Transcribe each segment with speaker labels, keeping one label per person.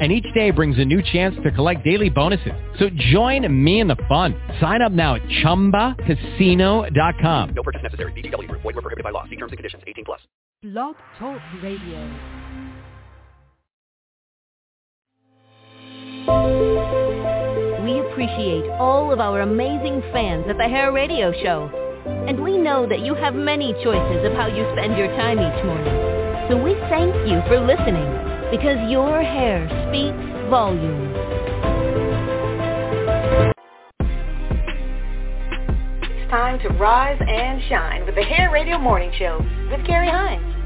Speaker 1: and each day brings a new chance to collect daily bonuses. So join me in the fun. Sign up now at ChumbaCasino.com.
Speaker 2: No purchase necessary. VGW. Void were prohibited by law. See terms and conditions. 18 plus.
Speaker 3: Blog Talk Radio.
Speaker 4: We appreciate all of our amazing fans at the Hair Radio Show. And we know that you have many choices of how you spend your time each morning. So we thank you for listening because your hair speaks volumes.
Speaker 5: It's time to rise and shine with the Hair Radio Morning Show with Carrie Hines.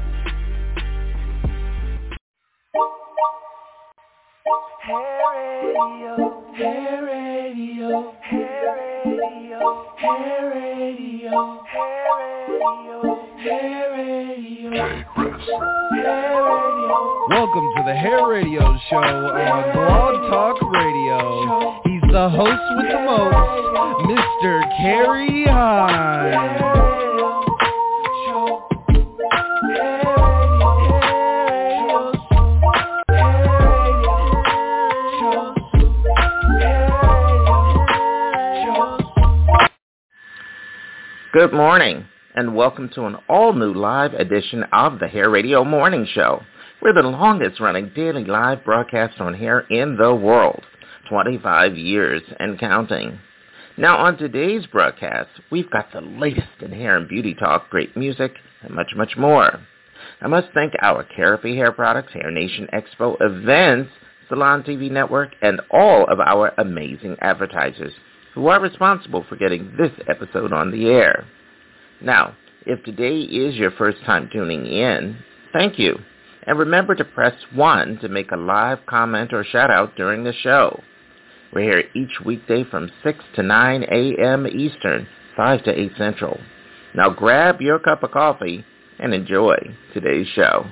Speaker 6: Welcome to the Hair Radio Show on Blog Talk Radio. He's the host with the most, Mr. Carrie Hines.
Speaker 7: Good morning, and welcome to an all-new live edition of the Hair Radio Morning Show. We're the longest-running daily live broadcast on hair in the world, 25 years and counting. Now on today's broadcast, we've got the latest in hair and beauty talk, great music, and much, much more. I must thank our Carapy Hair Products, Hair Nation Expo events, Salon TV Network, and all of our amazing advertisers who are responsible for getting this episode on the air. Now, if today is your first time tuning in, thank you. And remember to press 1 to make a live comment or shout out during the show. We're here each weekday from 6 to 9 a.m. Eastern, 5 to 8 Central. Now grab your cup of coffee and enjoy today's show.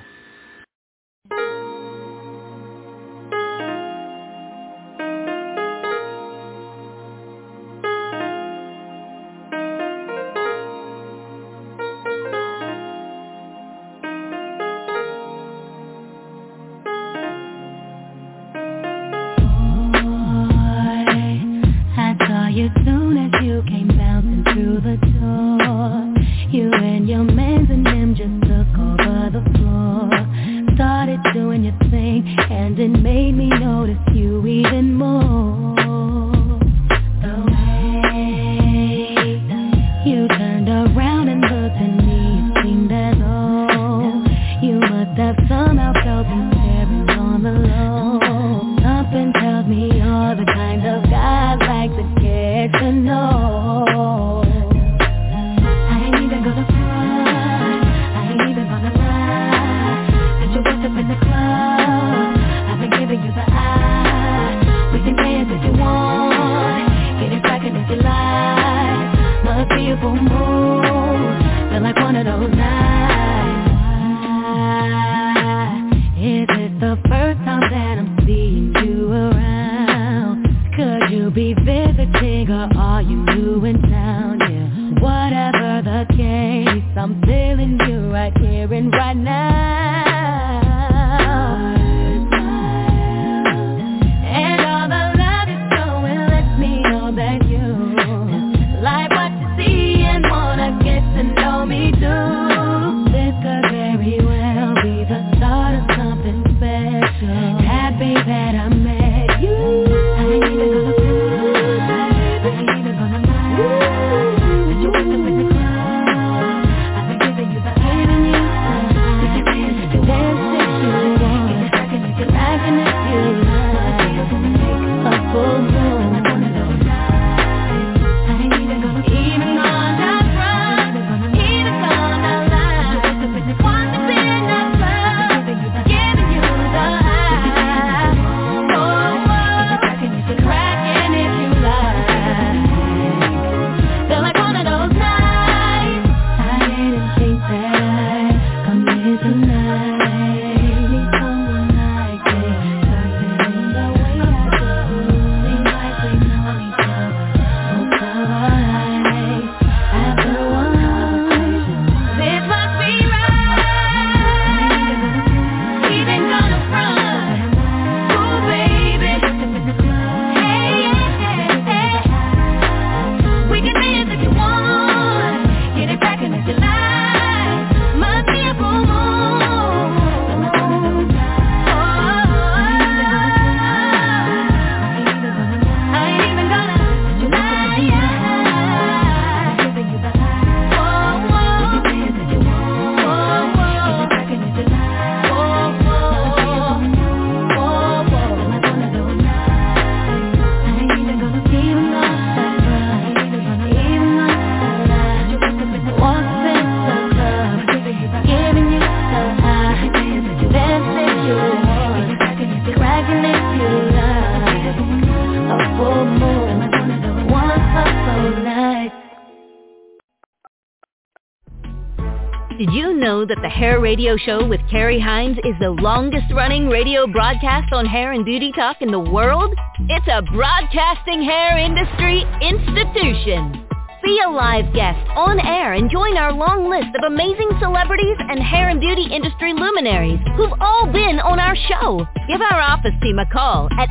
Speaker 4: Hair Radio Show with Carrie Hines is the longest running radio broadcast on hair and beauty talk in the world? It's a broadcasting hair industry institution. Be a live guest on air and join our long list of amazing celebrities and hair and beauty industry luminaries who've all been on our show. Give our office team a call at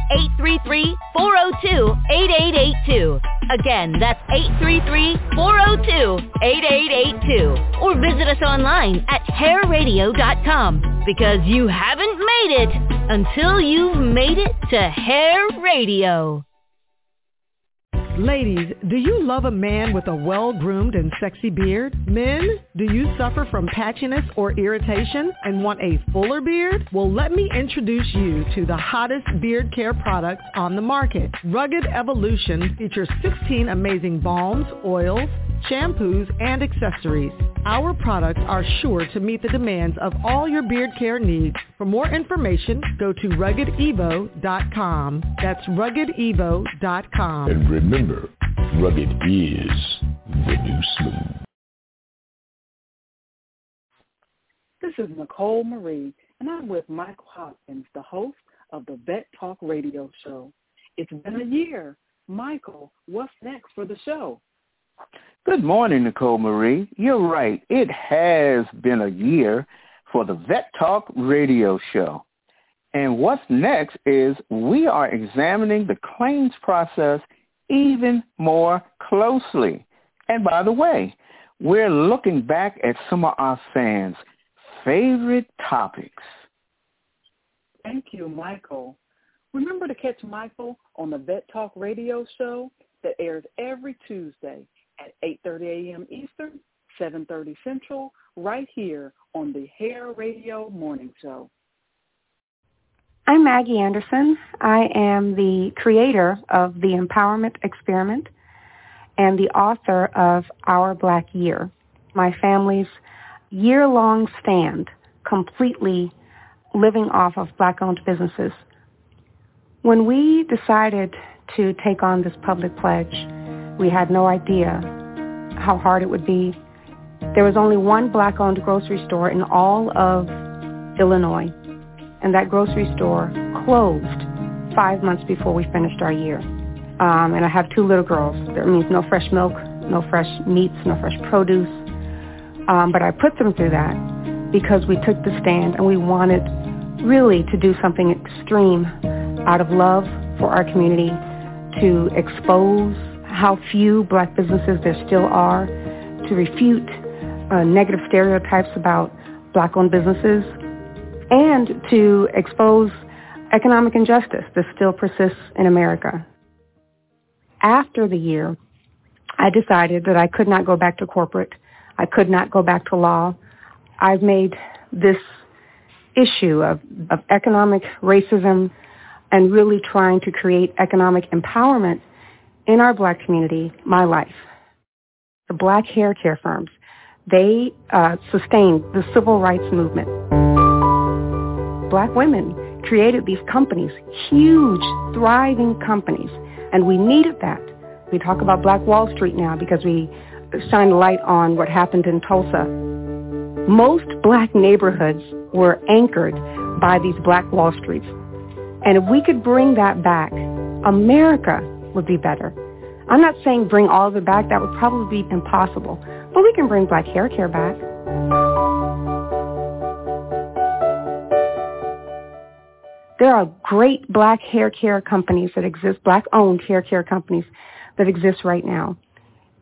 Speaker 4: 833-402-8882. Again, that's 833-402-8882. Or visit us online at hairradio.com because you haven't made it until you've made it to Hair Radio.
Speaker 8: Ladies, do you love a man with a well-groomed and sexy beard? Men, do you suffer from patchiness or irritation and want a fuller beard? Well, let me introduce you to the hottest beard care products on the market. Rugged Evolution features 16 amazing balms, oils, shampoos, and accessories. Our products are sure to meet the demands of all your beard care needs. For more information, go to ruggedevo.com. That's ruggedevo.com.
Speaker 9: And remember, rugged is the new smooth.
Speaker 10: This is Nicole Marie, and I'm with Michael Hopkins, the host of the Vet Talk Radio Show. It's been a year. Michael, what's next for the show?
Speaker 11: Good morning, Nicole Marie. You're right. It has been a year for the Vet Talk radio show. And what's next is we are examining the claims process even more closely. And by the way, we're looking back at some of our fans' favorite topics.
Speaker 10: Thank you, Michael. Remember to catch Michael on the Vet Talk radio show that airs every Tuesday at 8.30 a.m. Eastern, 7.30 Central, right here on the Hair Radio Morning Show.
Speaker 12: I'm Maggie Anderson. I am the creator of the Empowerment Experiment and the author of Our Black Year, my family's year-long stand completely living off of black-owned businesses. When we decided to take on this public pledge, we had no idea how hard it would be. There was only one black-owned grocery store in all of Illinois and that grocery store closed five months before we finished our year. Um, and I have two little girls. That means no fresh milk, no fresh meats, no fresh produce. Um, but I put them through that because we took the stand and we wanted really to do something extreme out of love for our community to expose how few black businesses there still are, to refute uh, negative stereotypes about black-owned businesses, and to expose economic injustice that still persists in America. After the year, I decided that I could not go back to corporate. I could not go back to law. I've made this issue of, of economic racism and really trying to create economic empowerment in our black community my life. The black hair care firms, they uh, sustained the civil rights movement black women created these companies, huge, thriving companies, and we needed that. We talk about Black Wall Street now because we shine a light on what happened in Tulsa. Most black neighborhoods were anchored by these black Wall Streets. And if we could bring that back, America would be better. I'm not saying bring all of it back. That would probably be impossible. But we can bring black hair care back. There are great black hair care companies that exist, black-owned hair care companies that exist right now.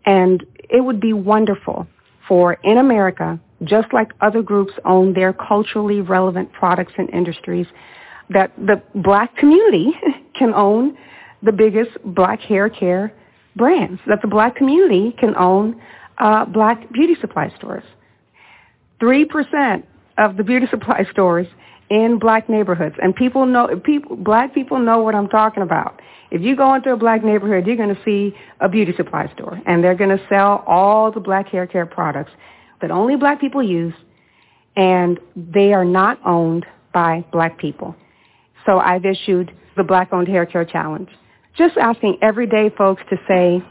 Speaker 12: And it would be wonderful for in America, just like other groups own their culturally relevant products and industries, that the black community can own the biggest black hair care brands, that the black community can own uh, black beauty supply stores. 3% of the beauty supply stores in black neighborhoods. And people know, people, black people know what I'm talking about. If you go into a black neighborhood, you're going to see a beauty supply store, and they're going to sell all the black hair care products that only black people use, and they are not owned by black people. So I've issued the Black-Owned Hair Care Challenge, just asking everyday folks to say,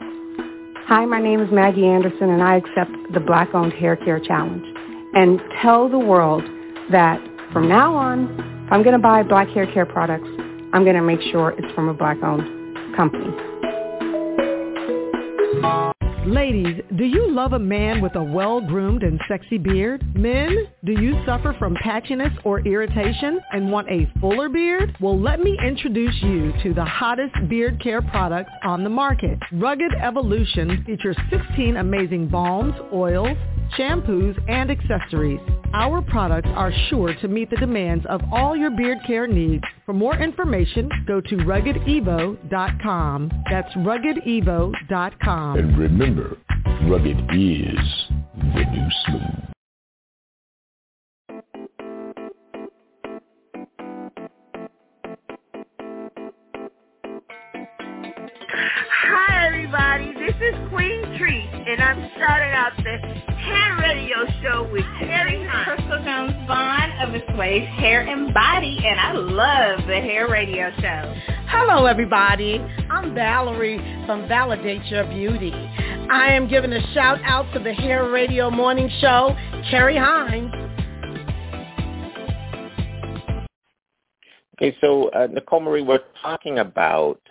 Speaker 12: Hi, my name is Maggie Anderson, and I accept the Black-Owned Hair Care Challenge. and tell the world that from now on, if I'm going to buy black hair care products, I'm going to make sure it's from a black-owned company.
Speaker 8: Ladies, do you love a man with a well-groomed and sexy beard? Men, do you suffer from patchiness or irritation and want a fuller beard? Well, let me introduce you to the hottest beard care products on the market. Rugged Evolution features 16 amazing balms, oils, shampoos, and accessories. Our products are sure to meet the demands of all your beard care needs. For more information, go to ruggedevo.com. That's ruggedevo.com.
Speaker 9: And remember, rugged is the new smooth.
Speaker 13: Hi, everybody. This is Queen Treat, and I'm starting out the hair radio show with Terry
Speaker 14: Crystal Jones Vaughn of Miss Waves Hair and Body, and I love the hair radio show.
Speaker 15: Hello, everybody. I'm Valerie from Validate Your Beauty. I am giving a shout out to the Hair Radio Morning Show, Carrie Hines.
Speaker 7: Okay, so uh, Nicole Marie, we're talking about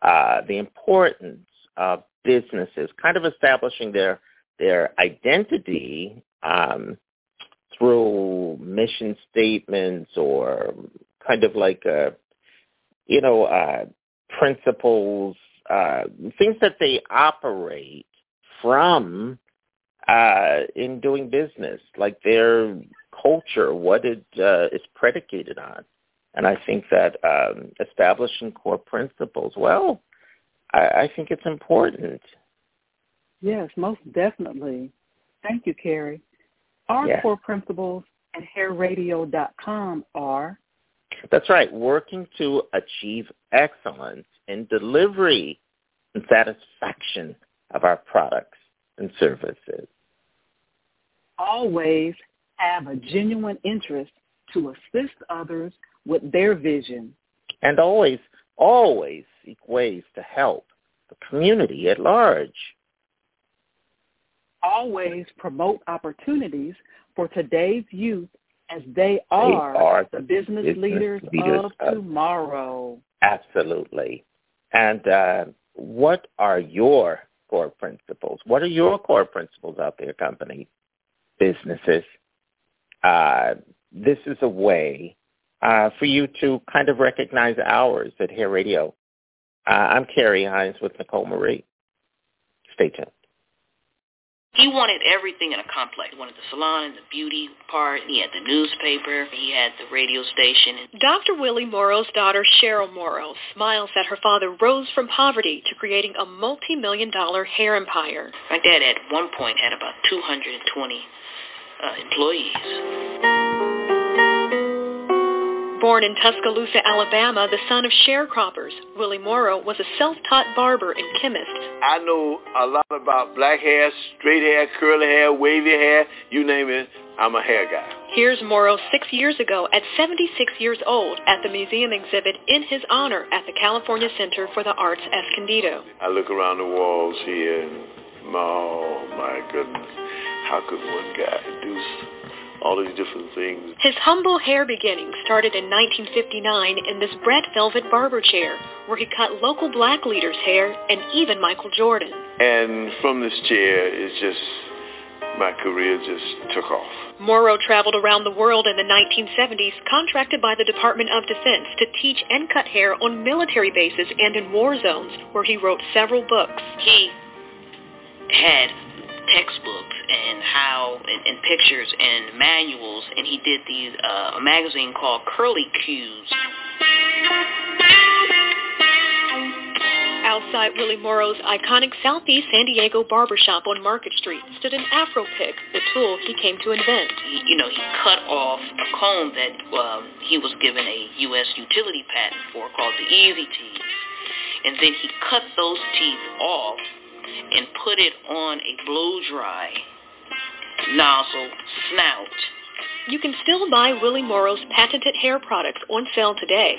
Speaker 7: uh, the importance of businesses kind of establishing their their identity um, through mission statements or kind of like a, you know uh, principles, uh, things that they operate from uh, in doing business, like their culture, what it uh, is predicated on. And I think that um, establishing core principles, well, I, I think it's important.
Speaker 10: Yes, most definitely. Thank you, Carrie. Our
Speaker 7: Yeah.
Speaker 10: core principles at hairradio.com are
Speaker 7: That's right, working to achieve excellence in delivery and satisfaction of our products and services.
Speaker 10: always have a genuine interest to assist others with their vision.
Speaker 7: And always, always seek ways to help the community at large.
Speaker 10: Always promote opportunities for today's youth as they are,
Speaker 7: are
Speaker 10: the
Speaker 7: the
Speaker 10: business,
Speaker 7: business
Speaker 10: leaders,
Speaker 7: leaders
Speaker 10: of
Speaker 7: of-
Speaker 10: tomorrow.
Speaker 7: Absolutely. And uh, what are your core principles? What are your core principles out there, company, businesses? Uh, this is a way uh, for you to kind of recognize ours at Hair Radio. Uh, I'm Carrie Hines with Nicole Marie. Stay tuned.
Speaker 16: He wanted everything in a complex. He wanted the salon, and the beauty part. He had the newspaper. He had the radio station.
Speaker 17: Dr. Willie Morrow's daughter, Cheryl Morrow, smiles that her father rose from poverty to creating a multi-million dollar hair empire.
Speaker 16: My dad at one point had about 220 uh, employees.
Speaker 17: Born in Tuscaloosa, Alabama, the son of sharecroppers, Willie Morrow was a self-taught barber and chemist.
Speaker 18: I know a lot about black hair, straight hair, curly hair, wavy hair, you name it. I'm a hair guy.
Speaker 17: Here's Morrow six years ago at 76 years old at the museum exhibit in his honor at the California Center for the Arts Escondido.
Speaker 18: I look around the walls here and, oh my goodness, how could one guy do all these different things?
Speaker 17: His humble hair beginning started in 1959 in this Brett Velvet barber chair, where he cut local black leaders' hair and even Michael Jordan.
Speaker 18: And from this chair, it's just, my career just took off.
Speaker 17: Morrow traveled around the world in the 1970s, contracted by the Department of Defense to teach and cut hair on military bases and in war zones, where he wrote several books.
Speaker 16: He had textbooks and how and, and pictures and manuals, and he did these uh, a magazine called Curly Cues.
Speaker 17: Outside Willie Morrow's iconic Southeast San Diego barbershop on Market Street stood an Afro pick, the tool he came to invent.
Speaker 16: He, you know, he cut off a comb that um, he was given a U.S. utility patent for called the Easy Teeth, and then he cut those teeth off and put it on a blow dry nozzle snout.
Speaker 17: You can still buy Willie Morrow's patented hair products on sale today.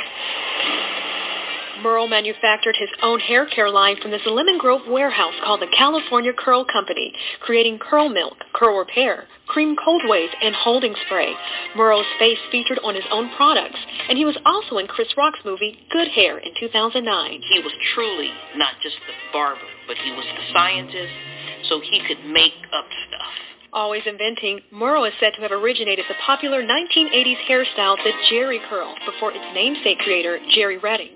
Speaker 17: Morrow manufactured his own hair care line from this Lemon Grove warehouse called the California Curl Company, creating curl milk, curl repair, cream cold waves, and holding spray. Morrow's face featured on his own products, and he was also in Chris Rock's movie Good Hair in 2009.
Speaker 16: He was truly not just the barber, but he was the scientist, so he could make up stuff.
Speaker 17: Always inventing, Morrow is said to have originated the popular 1980s hairstyle, the Jheri curl, before its namesake creator, Jheri Redding.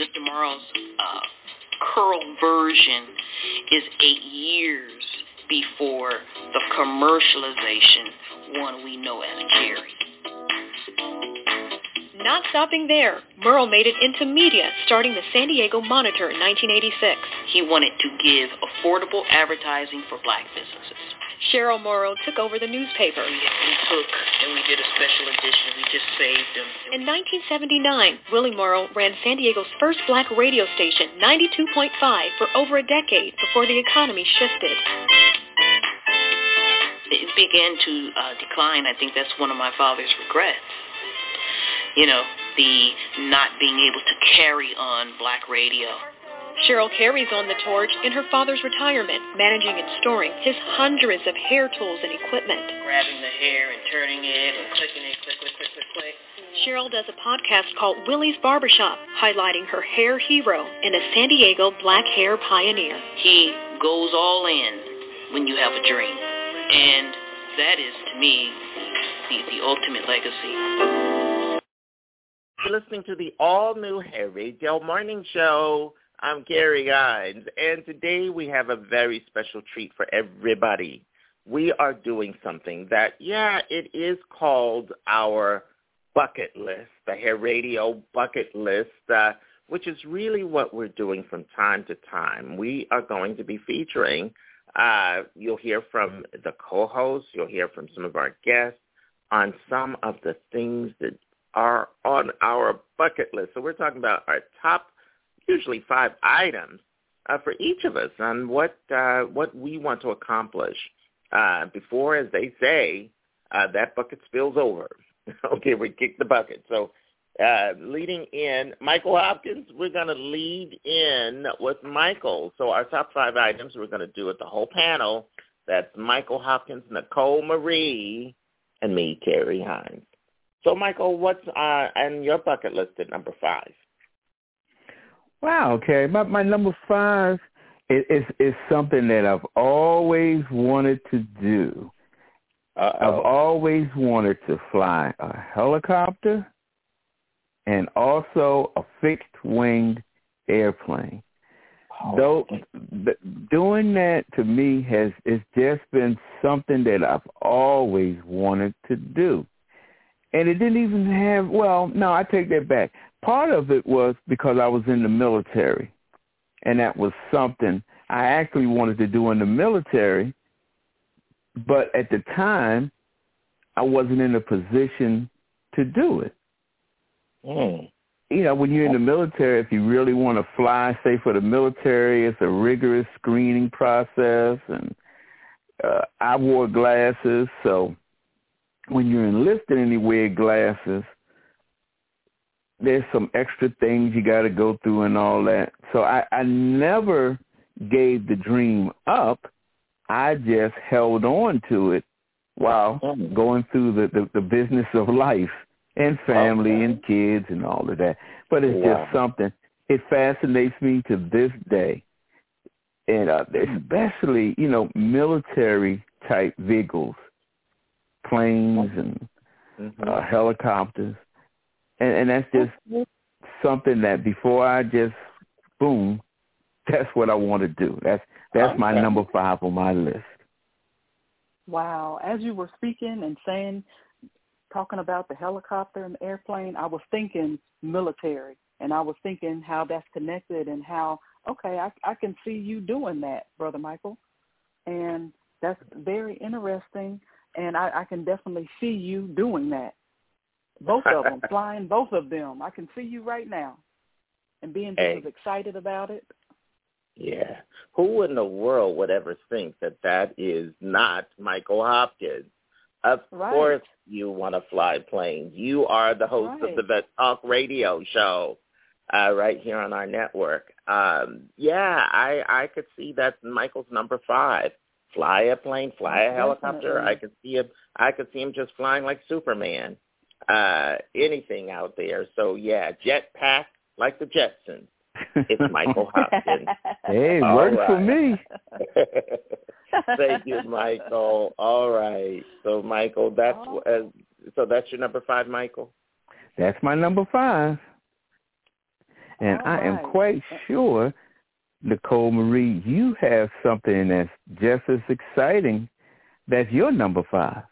Speaker 16: Mr. Morrow's uh, curl version is eight years before the commercialization one we know as Jerry.
Speaker 17: Not stopping there, Morrow made it into media, starting the San Diego Monitor in 1986.
Speaker 16: He wanted to give affordable advertising for black businesses.
Speaker 17: Cheryl Morrow took over the newspaper.
Speaker 16: We, we took and we did a special edition. We just saved them.
Speaker 17: In 1979, Willie Morrow ran San Diego's first black radio station, 92.5, for over a decade before the economy shifted.
Speaker 16: It began to uh, decline. I think that's one of my father's regrets. You know, the not being able to carry on black radio.
Speaker 17: Cheryl carries on the torch in her father's retirement, managing and storing his hundreds of hair tools and equipment.
Speaker 16: Grabbing the hair and turning it and clicking it, click, click, click, click, click.
Speaker 17: Cheryl does a podcast called Willie's Barbershop, highlighting her hair hero and a San Diego black hair pioneer.
Speaker 16: He goes all in when you have a dream. And that is, to me, the, the ultimate legacy.
Speaker 7: You're listening to the all-new Hair Radio Morning Show. I'm Carrie Hines, and today we have a very special treat for everybody. We are doing something that, yeah, it is called our bucket list, the Hair Radio bucket list, uh, which is really what we're doing from time to time. We are going to be featuring, uh, you'll hear from the co-hosts, you'll hear from some of our guests on some of the things that are on our bucket list. So we're talking about our top usually five items uh, for each of us on what uh, what we want to accomplish uh, before, as they say, uh, that bucket spills over. okay, we kick the bucket. So uh, leading in, Michael Hopkins, we're going to lead in with Michael. So our top five items, we're going to do it the whole panel. That's Michael Hopkins, Nicole Marie, and me, Carrie Hines. So, Michael, what's uh, on your bucket list at number five?
Speaker 19: Wow, okay. My my number five is is, is something that I've always wanted to do. Uh, I've always wanted to fly a helicopter and also a fixed winged airplane.
Speaker 7: Oh,
Speaker 19: Though th- doing that to me has it's just been something that I've always wanted to do. And it didn't even have well, no, I take that back. Part of it was because I was in the military. And that was something I actually wanted to do in the military, but at the time I wasn't in a position to do it.
Speaker 7: Mm.
Speaker 19: You know, when you're in the military, if you really want to fly, say for the military, it's a rigorous screening process, and uh, I wore glasses, so when you're enlisted and you wear glasses, there's some extra things you got to go through and all that. So I, I never gave the dream up. I just held on to it while going through the, the, the business of life and family
Speaker 7: Okay.
Speaker 19: and kids and all of that. But it's
Speaker 7: Wow.
Speaker 19: just something. It fascinates me to this day. And uh, especially, you know, military type vehicles, planes and
Speaker 7: Mm-hmm.
Speaker 19: uh, helicopters, and, and that's just something that before I just boom, that's what I want to do. That's that's my number five on my list.
Speaker 10: Wow. As you were speaking and saying, talking about the helicopter and the airplane, I was thinking military. And I was thinking how that's connected and how, okay, I, I can see you doing that, Brother Michael. And that's very interesting. And I, I can definitely see you doing that. Both of them, flying both of them. I can see you right now. And being just
Speaker 7: Hey.
Speaker 10: as excited about it.
Speaker 7: Yeah. Who in the world would ever think that that is not Michael Hopkins? Of
Speaker 10: Right.
Speaker 7: course you want to fly planes. You are the host
Speaker 10: Right.
Speaker 7: of the Vet Talk radio show. uh, right here on our network. Um, yeah, I I could see that Michael's number five. Fly a plane, fly a helicopter.
Speaker 10: Definitely.
Speaker 7: I could see him. I could see him just flying like Superman. Uh, anything out there. So yeah, jetpack like the Jetsons. It's Michael Hopkins.
Speaker 11: Hey,
Speaker 7: All
Speaker 11: works for me.
Speaker 7: Thank you, Michael. All right. So Michael, that's uh, so that's your number five, Michael.
Speaker 11: That's my number five. And I am quite sure, Nicole Marie, you have something that's just as exciting. That's your number five.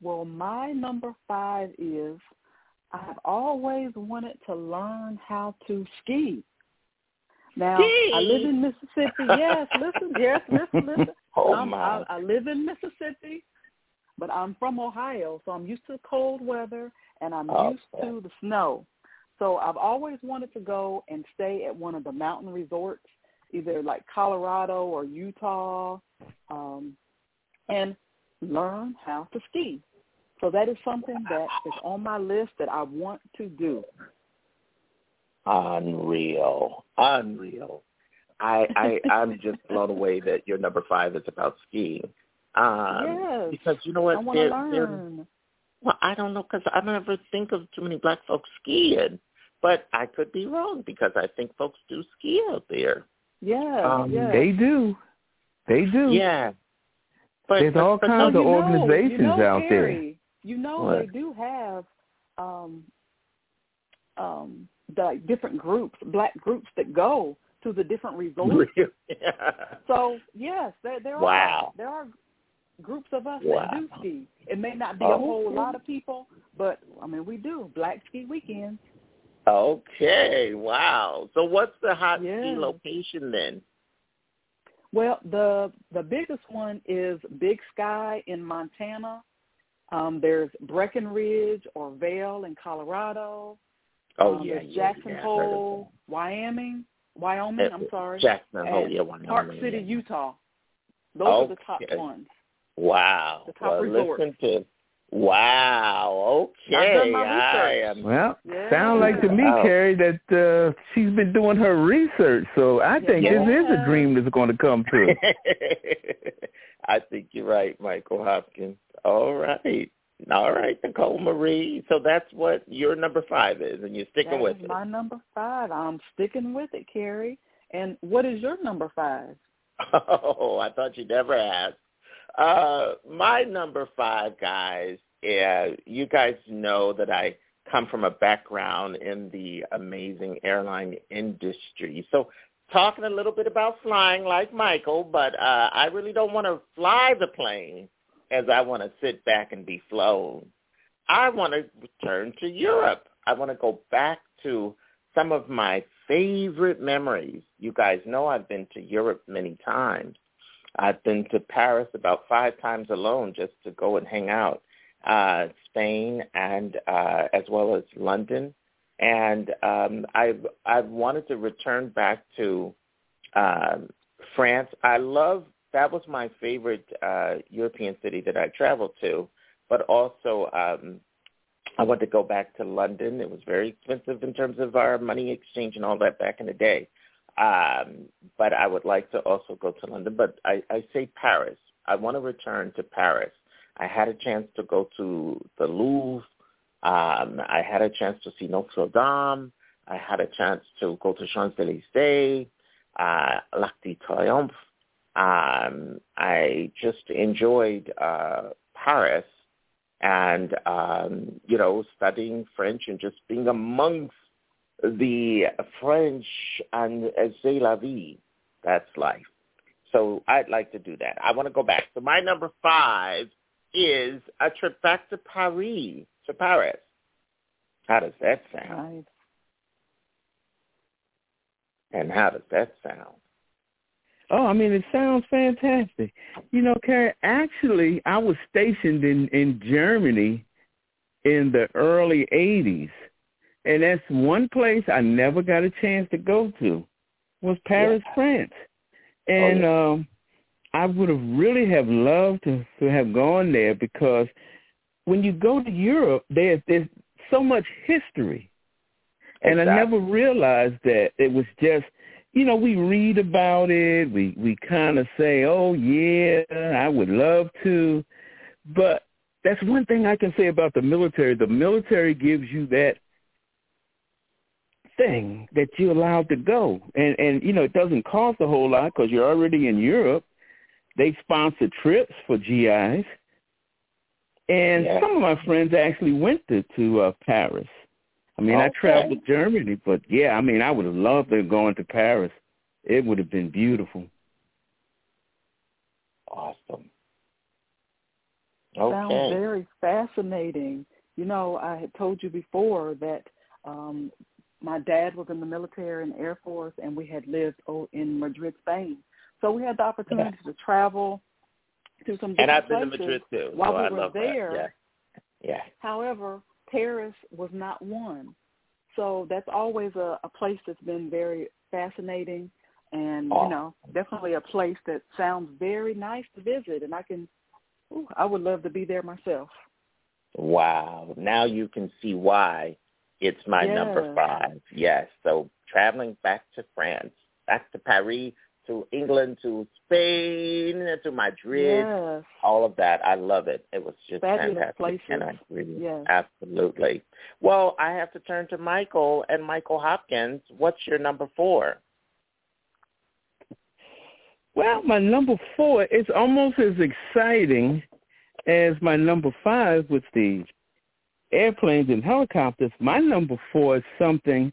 Speaker 10: Well, my number five is I've always wanted to learn how to ski. Now, I live in Mississippi. Yes, listen, yes, listen, listen.
Speaker 7: Oh,
Speaker 10: I'm-
Speaker 7: my.
Speaker 10: I, I live in Mississippi, but I'm from Ohio, so I'm used to the cold weather and I'm
Speaker 7: Oh,
Speaker 10: used to the snow. So I've always wanted to go and stay at one of the mountain resorts, either like Colorado or Utah, um, and learn how to ski. So that is something that is on my list that I want to do.
Speaker 7: Unreal, unreal. I I I'm just blown away that your number five is about skiing. Um,
Speaker 10: yes.
Speaker 7: Because you know what?
Speaker 10: I want to learn.
Speaker 7: Well, I don't know because I never think of too many black folks skiing, but I could be wrong because I think folks do ski out there.
Speaker 10: Yeah,
Speaker 7: Um,
Speaker 10: yeah.
Speaker 11: They do. They do.
Speaker 7: Yeah. But,
Speaker 11: There's
Speaker 7: but-
Speaker 11: all
Speaker 7: but
Speaker 11: kinds
Speaker 10: Oh,
Speaker 11: of
Speaker 10: you know-
Speaker 11: organizations
Speaker 10: you know,
Speaker 11: out there.
Speaker 10: You know
Speaker 11: What?
Speaker 10: they do have um um the different groups, black groups that go to the different resorts. So yes, there there
Speaker 7: Wow.
Speaker 10: are there are groups of us
Speaker 7: Wow.
Speaker 10: that do ski. It may not be a whole
Speaker 7: Okay.
Speaker 10: lot of people, but I mean we do Black Ski Weekend.
Speaker 7: Okay, wow. So what's the hot ski location then?
Speaker 10: Well, the the biggest one is Big Sky in Montana. Um, there's Breckenridge or Vail in Colorado.
Speaker 7: Oh
Speaker 10: um,
Speaker 7: yeah,
Speaker 10: there's
Speaker 7: yeah,
Speaker 10: Jackson
Speaker 7: yeah. I've heard of
Speaker 10: Hole, Wyoming, Wyoming.
Speaker 7: Uh,
Speaker 10: I'm sorry.
Speaker 7: Jackson Hole, yeah, Wyoming,
Speaker 10: Park City,
Speaker 7: yeah.
Speaker 10: Utah. Those are the top ones.
Speaker 7: Wow.
Speaker 10: The top
Speaker 7: well,
Speaker 10: resorts.
Speaker 7: listen to Wow. Okay.
Speaker 10: I've done my
Speaker 7: I am
Speaker 11: Well,
Speaker 10: Yeah.
Speaker 11: sound like to me,
Speaker 7: Wow.
Speaker 11: Carrie, that uh, she's been doing her research. So I think this is a dream that's going to come true.
Speaker 7: I think you're right, Michael Hopkins. All right. All right, Nicole Marie. So that's what your number five is, and you're sticking
Speaker 10: That
Speaker 7: with
Speaker 10: is
Speaker 7: it.
Speaker 10: my number five. I'm sticking with it, Carrie. And what is your number five?
Speaker 7: Oh, I thought you'd never ask. Uh, my number five, guys, uh, you guys know that I come from a background in the amazing airline industry. So talking a little bit about flying like Michael, but uh, I really don't want to fly the plane as I want to sit back and be flown. I want to return to Europe. I want to go back to some of my favorite memories. You guys know I've been to Europe many times. I've been to Paris about five times alone just to go and hang out. Uh, Spain and uh, as well as London. And um, I've I've wanted to return back to um, France. I love that was my favorite uh, European city that I traveled to, but also um, I want to go back to London. It was very expensive in terms of our money exchange and all that back in the day. Um, but I would like to also go to London. But I, I say Paris. I want to return to Paris. I had a chance to go to the Louvre. Um, I had a chance to see Notre Dame. I had a chance to go to Champs-Élysées, uh, L'Arc de Triomphe. Um, I just enjoyed uh, Paris and, um, you know, studying French and just being amongst the French and uh, c'est la vie. That's life. So I'd like to do that. I want to go back. So my number five is a trip back to Paris, to Paris. How does that sound?
Speaker 10: Right.
Speaker 7: And how does that sound?
Speaker 11: Oh, I mean, it sounds fantastic. You know, Carrie, actually, I was stationed in, in Germany in the early 80s. And that's one place I never got a chance to go to was Paris, France. And um I would have really have loved to, to have gone there because when you go to Europe, there's there's so much history.
Speaker 19: And I never realized that it was just, you know, we read about it, we we kind of say, "Oh yeah, I would love to," but that's one thing I can say about the military. The military gives you that thing that you're allowed to go, and and you know it doesn't cost a whole lot because you're already in Europe. They sponsor trips for GIs, and
Speaker 7: Yeah.
Speaker 19: some of my friends actually went to to uh, Paris. I mean, I traveled to Germany, but yeah, I mean, I would have loved to have gone to Paris. It would have been beautiful.
Speaker 7: Awesome.
Speaker 10: Sounds very fascinating. You know, I had told you before that um my dad was in the military and Air Force, and we had lived o- in Madrid, Spain. So we had the opportunity to travel to some
Speaker 7: And I've been to
Speaker 10: places
Speaker 7: Madrid too.
Speaker 10: while
Speaker 7: so
Speaker 10: we
Speaker 7: I
Speaker 10: were
Speaker 7: love
Speaker 10: there.
Speaker 7: Yeah. Yeah.
Speaker 10: However, Paris was not one. So that's always a, a place that's been very fascinating and,
Speaker 7: Oh.
Speaker 10: you know, definitely a place that sounds very nice to visit and I can ooh, I would love to be there myself.
Speaker 7: Wow. Now you can see why it's my number five. Yes. So traveling back to France, back to Paris, to England, to Spain, to Madrid,
Speaker 10: Yes.
Speaker 7: all of that. I love it. It was just
Speaker 10: Fabulous
Speaker 7: fantastic.
Speaker 10: places.
Speaker 7: And I agree.
Speaker 10: Yes.
Speaker 7: Absolutely. Well, I have to turn to Michael and Michael Hopkins. What's your number four?
Speaker 19: Well, my number four is almost as exciting as my number five with the airplanes and helicopters. My number four is something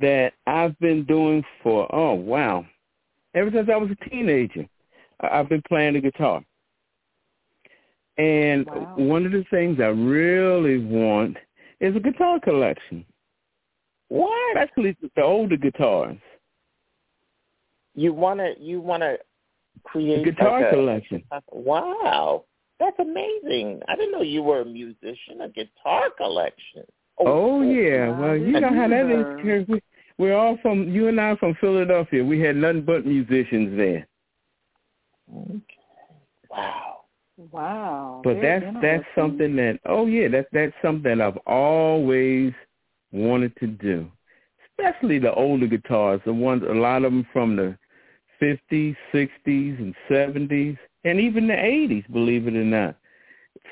Speaker 19: that I've been doing for, oh, wow, ever since I was a teenager. I've been playing the guitar. And
Speaker 10: Wow.
Speaker 19: one of the things I really want is a guitar collection.
Speaker 7: What?
Speaker 19: Especially the older guitars.
Speaker 7: You wanna you wanna create
Speaker 19: a guitar
Speaker 7: like a-
Speaker 19: collection.
Speaker 7: Wow. That's amazing. I didn't know you were a musician, a guitar collection.
Speaker 19: Oh, oh yeah. Well, you know how that
Speaker 10: either.
Speaker 19: We, we're all from you and I are from Philadelphia. We had nothing but musicians there. Okay.
Speaker 7: Wow.
Speaker 10: Wow.
Speaker 19: But
Speaker 10: very
Speaker 19: that's that's something that oh yeah, that's that's something that I've always wanted to do. Especially the older guitars, the ones a lot of them from the fifties, sixties, and seventies, and even the eighties. Believe it or not,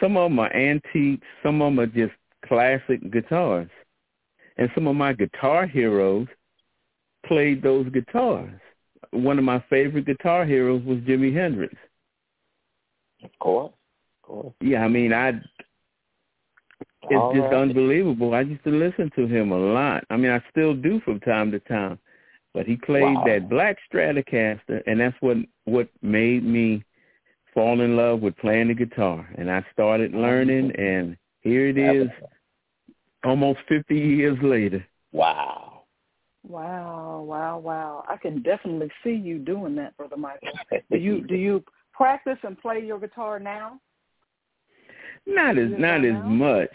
Speaker 19: some of them are antiques, some of them are just classic guitars, and some of my guitar heroes played those guitars. One of my favorite guitar heroes was Jimi Hendrix.
Speaker 7: Of course. Of course.
Speaker 19: Yeah, I mean, I it's
Speaker 7: All
Speaker 19: just
Speaker 7: right.
Speaker 19: unbelievable. I used to listen to him a lot. I mean, I still do from time to time. But he played
Speaker 7: Wow.
Speaker 19: that black Stratocaster, and that's what what made me fall in love with playing the guitar. And I started learning, and here it is, almost 50 years later.
Speaker 7: Wow.
Speaker 10: Wow, wow, wow. I can definitely see you doing that, Brother Michael. Do you do you practice and play your guitar now?
Speaker 19: Not as
Speaker 10: Yeah,
Speaker 19: not as
Speaker 10: now?
Speaker 19: much.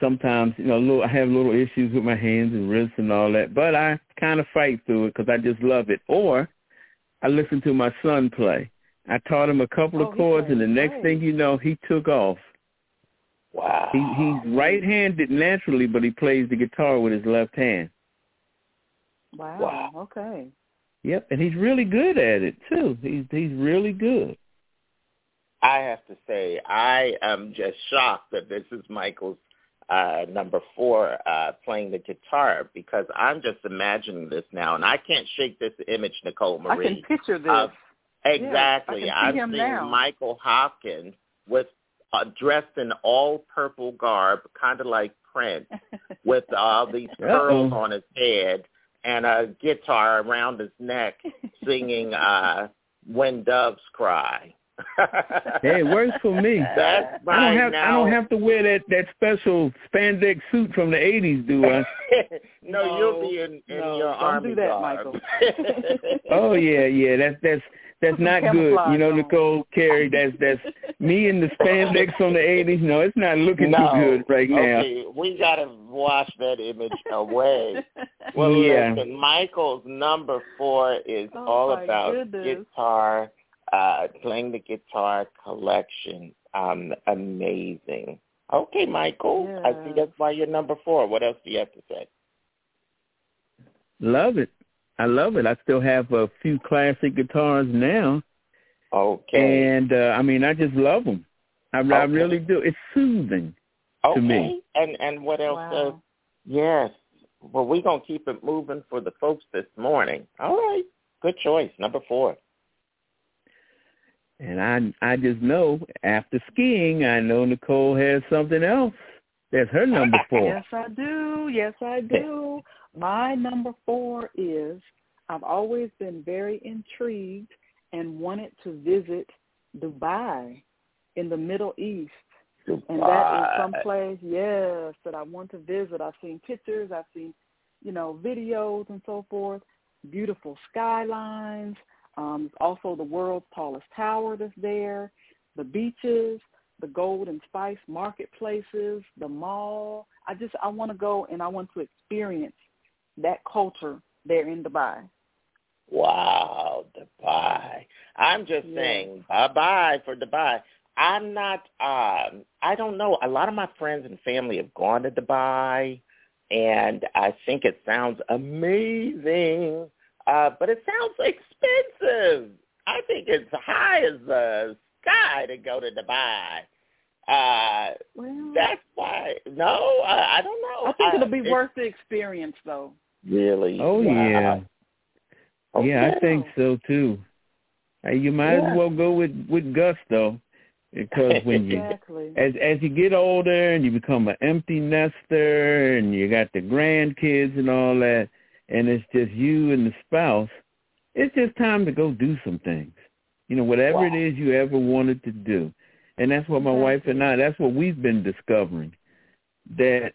Speaker 19: Sometimes, you know, little, I have little issues with my hands and wrists and all that, but I kind of fight through it because I just love it. Or I listen to my son play. I taught him a couple
Speaker 10: Oh,
Speaker 19: of chords, and the next
Speaker 10: great.
Speaker 19: thing you know, he took off.
Speaker 7: Wow.
Speaker 19: He, he's right-handed naturally, but he plays the guitar with his left hand.
Speaker 10: Wow.
Speaker 7: Wow.
Speaker 10: Okay.
Speaker 19: Yep, and he's really good at it too. He's he's really good.
Speaker 7: I have to say, I am just shocked that this is Michael's uh, number four uh, playing the guitar because I'm just imagining this now, and I can't shake this image, Nicole Marie.
Speaker 10: I
Speaker 7: Marie.
Speaker 10: can picture this.
Speaker 7: of-
Speaker 10: Yes,
Speaker 7: exactly.
Speaker 10: I can see
Speaker 7: I'm
Speaker 10: him
Speaker 7: seeing
Speaker 10: now.
Speaker 7: Michael Hopkins with uh, dressed in all purple garb, kind of like Prince, with all these pearls
Speaker 19: Uh-oh.
Speaker 7: on his head and a guitar around his neck, singing uh, "When Doves Cry."
Speaker 19: Hey, it works for me.
Speaker 7: That's
Speaker 19: I don't have
Speaker 7: now.
Speaker 19: I don't have to wear that that special spandex suit from the '80s, do I?
Speaker 7: no,
Speaker 10: No,
Speaker 7: you'll be in, in
Speaker 10: no,
Speaker 7: your
Speaker 10: don't
Speaker 7: army
Speaker 10: do that,
Speaker 7: garb.
Speaker 10: Michael.
Speaker 19: Oh yeah, yeah. That's that's that's not good. You know. Nicole Carey. That's that's me in the spandex from the '80s. No, it's not looking
Speaker 7: no.
Speaker 19: too good right now.
Speaker 7: Okay, we gotta wash that image away. Well,
Speaker 19: Yeah.
Speaker 7: listen, Michael's number four is
Speaker 10: Oh,
Speaker 7: all about
Speaker 10: goodness.
Speaker 7: guitar, uh, playing the guitar collection. Um, amazing. Okay, Michael. I see that's why you're number four. What else do you have to say?
Speaker 19: Love it. I love it. I still have a few classic guitars now.
Speaker 7: Okay.
Speaker 19: And uh, I mean, I just love them. I, I really do. It's soothing
Speaker 7: Okay.
Speaker 19: to me.
Speaker 7: And and what else? Uh,
Speaker 10: Wow.
Speaker 7: yes. Well, we're gonna keep it moving for the folks this morning. All right. Good choice. Number four.
Speaker 19: And I I just know after skiing, I know Nicole has something else. That's her number four.
Speaker 10: Yes, I do. Yes, I do. My number four is I've always been very intrigued and wanted to visit Dubai in the Middle East. And that is
Speaker 7: Dubai.
Speaker 10: someplace, yes, that I want to visit. I've seen pictures, I've seen, you know, videos and so forth. Beautiful skylines. Um, also the world's tallest tower that's there. The beaches, the gold and spice marketplaces, the mall. I just I want to go and I want to experience that culture there in Dubai.
Speaker 7: Wow, Dubai. I'm just
Speaker 10: Yeah.
Speaker 7: saying bye bye for Dubai. I'm not um I don't know. A lot of my friends and family have gone to Dubai and I think it sounds amazing. Uh but it sounds expensive. I think it's high as the sky to go to Dubai. Uh
Speaker 10: Well,
Speaker 7: that's why no, I, I don't know.
Speaker 10: I think it'll
Speaker 7: Uh,
Speaker 10: be
Speaker 7: it-
Speaker 10: worth the experience though.
Speaker 7: Really.
Speaker 19: Oh
Speaker 7: Wow.
Speaker 19: yeah. Yeah, I think so too. Uh, you might
Speaker 7: Yeah.
Speaker 19: as well go with with gusto, because when you
Speaker 10: Exactly.
Speaker 19: as as you get older and you become an empty nester and you got the grandkids and all that, and it's just you and the spouse, it's just time to go do some things. You know, whatever it
Speaker 7: Wow.
Speaker 19: is you ever wanted to do, and that's what my wife and I. That's what we've been discovering. That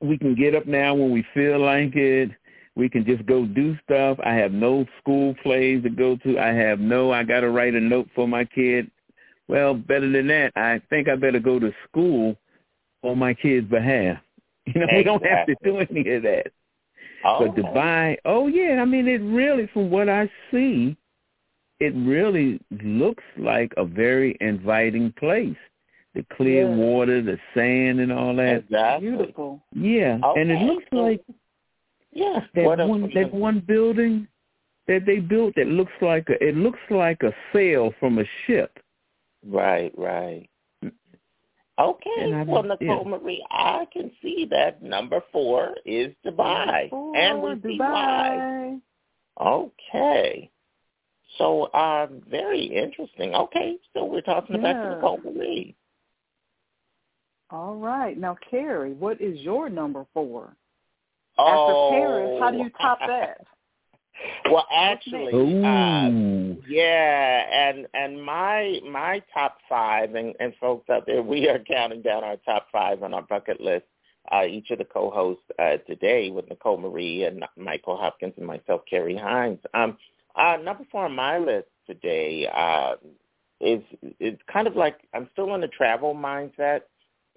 Speaker 19: we can get up now when we feel like it. We can just go do stuff. I have no school plays to go to. I have no, I got to write a note for my kid. Well, better than that, I think I better go to school on my kid's behalf. You know, we don't have to do any of that.
Speaker 7: Oh,
Speaker 19: But Dubai, oh yeah, I mean, it really, from what I see, it really looks like a very inviting place. The clear
Speaker 10: Yeah.
Speaker 19: water, the sand, and all that.
Speaker 7: Exactly.
Speaker 10: Beautiful.
Speaker 19: Yeah, and it looks like
Speaker 7: Yeah.
Speaker 19: that
Speaker 7: What
Speaker 19: one
Speaker 7: was
Speaker 19: that one building that they built that looks like a it looks like a sail from a ship.
Speaker 7: Right, right. Okay.
Speaker 19: And I
Speaker 7: well, Nicole
Speaker 19: yeah.
Speaker 7: Marie, I can see that number four is Dubai,
Speaker 10: Four,
Speaker 7: and we see why.
Speaker 10: Dubai.
Speaker 7: Okay. So, um, very interesting. Okay, so we're talking about Nicole Marie.
Speaker 10: All right. Now, Carrie, what is your number four?
Speaker 7: oh.
Speaker 10: After Paris, how do you top that?
Speaker 7: well, actually, uh, Yeah, and and my my top five, and, and folks out there, we are counting down our top five on our bucket list. Uh, each of the co-hosts uh, today with Nicole Marie and Michael Hopkins and myself, Carrie Hines. Um, uh, number four on my list today uh, is it's kind of like I'm still in the travel mindset.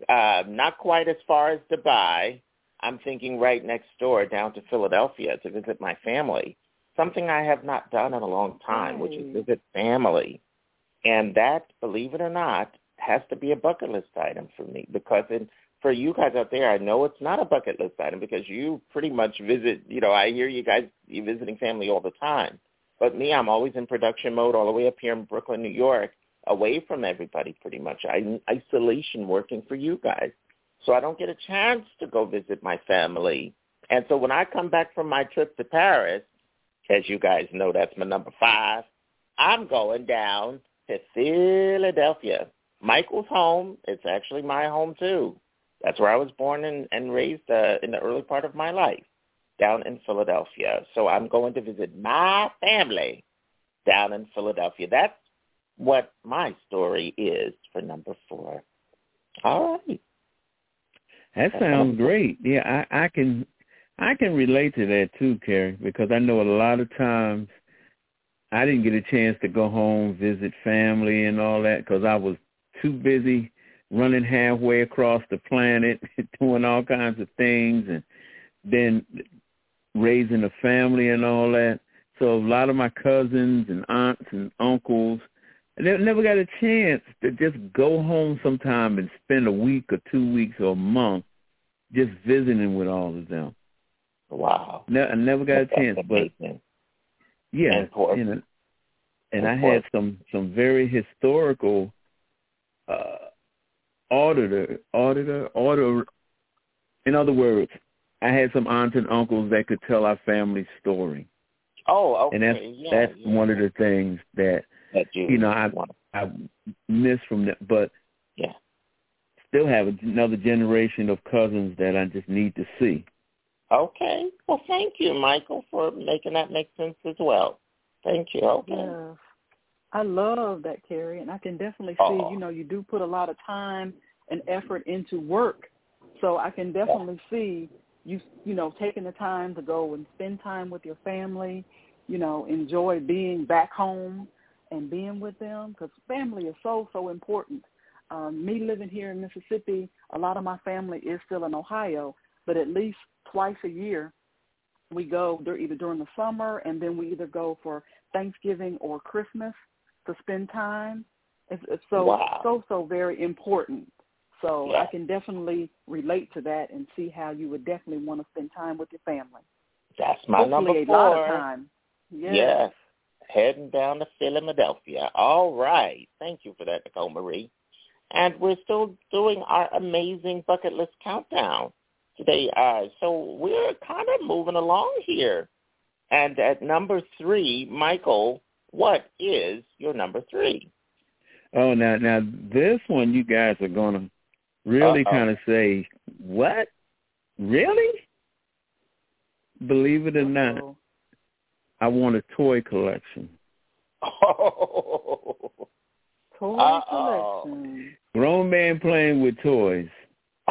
Speaker 7: Uh, not quite as far as Dubai. I'm thinking right next door down to Philadelphia to visit my family something I have not done in a long time, which is visit family. And that, believe it or not, has to be a bucket list item for me because in, for you guys out there, I know it's not a bucket list item because you pretty much visit, you know, I hear you guys, you visiting family all the time. But me, I'm always in production mode all the way up here in Brooklyn, New York, away from everybody pretty much. I'm isolation working for you guys. So I don't get a chance to go visit my family. And so when I come back from my trip to Paris, as you guys know, that's my number five. I'm going down to Philadelphia. Michael's home. It's actually my home too. That's where I was born and, and raised uh, in the early part of my life, down in Philadelphia. So I'm going to visit my family down in Philadelphia. That's what my story is for number four. All right.
Speaker 19: That sounds great. Yeah, I, I can I can relate to that too, Carrie, because I know a lot of times I didn't get a chance to go home, visit family and all that because I was too busy running halfway across the planet, doing all kinds of things and then raising a family and all that. So a lot of my cousins and aunts and uncles, they never got a chance to just go home sometime and spend a week or two weeks or a month just visiting with all of them.
Speaker 7: Wow.
Speaker 19: No, I never got
Speaker 7: That's
Speaker 19: a chance, but yeah, you know, and I had some some very historical uh auditor auditor order. In other words, I had some aunts and uncles that could tell our family story,
Speaker 7: Oh, okay.
Speaker 19: and that's
Speaker 7: yeah,
Speaker 19: that's
Speaker 7: yeah.
Speaker 19: one of the things that
Speaker 7: that you,
Speaker 19: you know I
Speaker 7: want.
Speaker 19: I miss from that, but
Speaker 7: Yeah.
Speaker 19: still have another generation of cousins that I just need to see.
Speaker 7: Okay. Well, thank you, Michael, for making that make sense as well. Thank you. Okay.
Speaker 10: Yes. I love that, Carrie, and I can definitely see,
Speaker 7: Aw.
Speaker 10: you know, you do put a lot of time and effort into work. So I can definitely see you, you know, taking the time to go and spend time with your family, you know, enjoy being back home and being with them because family is so, so important. Um, me living here in Mississippi, a lot of my family is still in Ohio, but at least twice a year we go either during the summer and then we either go for Thanksgiving or Christmas to spend time. It's, it's so
Speaker 7: Wow.
Speaker 10: so so very important. So
Speaker 7: Yeah.
Speaker 10: I can definitely relate to that and see how you would definitely want to spend time with your family.
Speaker 7: That's my
Speaker 10: Hopefully
Speaker 7: number
Speaker 10: a
Speaker 7: four.
Speaker 10: lot of time. Yes.
Speaker 7: Yes. Heading down to Philadelphia. All right. Thank you for that, Nicole Marie. And we're still doing our amazing bucket list countdown today. Uh, so we're kind of moving along here. And at number three, Michael, what is your number three?
Speaker 19: Oh, now now this one you guys are gonna really
Speaker 7: Uh-oh.
Speaker 19: kind of say, what? Really? Believe it or not,
Speaker 10: Uh-oh.
Speaker 19: I want a toy collection. Oh.
Speaker 10: Toy
Speaker 7: Uh-oh.
Speaker 10: collection.
Speaker 19: Grown man playing with toys.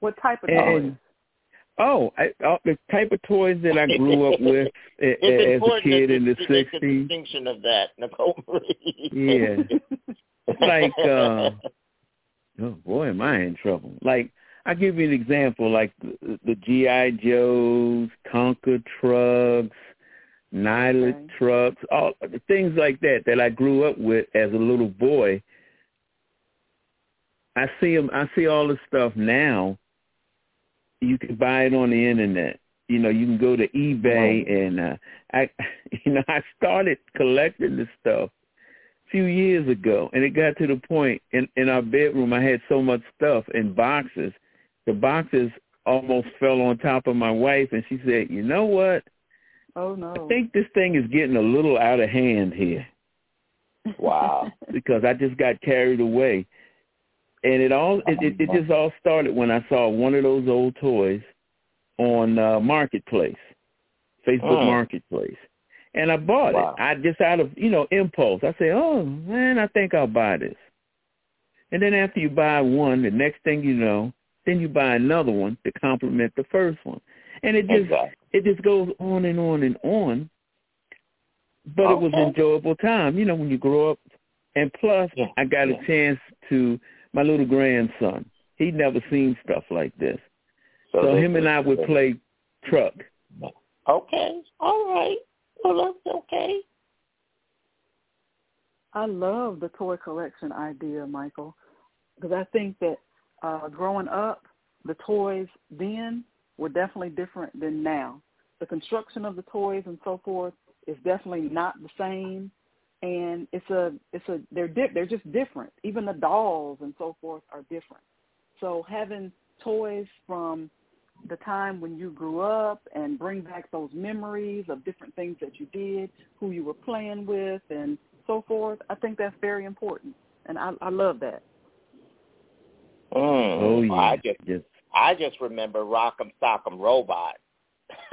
Speaker 10: What type of toys?
Speaker 19: Oh, I, uh, the type of toys that I grew up with a-
Speaker 7: it's
Speaker 19: a- as a kid
Speaker 7: to,
Speaker 19: in the
Speaker 7: to make
Speaker 19: '60s.
Speaker 7: distinction of that, Nicole Marie.
Speaker 19: Yeah. like uh oh boy am i in trouble like i'll give you an example like the, the gi joes Tonka trucks Nyla
Speaker 10: Okay.
Speaker 19: trucks all things like that that i grew up with as a little boy i see them. i see all the stuff now you can buy it on the internet you know you can go to ebay and uh i you know i started collecting this stuff a few years ago, and it got to the point in in our bedroom. I had so much stuff in boxes, the boxes almost fell on top of my wife, and she said, "You know what?
Speaker 10: Oh no.
Speaker 19: I think this thing is getting a little out of hand here
Speaker 7: Wow.
Speaker 19: because I just got carried away." And it all it, it, it just all started when I saw one of those old toys on uh, Marketplace, Facebook
Speaker 7: Mm.
Speaker 19: Marketplace. And I bought
Speaker 7: Wow.
Speaker 19: it. I just out of, you know, impulse. I said, oh, man, I think I'll buy this. And then after you buy one, the next thing you know, then you buy another one to complement the first one. And it just
Speaker 7: Exactly.
Speaker 19: it just goes on and on and on. But it was
Speaker 7: Okay.
Speaker 19: enjoyable time, you know, when you grow up. And plus,
Speaker 7: Yeah,
Speaker 19: I got
Speaker 7: yeah.
Speaker 19: a chance to my little grandson. He'd never seen stuff like this. So,
Speaker 7: this
Speaker 19: him and I would play truck.
Speaker 7: Okay. All right. Well, that's okay.
Speaker 10: I love the toy collection idea, Michael, because I think that uh, growing up, the toys then were definitely different than now. The construction of the toys and so forth is definitely not the same, and it's a it's a they're di- they're just different. Even the dolls and so forth are different. So having toys from the time when you grew up and bring back those memories of different things that you did, who you were playing with, and so forth. I think that's very important, and I, I love that.
Speaker 7: Mm.
Speaker 19: Oh yeah.
Speaker 7: I just
Speaker 19: Just-
Speaker 7: I just remember Rock'em Sock'em Robot.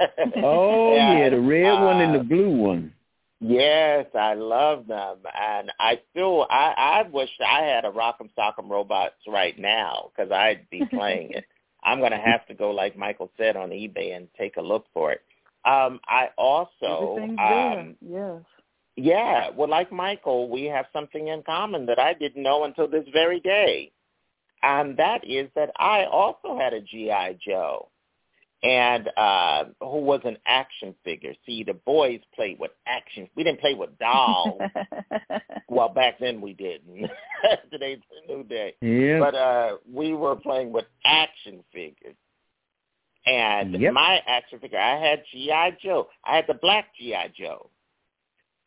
Speaker 19: oh yeah, the red one and
Speaker 7: uh,
Speaker 19: the blue one.
Speaker 7: Yes, I love them, and I still I I wish I had a Rock'em Sock'em Robots right now because I'd be playing it. I'm gonna have to go, like Michael said, on eBay and take a look for it. Um, I also um.
Speaker 10: Yes.
Speaker 7: yeah, well, like Michael, we have something in common that I didn't know until this very day. And that is that I also had a G.I. Joe and uh who was an action figure. See, the boys played with action. We didn't play with dolls. well, back then we didn't. Today's a new day.
Speaker 19: Yeah.
Speaker 7: But uh we were playing with action figures. And
Speaker 19: Yep.
Speaker 7: my action figure, I had GI Joe. I had the black GI Joe.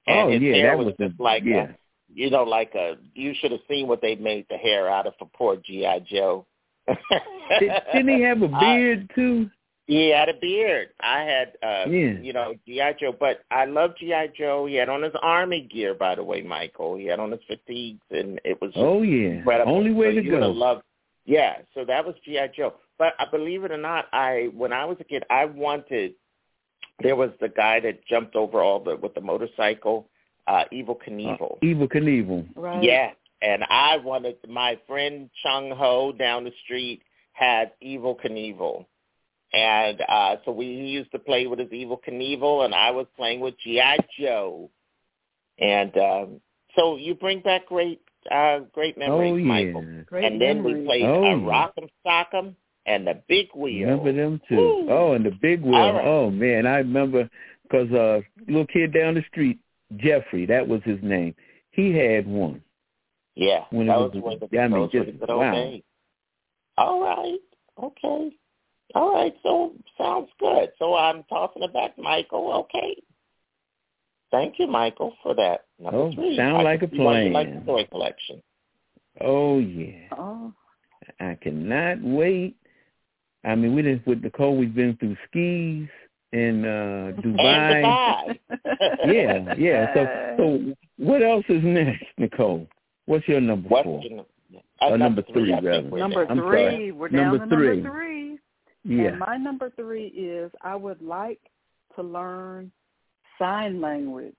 Speaker 7: And
Speaker 19: Oh,
Speaker 7: his
Speaker 19: yeah,
Speaker 7: hair
Speaker 19: that
Speaker 7: was,
Speaker 19: was the-
Speaker 7: just like
Speaker 19: yeah.
Speaker 7: a, you know, like a. You should have seen what they made the hair out of for poor GI Joe.
Speaker 19: Did, didn't he have a beard too?
Speaker 7: He had a beard. I had, uh,
Speaker 19: Yeah.
Speaker 7: you know, GI Joe. But I love GI Joe. He had on his army gear, by the way, Michael. He had on his fatigues, and it was
Speaker 19: Oh yeah.
Speaker 7: incredible.
Speaker 19: Only way
Speaker 7: so
Speaker 19: to go.
Speaker 7: loved. Yeah, so that was GI Joe. But I believe it or not, I when I was a kid, I wanted. There was the guy that jumped over all the with the motorcycle, uh, Evel Knievel.
Speaker 19: Evel Knievel.
Speaker 10: Right.
Speaker 7: Yeah, and I wanted my friend Chung Ho down the street had Evel Knievel. And uh so we he used to play with his Evel Knievel and I was playing with G.I. Joe. And um so you bring back great uh great memories,
Speaker 19: Oh yeah.
Speaker 7: Michael.
Speaker 10: Great
Speaker 7: and then we
Speaker 10: memories.
Speaker 7: played
Speaker 19: Oh,
Speaker 7: uh,
Speaker 19: yeah.
Speaker 7: Rock'em Sock'em and the Big Wheel.
Speaker 19: Remember them too?
Speaker 7: Woo.
Speaker 19: Oh, and the big wheel.
Speaker 7: All right.
Speaker 19: Oh man, I remember because uh, little kid down the street, Jeffrey, that was his name. He had one.
Speaker 7: Yeah,
Speaker 19: When
Speaker 7: that
Speaker 19: was-
Speaker 7: was, one of the,
Speaker 19: I mean, just-
Speaker 7: good
Speaker 19: wow.
Speaker 7: days. All right. Okay. All right. So sounds good. So I'm tossing it back, Michael. Okay. Thank you, Michael, for that. Number
Speaker 19: Oh,
Speaker 7: three.
Speaker 19: sound
Speaker 7: I
Speaker 19: like a
Speaker 7: see why you like
Speaker 19: plan.
Speaker 7: the toy collection.
Speaker 19: Oh yeah.
Speaker 10: Oh,
Speaker 19: I cannot wait. I mean, we didn't with Nicole. We've been through skis in uh, Dubai.
Speaker 7: And Dubai.
Speaker 19: yeah, yeah. So, so what else is next, Nicole? What's your number
Speaker 7: What's
Speaker 19: four?
Speaker 7: your,
Speaker 19: Uh, number three,
Speaker 7: I
Speaker 19: rather.
Speaker 10: number
Speaker 7: there.
Speaker 19: I'm
Speaker 10: three.
Speaker 19: sorry.
Speaker 10: We're down
Speaker 19: Number
Speaker 10: to number three.
Speaker 19: Yeah.
Speaker 10: And my number three is I would like to learn sign language.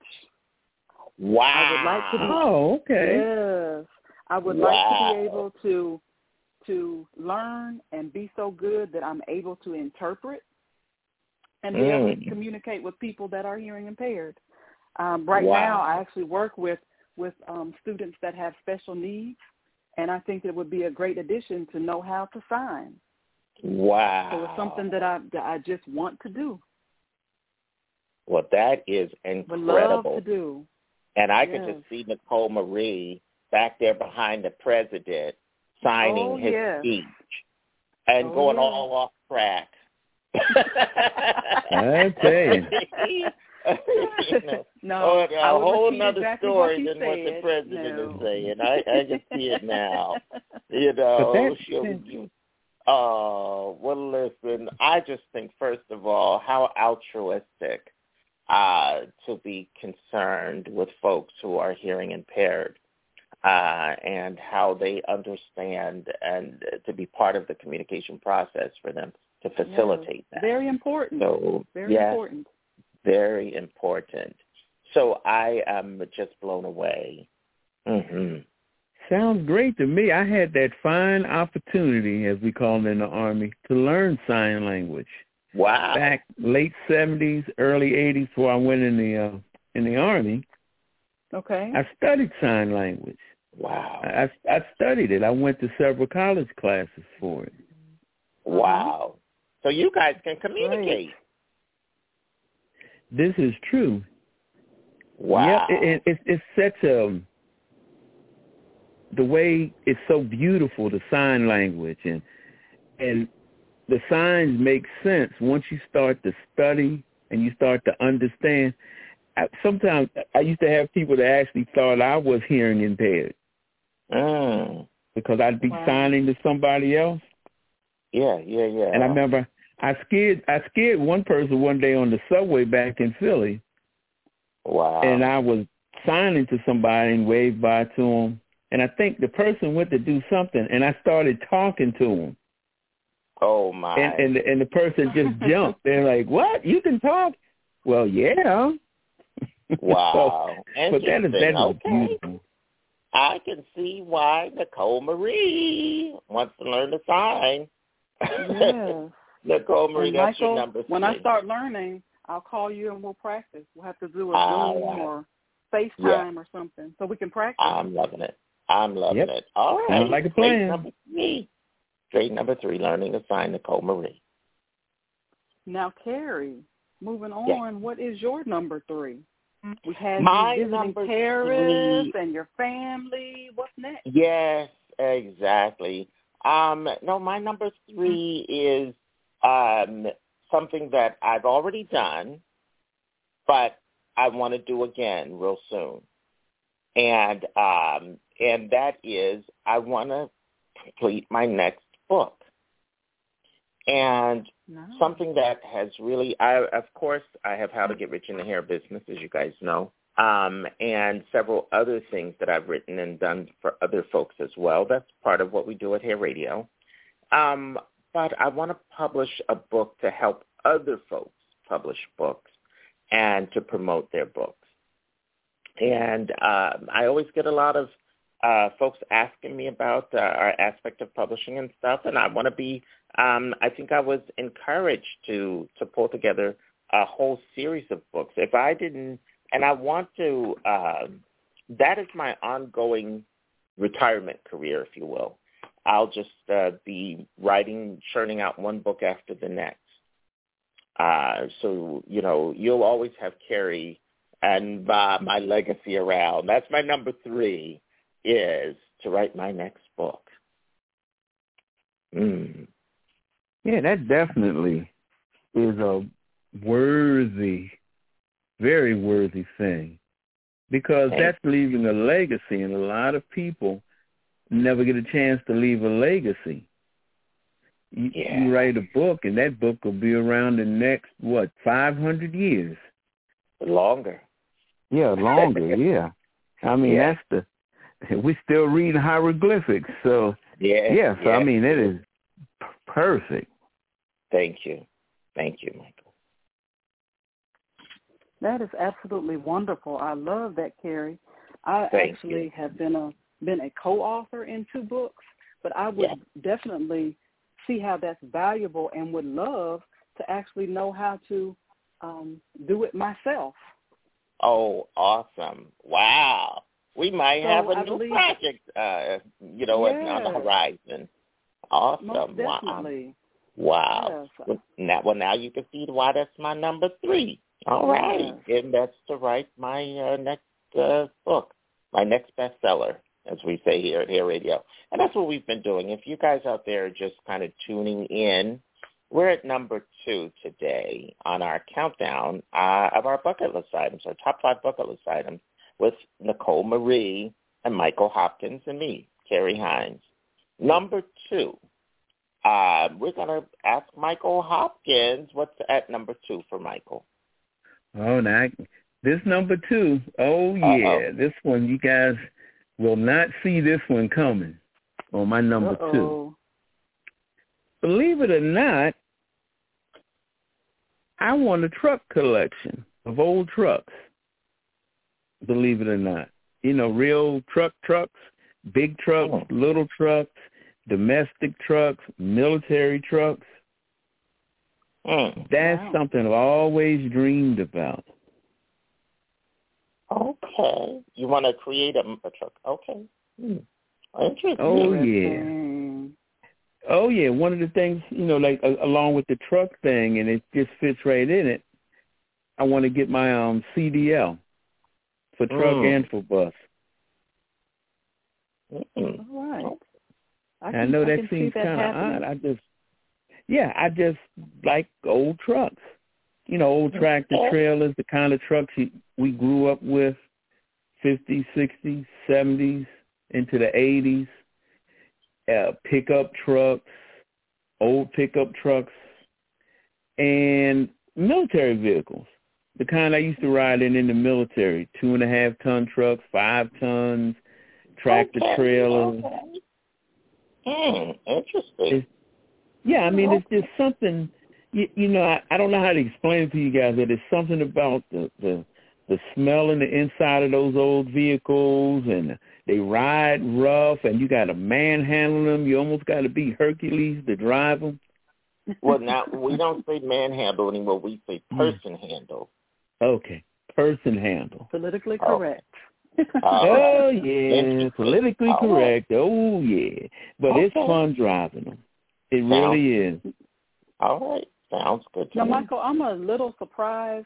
Speaker 7: Wow.
Speaker 10: I would like to be
Speaker 19: Oh, okay.
Speaker 10: Yes. I would like to be able to to learn and be so good that I'm able to interpret and be able to
Speaker 7: Mm.
Speaker 10: communicate with people that are hearing impaired. Um, right
Speaker 7: Wow.
Speaker 10: now, I actually work with with um, students that have special needs, and I think it would be a great addition to know how to sign.
Speaker 7: Wow.
Speaker 10: So it's something that I that I just want to do,
Speaker 7: Well, that is incredible.
Speaker 10: would love to do.
Speaker 7: And I could just see Nicole Marie back there behind the president signing
Speaker 10: Oh,
Speaker 7: his
Speaker 10: yes.
Speaker 7: speech and
Speaker 10: Oh,
Speaker 7: going
Speaker 10: yes.
Speaker 7: all off track.
Speaker 19: I tell you.
Speaker 7: You know,
Speaker 10: No,
Speaker 7: oh,
Speaker 10: I
Speaker 7: a
Speaker 10: would
Speaker 7: whole
Speaker 10: repeat
Speaker 7: nother
Speaker 10: exactly
Speaker 7: story
Speaker 10: what
Speaker 7: than
Speaker 10: you
Speaker 7: what the president
Speaker 10: No.
Speaker 7: is saying. I, I can see it now. You know,
Speaker 19: that-
Speaker 7: she'll, you, oh, well, listen, I just think, first of all, how altruistic uh, to be concerned with folks who are hearing impaired uh, and how they understand and uh, to be part of the communication process for them to facilitate that.
Speaker 10: Very important.
Speaker 7: So,
Speaker 10: Very
Speaker 7: yes,
Speaker 10: important.
Speaker 7: very important. So I am just blown away. hmm
Speaker 19: Sounds great to me. I had that fine opportunity, as we call it in the Army, to learn sign language.
Speaker 7: Wow.
Speaker 19: Back late seventies, early eighties, before I went in the uh, in the Army,
Speaker 10: Okay.
Speaker 19: I studied sign language.
Speaker 7: Wow.
Speaker 19: I, I studied it. I went to several college classes for it.
Speaker 7: Wow. So you guys can communicate.
Speaker 19: This is true.
Speaker 7: Wow.
Speaker 19: Yeah, it, it, it's it's such a the way it's so beautiful the sign language and and the signs make sense once you start to study and you start to understand. I, sometimes I used to have people that actually thought I was hearing impaired
Speaker 7: Mm.
Speaker 19: because I'd be
Speaker 10: Wow.
Speaker 19: signing to somebody else.
Speaker 7: Yeah, yeah, yeah.
Speaker 19: And I uh, remember I scared I scared one person one day on the subway back in Philly,
Speaker 7: Wow.
Speaker 19: and I was signing to somebody and waved by to him, and I think the person went to do something, and I started talking to him,
Speaker 7: oh my.
Speaker 19: and and the, and the person just jumped. They're like, "What? You can talk?" Well, yeah.
Speaker 7: Wow.
Speaker 19: so, but that is that is.
Speaker 7: Okay.
Speaker 19: beautiful.
Speaker 7: I can see why Nicole Marie wants to learn to sign.
Speaker 10: Yes.
Speaker 7: Nicole Marie,
Speaker 10: And
Speaker 7: that's your
Speaker 10: Michael,
Speaker 7: number
Speaker 10: when I start learning, I'll call you and we'll practice. We'll have to do a
Speaker 7: All
Speaker 10: Zoom
Speaker 7: right.
Speaker 10: or FaceTime or something so we can practice.
Speaker 7: I'm loving it. I'm loving
Speaker 19: Yep.
Speaker 7: it. All right.
Speaker 19: Sounds like a
Speaker 7: Straight
Speaker 19: plan.
Speaker 7: number three. Straight number three, learning to sign Nicole Marie.
Speaker 10: Now, Carrie, moving
Speaker 7: Yes.
Speaker 10: on, what is your number three? We had
Speaker 7: My
Speaker 10: you visiting
Speaker 7: number
Speaker 10: terrorists
Speaker 7: three-
Speaker 10: and your family. What's next?
Speaker 7: Yes, exactly. Um, no, my number three is um, something that I've already done, but I want to do again real soon. And um, and that is I want to complete my next book. And something that has really, I of course, I have How to Get Rich in the Hair Business, as you guys know, um, and several other things that I've written and done for other folks as well. That's part of what we do at Hair Radio. Um, but I want to publish a book to help other folks publish books and to promote their books. And um, I always get a lot of uh, folks asking me about uh, our aspect of publishing and stuff, and I want to be. Um, I think I was encouraged to to pull together a whole series of books. If I didn't, and I want to, uh, that is my ongoing retirement career, if you will. I'll just uh, be writing, churning out one book after the next. Uh, so you know, you'll always have Carrie and uh, my legacy around. That's my number three is to write my next book.
Speaker 19: Mm. Yeah, that definitely is a worthy, very worthy thing because that's leaving a legacy, and a lot of people never get a chance to leave a legacy. You,
Speaker 7: yeah.
Speaker 19: you write a book, and that book will be around the next what five hundred years.
Speaker 7: Longer.
Speaker 19: Yeah, longer. yeah. I mean,
Speaker 7: Yeah.
Speaker 19: that's the we still reading hieroglyphics, so
Speaker 7: Yeah.
Speaker 19: yeah. So
Speaker 7: yeah.
Speaker 19: I mean, it is p- perfect.
Speaker 7: Thank you. Thank you.
Speaker 10: That is absolutely wonderful. I love that, Carrie. I
Speaker 7: Thank
Speaker 10: actually
Speaker 7: you.
Speaker 10: have been a been a co-author in two books, but I would definitely see how that's valuable and would love to actually know how to um, do it myself.
Speaker 7: Oh, awesome. Wow. We might
Speaker 10: So
Speaker 7: have a
Speaker 10: I
Speaker 7: new
Speaker 10: believe-
Speaker 7: project, uh, you know, on the horizon. Awesome.
Speaker 10: Most
Speaker 7: Wow.
Speaker 10: definitely.
Speaker 7: Wow.
Speaker 10: Yes.
Speaker 7: Well, now, well, now you can see why that's my number three. All right. And that's to write my uh, next uh, book, my next bestseller, as we say here at Hair Radio. And that's what we've been doing. If you guys out there are just kind of tuning in, we're at number two today on our countdown uh, of our bucket list items, our top five bucket list items, with Nicole Marie and Michael Hopkins and me, Carrie Hines. Number two, uh, we're going to ask Michael Hopkins what's at number two for Michael.
Speaker 19: Oh, now this number two. Oh yeah, this one you guys will not see this one coming on my number two.
Speaker 10: Uh-oh.
Speaker 19: Believe it or not, I want a truck collection of old trucks. Believe it or not, you know, real truck trucks, big trucks, oh. little trucks, domestic trucks, military trucks. That's something I've always dreamed about.
Speaker 7: Okay. You want to create a, a truck. Okay. Hmm. Interesting.
Speaker 19: Oh yeah. Oh yeah. One of the things, you know, like a, along with the truck thing, and it just fits right in it. I want to get my um CDL for truck
Speaker 7: Mm.
Speaker 19: and for bus.
Speaker 7: Mm.
Speaker 10: All right. I,
Speaker 19: I, know
Speaker 10: I
Speaker 19: that
Speaker 10: can
Speaker 19: seems kind of odd. I just, yeah, I just like old trucks. You know, old tractor trailers, the kind of trucks we grew up with, 50s, 60s, 70s, into the 80s. Uh, pickup trucks, old pickup trucks, and military vehicles. The kind I used to ride in in the military, two and a half ton trucks, five tons, tractor
Speaker 7: Okay,
Speaker 19: trailers.
Speaker 7: okay. Hmm. Interesting.
Speaker 19: Yeah, I mean, oh, it's just something. You, you know, I, I don't know how to explain it to you guys, but there's something about the the the smell in the inside of those old vehicles, and they ride rough, and you got to manhandle them. You almost got to be Hercules to drive them.
Speaker 7: well, now we don't say manhandle anymore. We say hmm. person handle.
Speaker 19: Okay, person handle.
Speaker 10: Politically
Speaker 7: Oh.
Speaker 10: correct.
Speaker 19: Uh, oh yeah, politically
Speaker 7: oh.
Speaker 19: correct. Oh yeah, but it's fun driving them. It really is.
Speaker 7: All right. Sounds good to
Speaker 10: Now,
Speaker 7: me.
Speaker 10: Michael, I'm a little surprised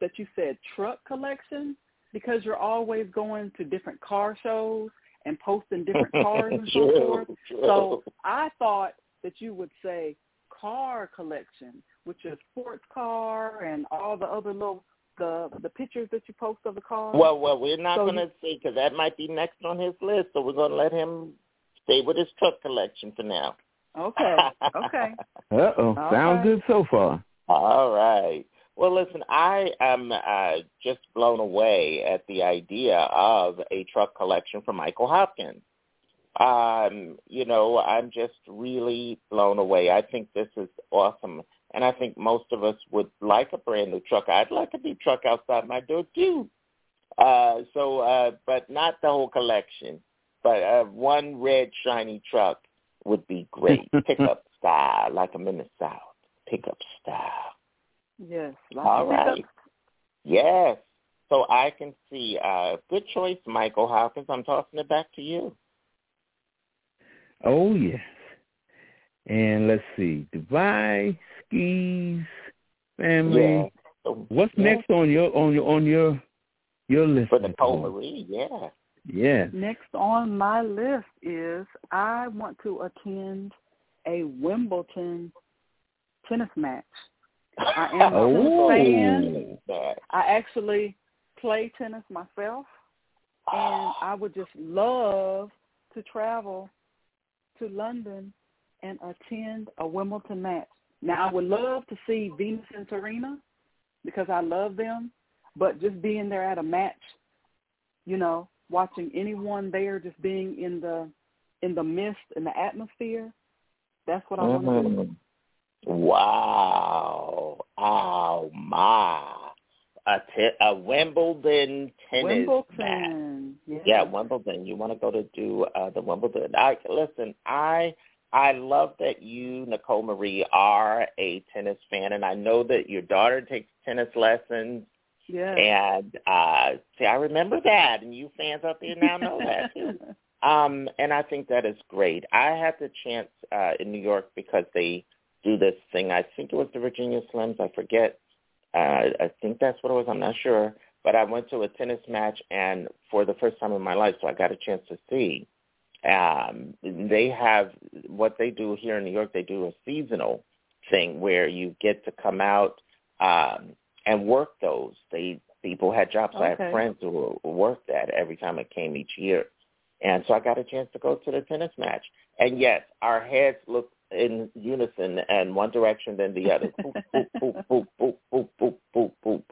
Speaker 10: that you said truck collection because you're always going to different car shows and posting different cars and so forth. So I thought that you would say car collection with your sports car and all the other little the the pictures that you post of the car?
Speaker 7: Well, well, we're not
Speaker 10: So
Speaker 7: going to
Speaker 10: you-
Speaker 7: see because that might be next on his list. So we're going to let him stay with his truck collection for now.
Speaker 10: Okay. Okay.
Speaker 19: Uh oh,
Speaker 10: All
Speaker 19: sounds
Speaker 10: right.
Speaker 19: good so far.
Speaker 7: All right. Well, listen, I am uh, just blown away at the idea of a truck collection for Michael Hopkins. Um, you know, I'm just really blown away. I think this is awesome. And I think most of us would like a brand new truck. I'd like a new truck outside my door too. Uh, so, uh, but not the whole collection. But uh, one red shiny truck would be great. Pickup style, like I'm in the South. Pickup style.
Speaker 10: Yes. Lots
Speaker 7: All
Speaker 10: of pickups.
Speaker 7: Yes. So I can see. Uh, good choice, Michael Hopkins. I'm tossing it back to you.
Speaker 19: Oh yes. And let's see, Dubai skis family.
Speaker 7: Yeah. So,
Speaker 19: What's
Speaker 7: yeah.
Speaker 19: next on your on your on your your list?
Speaker 7: For the
Speaker 19: Nicole?
Speaker 7: Marie, yeah.
Speaker 19: Yeah.
Speaker 10: Next on my list is I want to attend a Wimbledon tennis match. I am a
Speaker 19: Oh.
Speaker 10: tennis fan. I actually play tennis myself, and I would just love to travel to London and attend a Wimbledon match. Now, I would love to see Venus and Serena because I love them, but just being there at a match, you know, watching anyone there, just being in the in the mist and the atmosphere, that's what I want to do.
Speaker 7: Wow. Oh my. A, t- a Wimbledon tennis match.
Speaker 10: Wimbledon. Yeah.
Speaker 7: Yeah, Wimbledon. You want to go to do uh, the Wimbledon? I listen. I I love that you, Nicole Marie, are a tennis fan, and I know that your daughter takes tennis lessons.
Speaker 10: Yeah.
Speaker 7: And uh see, I remember that, and you fans out there now know that too. Um, and I think that is great. I had the chance uh, in New York because they do this thing. I think it was the Virginia Slims. I forget. Uh, I think that's what it was. I'm not sure. But I went to a tennis match, and for the first time in my life, so I got a chance to see. Um, they have what they do here in New York. They do a seasonal thing where you get to come out um, and work those. They people had jobs.
Speaker 10: Okay.
Speaker 7: I had friends who worked that every time it came each year, and so I got a chance to go to the tennis match. And yes, our heads looked in unison and one direction then the other. boop, boop, boop, boop, boop, boop, boop, boop.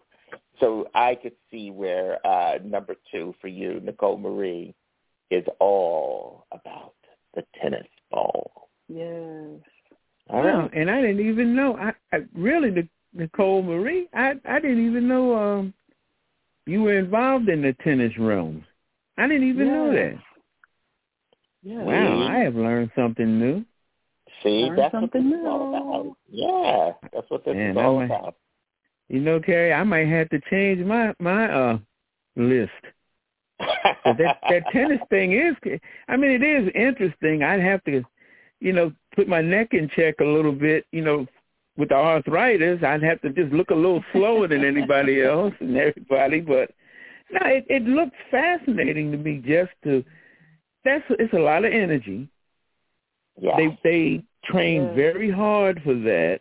Speaker 7: So I could see where uh, number two for you, Nicole Marie, is all about the tennis ball.
Speaker 10: Yes.
Speaker 7: All right.
Speaker 19: Oh, and I didn't even know. I, I really the Nicole Marie, I I didn't even know um you were involved in the tennis realm. I didn't even know that.
Speaker 10: Yeah.
Speaker 19: Wow, I have learned something new.
Speaker 7: See,
Speaker 10: Learn
Speaker 7: that's what
Speaker 10: something
Speaker 7: this is all
Speaker 10: new.
Speaker 7: about. Yeah, that's what this
Speaker 19: Man,
Speaker 7: is all
Speaker 19: might-
Speaker 7: about.
Speaker 19: You know, Carrie, I might have to change my my uh list. 'Cause that that tennis thing is I mean it is interesting. I'd have to, you know, put my neck in check a little bit, you know, with the arthritis, I'd have to just look a little slower than anybody else and everybody, but no, it it looks fascinating to me just to that's it's a lot of energy.
Speaker 7: Yeah.
Speaker 19: They they train very hard for that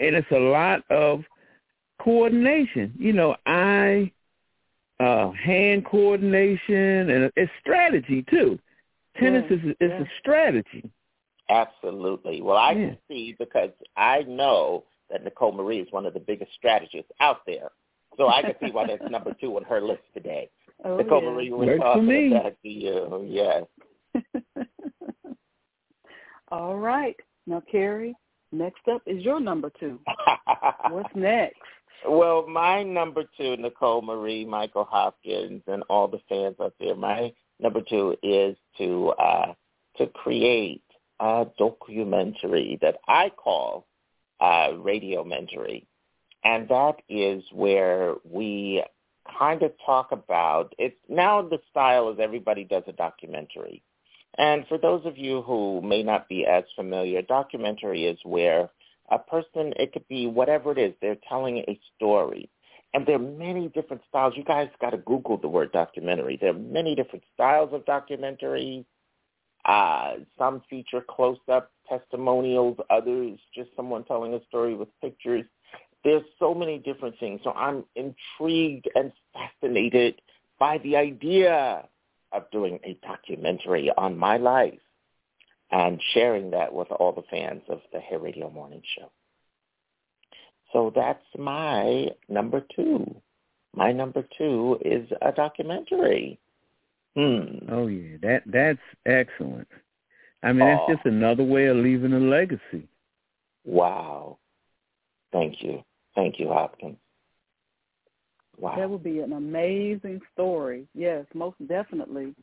Speaker 19: and it's a lot of coordination. You know, eye uh hand coordination and it's strategy too. Tennis
Speaker 10: Yeah,
Speaker 19: is is
Speaker 10: yeah.
Speaker 19: a strategy.
Speaker 7: Absolutely. Well, I
Speaker 19: Yeah.
Speaker 7: can see because I know that Nicole Marie is one of the biggest strategists out there. So I can see why that's number two on her list today.
Speaker 10: Oh,
Speaker 7: Nicole
Speaker 10: yeah.
Speaker 7: Marie, we're
Speaker 19: Works
Speaker 7: talking to you. Yes.
Speaker 10: All right. Now, Carrie, next up is your number two. What's next?
Speaker 7: Well, my number two, Nicole Marie, Michael Hopkins, and all the fans out there. My number two is to uh, to create a documentary that I call uh, Radiomentary, and that is where we kind of talk about it's now the style is everybody does a documentary. And for those of you who may not be as familiar, documentary is where a person, it could be whatever it is, they're telling a story. And there are many different styles. You guys got to Google the word documentary. There are many different styles of documentaries. Uh, some feature close-up testimonials, others just someone telling a story with pictures. There's so many different things. So I'm intrigued and fascinated by the idea of doing a documentary on my life and sharing that with all the fans of the Hair Radio Morning Show. So that's my number two. My number two is a documentary. Hmm.
Speaker 19: Oh yeah, that that's excellent. I mean, that's
Speaker 7: Oh.
Speaker 19: just another way of leaving a legacy.
Speaker 7: Wow. Thank you. Thank you, Hopkins. Wow.
Speaker 10: That would be an amazing story. Yes, most definitely.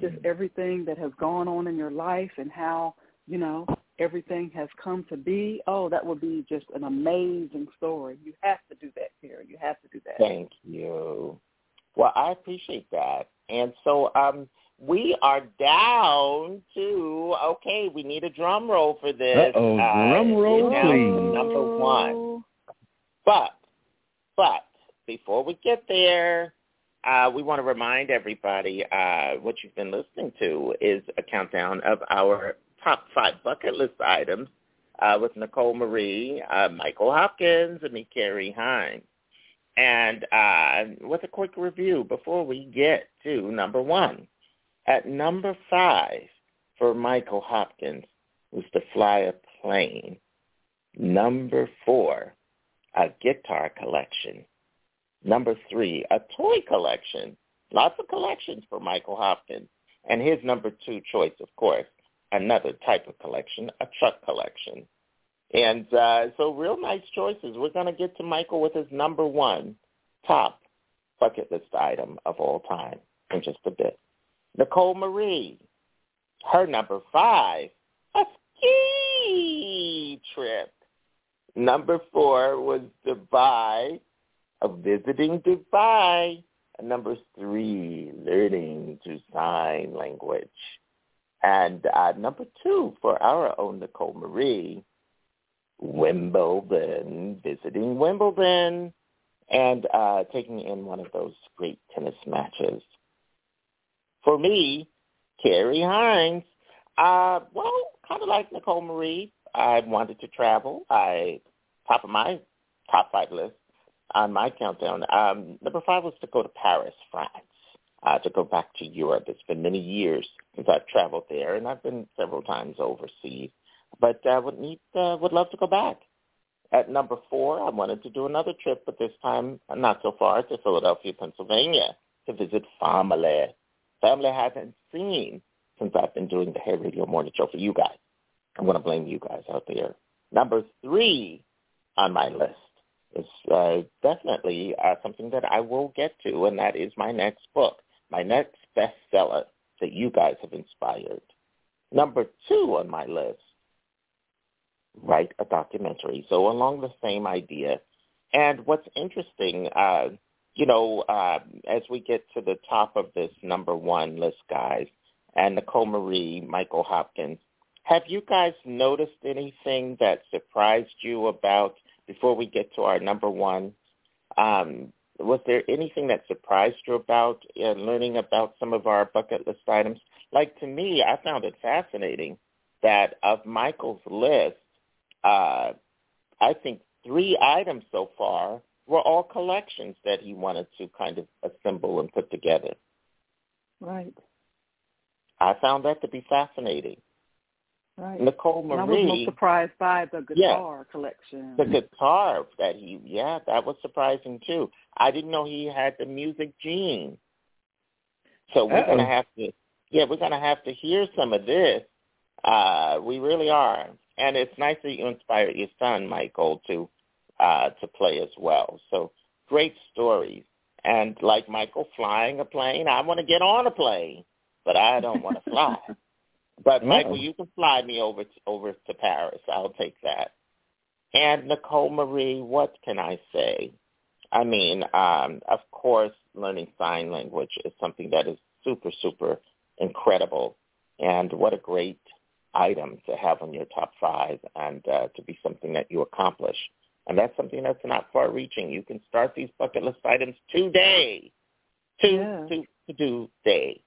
Speaker 10: Just everything that has gone on in your life and how, you know, everything has come to be. Oh, that would be just an amazing story. You have to do that, Terry. You have to do that.
Speaker 7: Thank you. Well, I appreciate that. And so um we are down to okay, we need a drum roll for this.
Speaker 19: Uh-oh, drum roll, please.
Speaker 7: Number one. But but before we get there, uh, we want to remind everybody uh, what you've been listening to is a countdown of our top five bucket list items uh, with Nicole Marie, uh, Michael Hopkins, and me, Carrie Hines. And uh, with a quick review before we get to number one. At number five for Michael Hopkins was to fly a plane. Number four, a guitar collection. Number three, a toy collection. Lots of collections for Michael Hopkins. And his number two choice, of course, another type of collection, a truck collection. And uh, so real nice choices. We're going to get to Michael with his number one top bucket list item of all time in just a bit. Nicole Marie, her number five, a ski trip. Number four was Dubai, a visiting Dubai. And number three, learning to sign language. And uh, number two for our own Nicole Marie, Wimbledon, visiting Wimbledon, and uh, taking in one of those great tennis matches. For me, Carrie Hines, uh, well, kind of like Nicole Marie, I wanted to travel. I top of my top five list on my countdown. Um, number five was to go to Paris, France, uh, to go back to Europe. It's been many years since I've traveled there, and I've been several times overseas. But uh, would need uh, would love to go back. At number four, I wanted to do another trip, but this time not so far to Philadelphia, Pennsylvania, to visit family. Family I haven't seen since I've been doing the Hair Radio Morning Show for you guys. I'm going to blame you guys out there. Number three on my list is uh, definitely uh, something that I will get to, and that is my next book, my next bestseller that you guys have inspired. Number two on my list, write a documentary. So along the same idea. And what's interesting, uh, you know, uh, as we get to the top of this number one list, guys, and Nicole Marie, Michael Hopkins, have you guys noticed anything that surprised you about, before we get to our number one, um, was there anything that surprised you about uh, learning about some of our bucket list items? Like to me, I found it fascinating that of Michael's list, uh, I think three items so far were all collections that he wanted to kind of assemble and put together.
Speaker 10: Right.
Speaker 7: I found that to be fascinating.
Speaker 10: Right.
Speaker 7: Nicole
Speaker 10: And I was most
Speaker 7: Marie,
Speaker 10: surprised by the
Speaker 7: Yeah.
Speaker 10: guitar collection.
Speaker 7: the guitar that he, yeah, that was surprising too. I didn't know he had the music gene. So we're
Speaker 19: Uh-oh.
Speaker 7: gonna have to, yeah, we're gonna have to hear some of this. Uh, we really are, and it's nice that you inspired your son Michael to uh, to play as well. So great stories, and like Michael flying a plane, I want to get on a plane, but I don't want to fly. But Michael, you can fly me over to, over to Paris. I'll take that. And Nicole Marie, what can I say? I mean, um, of course, learning sign language is something that is super, super incredible. And what a great item to have on your top five and uh, to be something that you accomplish. And that's something that's not far reaching. You can start these bucket list items today. To,
Speaker 10: Yeah.
Speaker 7: to, to do day.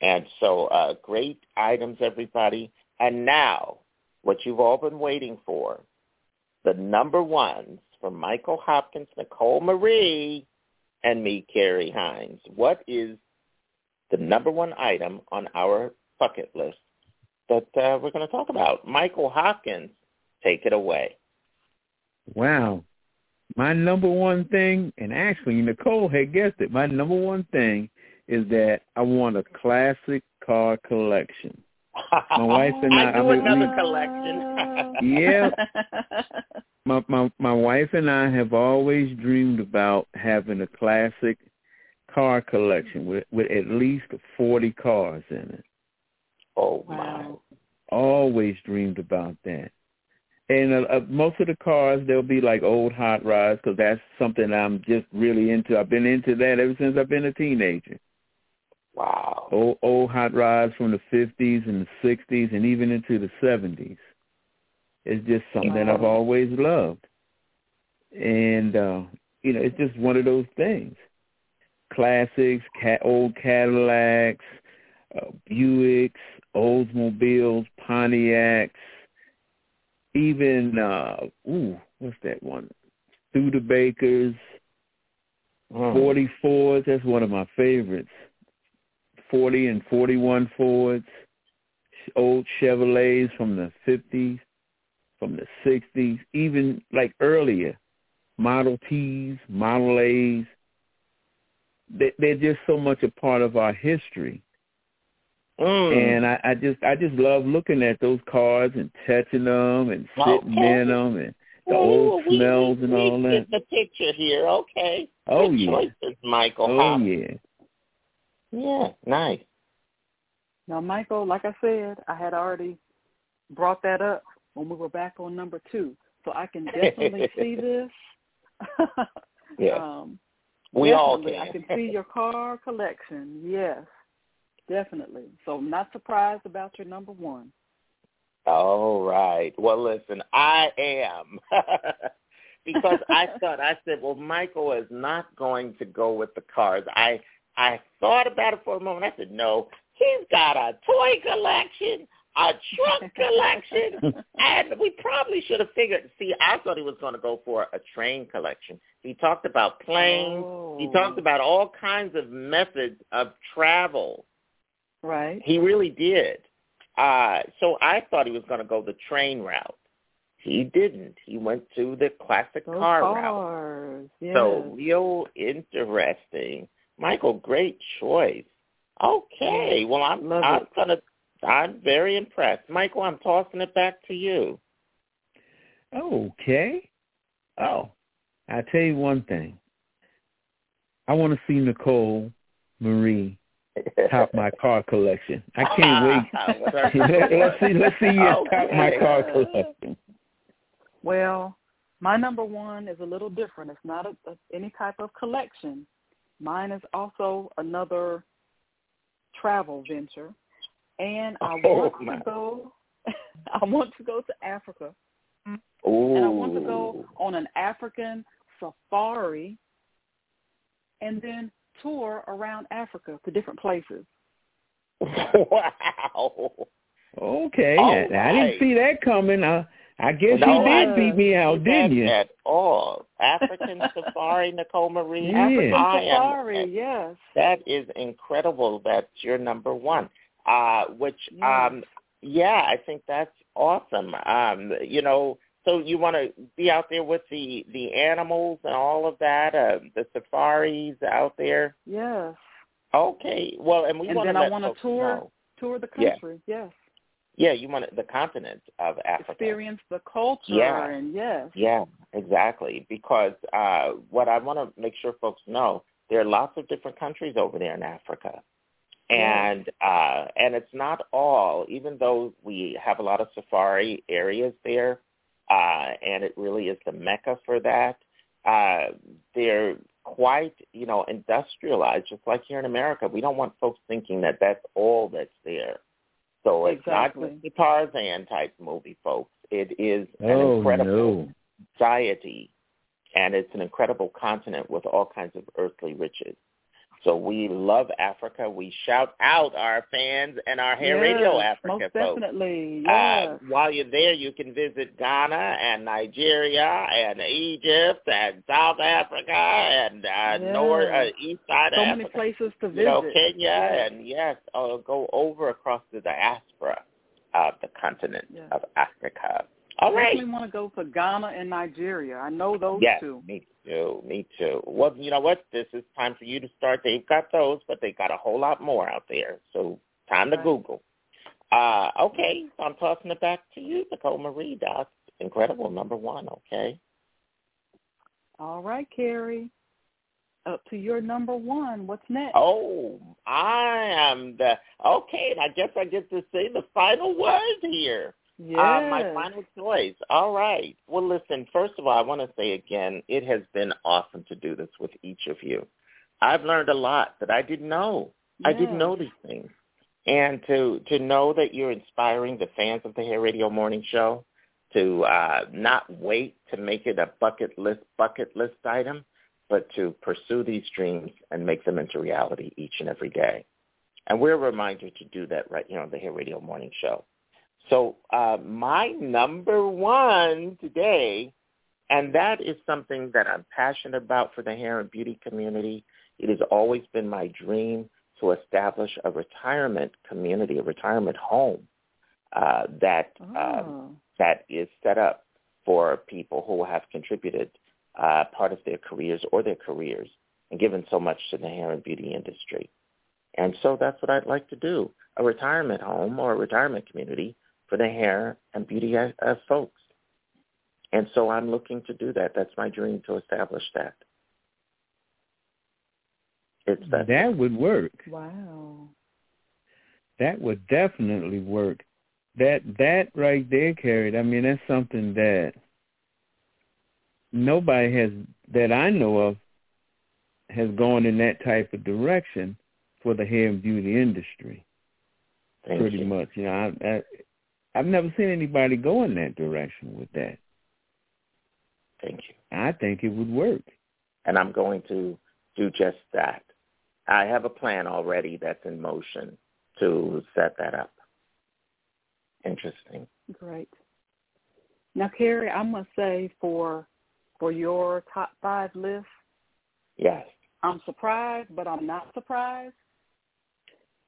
Speaker 7: And so uh, great items, everybody. And now, what you've all been waiting for, the number ones from Michael Hopkins, Nicole Marie, and me, Carrie Hines. What is the number one item on our bucket list that uh, we're going to talk about? Michael Hopkins, take it away.
Speaker 19: Wow. My number one thing, and actually Nicole had guessed it, my number one thing is that I want a classic car collection. My wife and I,
Speaker 7: I do
Speaker 19: I mean,
Speaker 7: another
Speaker 19: we-
Speaker 7: collection.
Speaker 19: Yeah. my my my wife and I have always dreamed about having a classic car collection with with at least forty cars in it.
Speaker 7: Oh
Speaker 19: my! Always dreamed about that. And uh, uh, most of the cars they'll be like old hot rods because that's something I'm just really into. I've been into that ever since I've been a teenager.
Speaker 7: Wow.
Speaker 19: Old old hot rods from the fifties and the sixties and even into the seventies. It's just something I've always loved. And uh, you know, it's just one of those things. Classics, cat, old Cadillacs, uh, Buicks, Oldsmobiles, Pontiacs, even uh ooh, what's that one? Studebakers, forty Fords, that's one of my favorites. Forty and forty one Fords, old Chevrolets from the fifties, from the sixties, even like earlier, Model Ts, Model A's. They, they're just so much a part of our history.
Speaker 7: Mm.
Speaker 19: And I, I just I just love looking at those cars and touching them and sitting
Speaker 7: Okay.
Speaker 19: in them and the
Speaker 7: Ooh,
Speaker 19: old
Speaker 7: we-
Speaker 19: smells
Speaker 7: we,
Speaker 19: and all
Speaker 7: we
Speaker 19: that.
Speaker 7: get the picture here. Okay.
Speaker 19: Oh
Speaker 7: Good
Speaker 19: yeah.
Speaker 7: choices, Michael.
Speaker 19: Oh
Speaker 7: Hopkins.
Speaker 19: yeah.
Speaker 7: Yeah, nice.
Speaker 10: Now, Michael, like I said, I had already brought that up when we were back on number two, so I can definitely see this.
Speaker 7: Yeah.
Speaker 10: Um,
Speaker 7: We all
Speaker 10: definitely. I
Speaker 7: can.
Speaker 10: can see your car collection. Yes, definitely. So I'm not surprised about your number one.
Speaker 7: All right. Well, listen, I am. because I thought, I said, well, Michael is not going to go with the cars. I I thought about it for a moment. I said, no, he's got a toy collection, a truck collection, and we probably should have figured. See, I thought he was going to go for a train collection. He talked about planes. He talked oh. about all kinds of methods of travel.
Speaker 10: Right.
Speaker 7: He really did. Uh, so I thought he was going to go the train route. He didn't. He went to the classic
Speaker 10: Those
Speaker 7: car route.
Speaker 10: Yes.
Speaker 7: So real interesting. Michael, great choice. Okay. Well, I'm
Speaker 10: Love
Speaker 7: I'm
Speaker 10: it.
Speaker 7: gonna. I'm very impressed, Michael. I'm tossing it back to you.
Speaker 19: Okay. Oh, I tell you one thing. I want to see Nicole Marie top my car collection. I can't wait. let's see. Let's see you top my car collection.
Speaker 10: Well, my number one is a little different. It's not a, a, any type of collection. Mine is also another travel venture, and I
Speaker 7: Oh,
Speaker 10: want
Speaker 7: my.
Speaker 10: to go. I want to go to Africa,
Speaker 7: Ooh.
Speaker 10: and I want to go on an African safari, and then tour around Africa to different places.
Speaker 7: wow.
Speaker 19: Okay.
Speaker 7: All
Speaker 19: I, I
Speaker 7: right.
Speaker 19: didn't see that coming. I I guess
Speaker 7: No,
Speaker 19: you did
Speaker 7: I
Speaker 19: beat me out, didn't you?
Speaker 7: At all. African safari, Nicole Marie.
Speaker 19: Yeah.
Speaker 10: African
Speaker 7: I am-
Speaker 10: safari, yes.
Speaker 7: That is incredible. That's your number one. Uh, which, um, yeah, I think that's awesome. Um, you know, so you want to be out there with the the animals and all of that, uh, the safaris out there.
Speaker 10: Yes.
Speaker 7: Okay. Well, and we
Speaker 10: and
Speaker 7: want
Speaker 10: then
Speaker 7: to
Speaker 10: I want to tour
Speaker 7: know.
Speaker 10: tour the
Speaker 7: Yeah.
Speaker 10: country. Yes.
Speaker 7: Yeah, you want the continent of Africa.
Speaker 10: Experience the culture
Speaker 7: Yeah.
Speaker 10: and yes.
Speaker 7: Yeah, exactly. Because uh, what I want to make sure folks know, there are lots of different countries over there in Africa, and uh, and it's not all. Even though we have a lot of safari areas there, uh, and it really is the mecca for that. Uh, they're quite, you know, industrialized, just like here in America. We don't want folks thinking that that's all that's there. So it's
Speaker 10: Exactly.
Speaker 7: not just the Tarzan type movie, folks. It is an
Speaker 19: Oh
Speaker 7: incredible
Speaker 19: no.
Speaker 7: society, and it's an incredible continent with all kinds of earthly riches. So we love Africa. We shout out our fans and our Hair
Speaker 10: yes,
Speaker 7: Radio Africa
Speaker 10: most
Speaker 7: folks.
Speaker 10: definitely.
Speaker 7: Uh, while you're there, you can visit Ghana and Nigeria and Egypt and South Africa and uh,
Speaker 10: Yes.
Speaker 7: North uh, East Side
Speaker 10: so
Speaker 7: of
Speaker 10: many places to visit.
Speaker 7: You know, Kenya
Speaker 10: Yes.
Speaker 7: and yes, uh, go over across the diaspora of the continent of Africa. All
Speaker 10: I
Speaker 7: right.
Speaker 10: definitely want to go to Ghana and Nigeria. I know those
Speaker 7: Yes,
Speaker 10: two.
Speaker 7: me too. Me too. Well, you know what? This is time for you to start. They've got those, but they've got a whole lot more out there. So time to
Speaker 10: Right.
Speaker 7: Google. Uh, okay, so I'm tossing it back to you, Nicole Marie. That's incredible. Number one. Okay.
Speaker 10: All right, Carrie. Up to your number one. What's next?
Speaker 7: Oh, I am the okay. and I guess I get to say the final word here.
Speaker 10: Yes.
Speaker 7: Uh, my final choice. All right. Well, listen, first of all, I want to say again, it has been awesome to do this with each of you. I've learned a lot that I didn't know. I didn't know these things. And to to know that you're inspiring the fans of the Hair Radio Morning Show to uh, not wait to make it a bucket list bucket list item, but to pursue these dreams and make them into reality each and every day. And we're a reminder to do that right here on the Hair Radio Morning Show. So uh, my number one today, and that is something that I'm passionate about for the hair and beauty community. It has always been my dream to establish a retirement community, a retirement home uh, that um,
Speaker 10: Oh.
Speaker 7: that is set up for people who have contributed uh, part of their careers or their careers and given so much to the hair and beauty industry. And so that's what I'd like to do, a retirement home or a retirement community for the hair and beauty uh, folks. And so I'm looking to do that. That's my dream to establish that. It's that.
Speaker 19: That would work.
Speaker 10: Wow.
Speaker 19: That would definitely work. That that right there, Carrie. I mean, that's something that nobody has that I know of has gone in that type of direction for the hair and beauty industry.
Speaker 7: Thank
Speaker 19: pretty
Speaker 7: you.
Speaker 19: much, you know, I, I I've never seen anybody go in that direction with that.
Speaker 7: Thank you.
Speaker 19: I think it would work.
Speaker 7: And I'm going to do just that. I have a plan already that's in motion to set that up. Interesting.
Speaker 10: Great. Now, Carrie, I must say for for your top five list,
Speaker 7: Yes.
Speaker 10: I'm surprised, but I'm not surprised.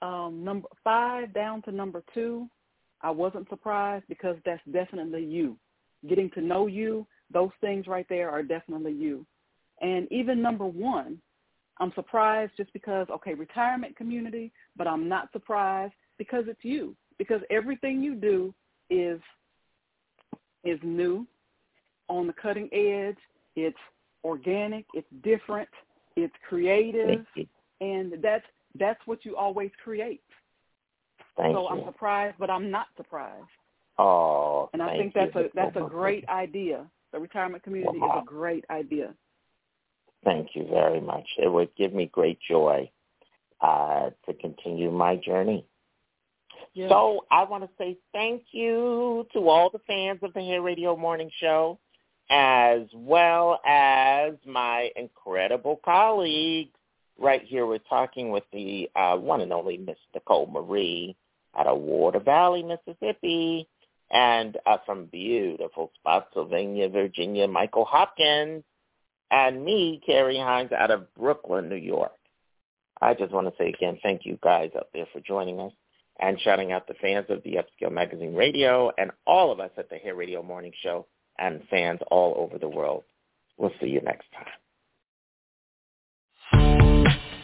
Speaker 10: Um, number five down to number two, I wasn't surprised because that's definitely you. Getting to know you, those things right there are definitely you. And even number one, I'm surprised just because, okay, retirement community, but I'm not surprised because it's you. Because everything you do is is new, on the cutting edge. It's organic. It's different. It's creative, and that's that's what you always create.
Speaker 7: Thank
Speaker 10: so
Speaker 7: you.
Speaker 10: I'm surprised, but I'm not surprised.
Speaker 7: Oh,
Speaker 10: And I think that's
Speaker 7: you,
Speaker 10: a that's a great idea. The retirement community
Speaker 7: Wow.
Speaker 10: is a great idea.
Speaker 7: Thank you very much. It would give me great joy uh, to continue my journey.
Speaker 10: Yes.
Speaker 7: So I want to say thank you to all the fans of the Hair Radio Morning Show, as well as my incredible colleagues. Right here, we're talking with the uh, one and only Miss Nicole Marie out of Water Valley, Mississippi, and uh, from beautiful Spotsylvania, Virginia, Michael Hopkins, and me, Carrie Hines, out of Brooklyn, New York. I just want to say again, thank you guys out there for joining us and shouting out the fans of the Upscale Magazine Radio and all of us at the Hair Radio Morning Show and fans all over the world. We'll see you next time.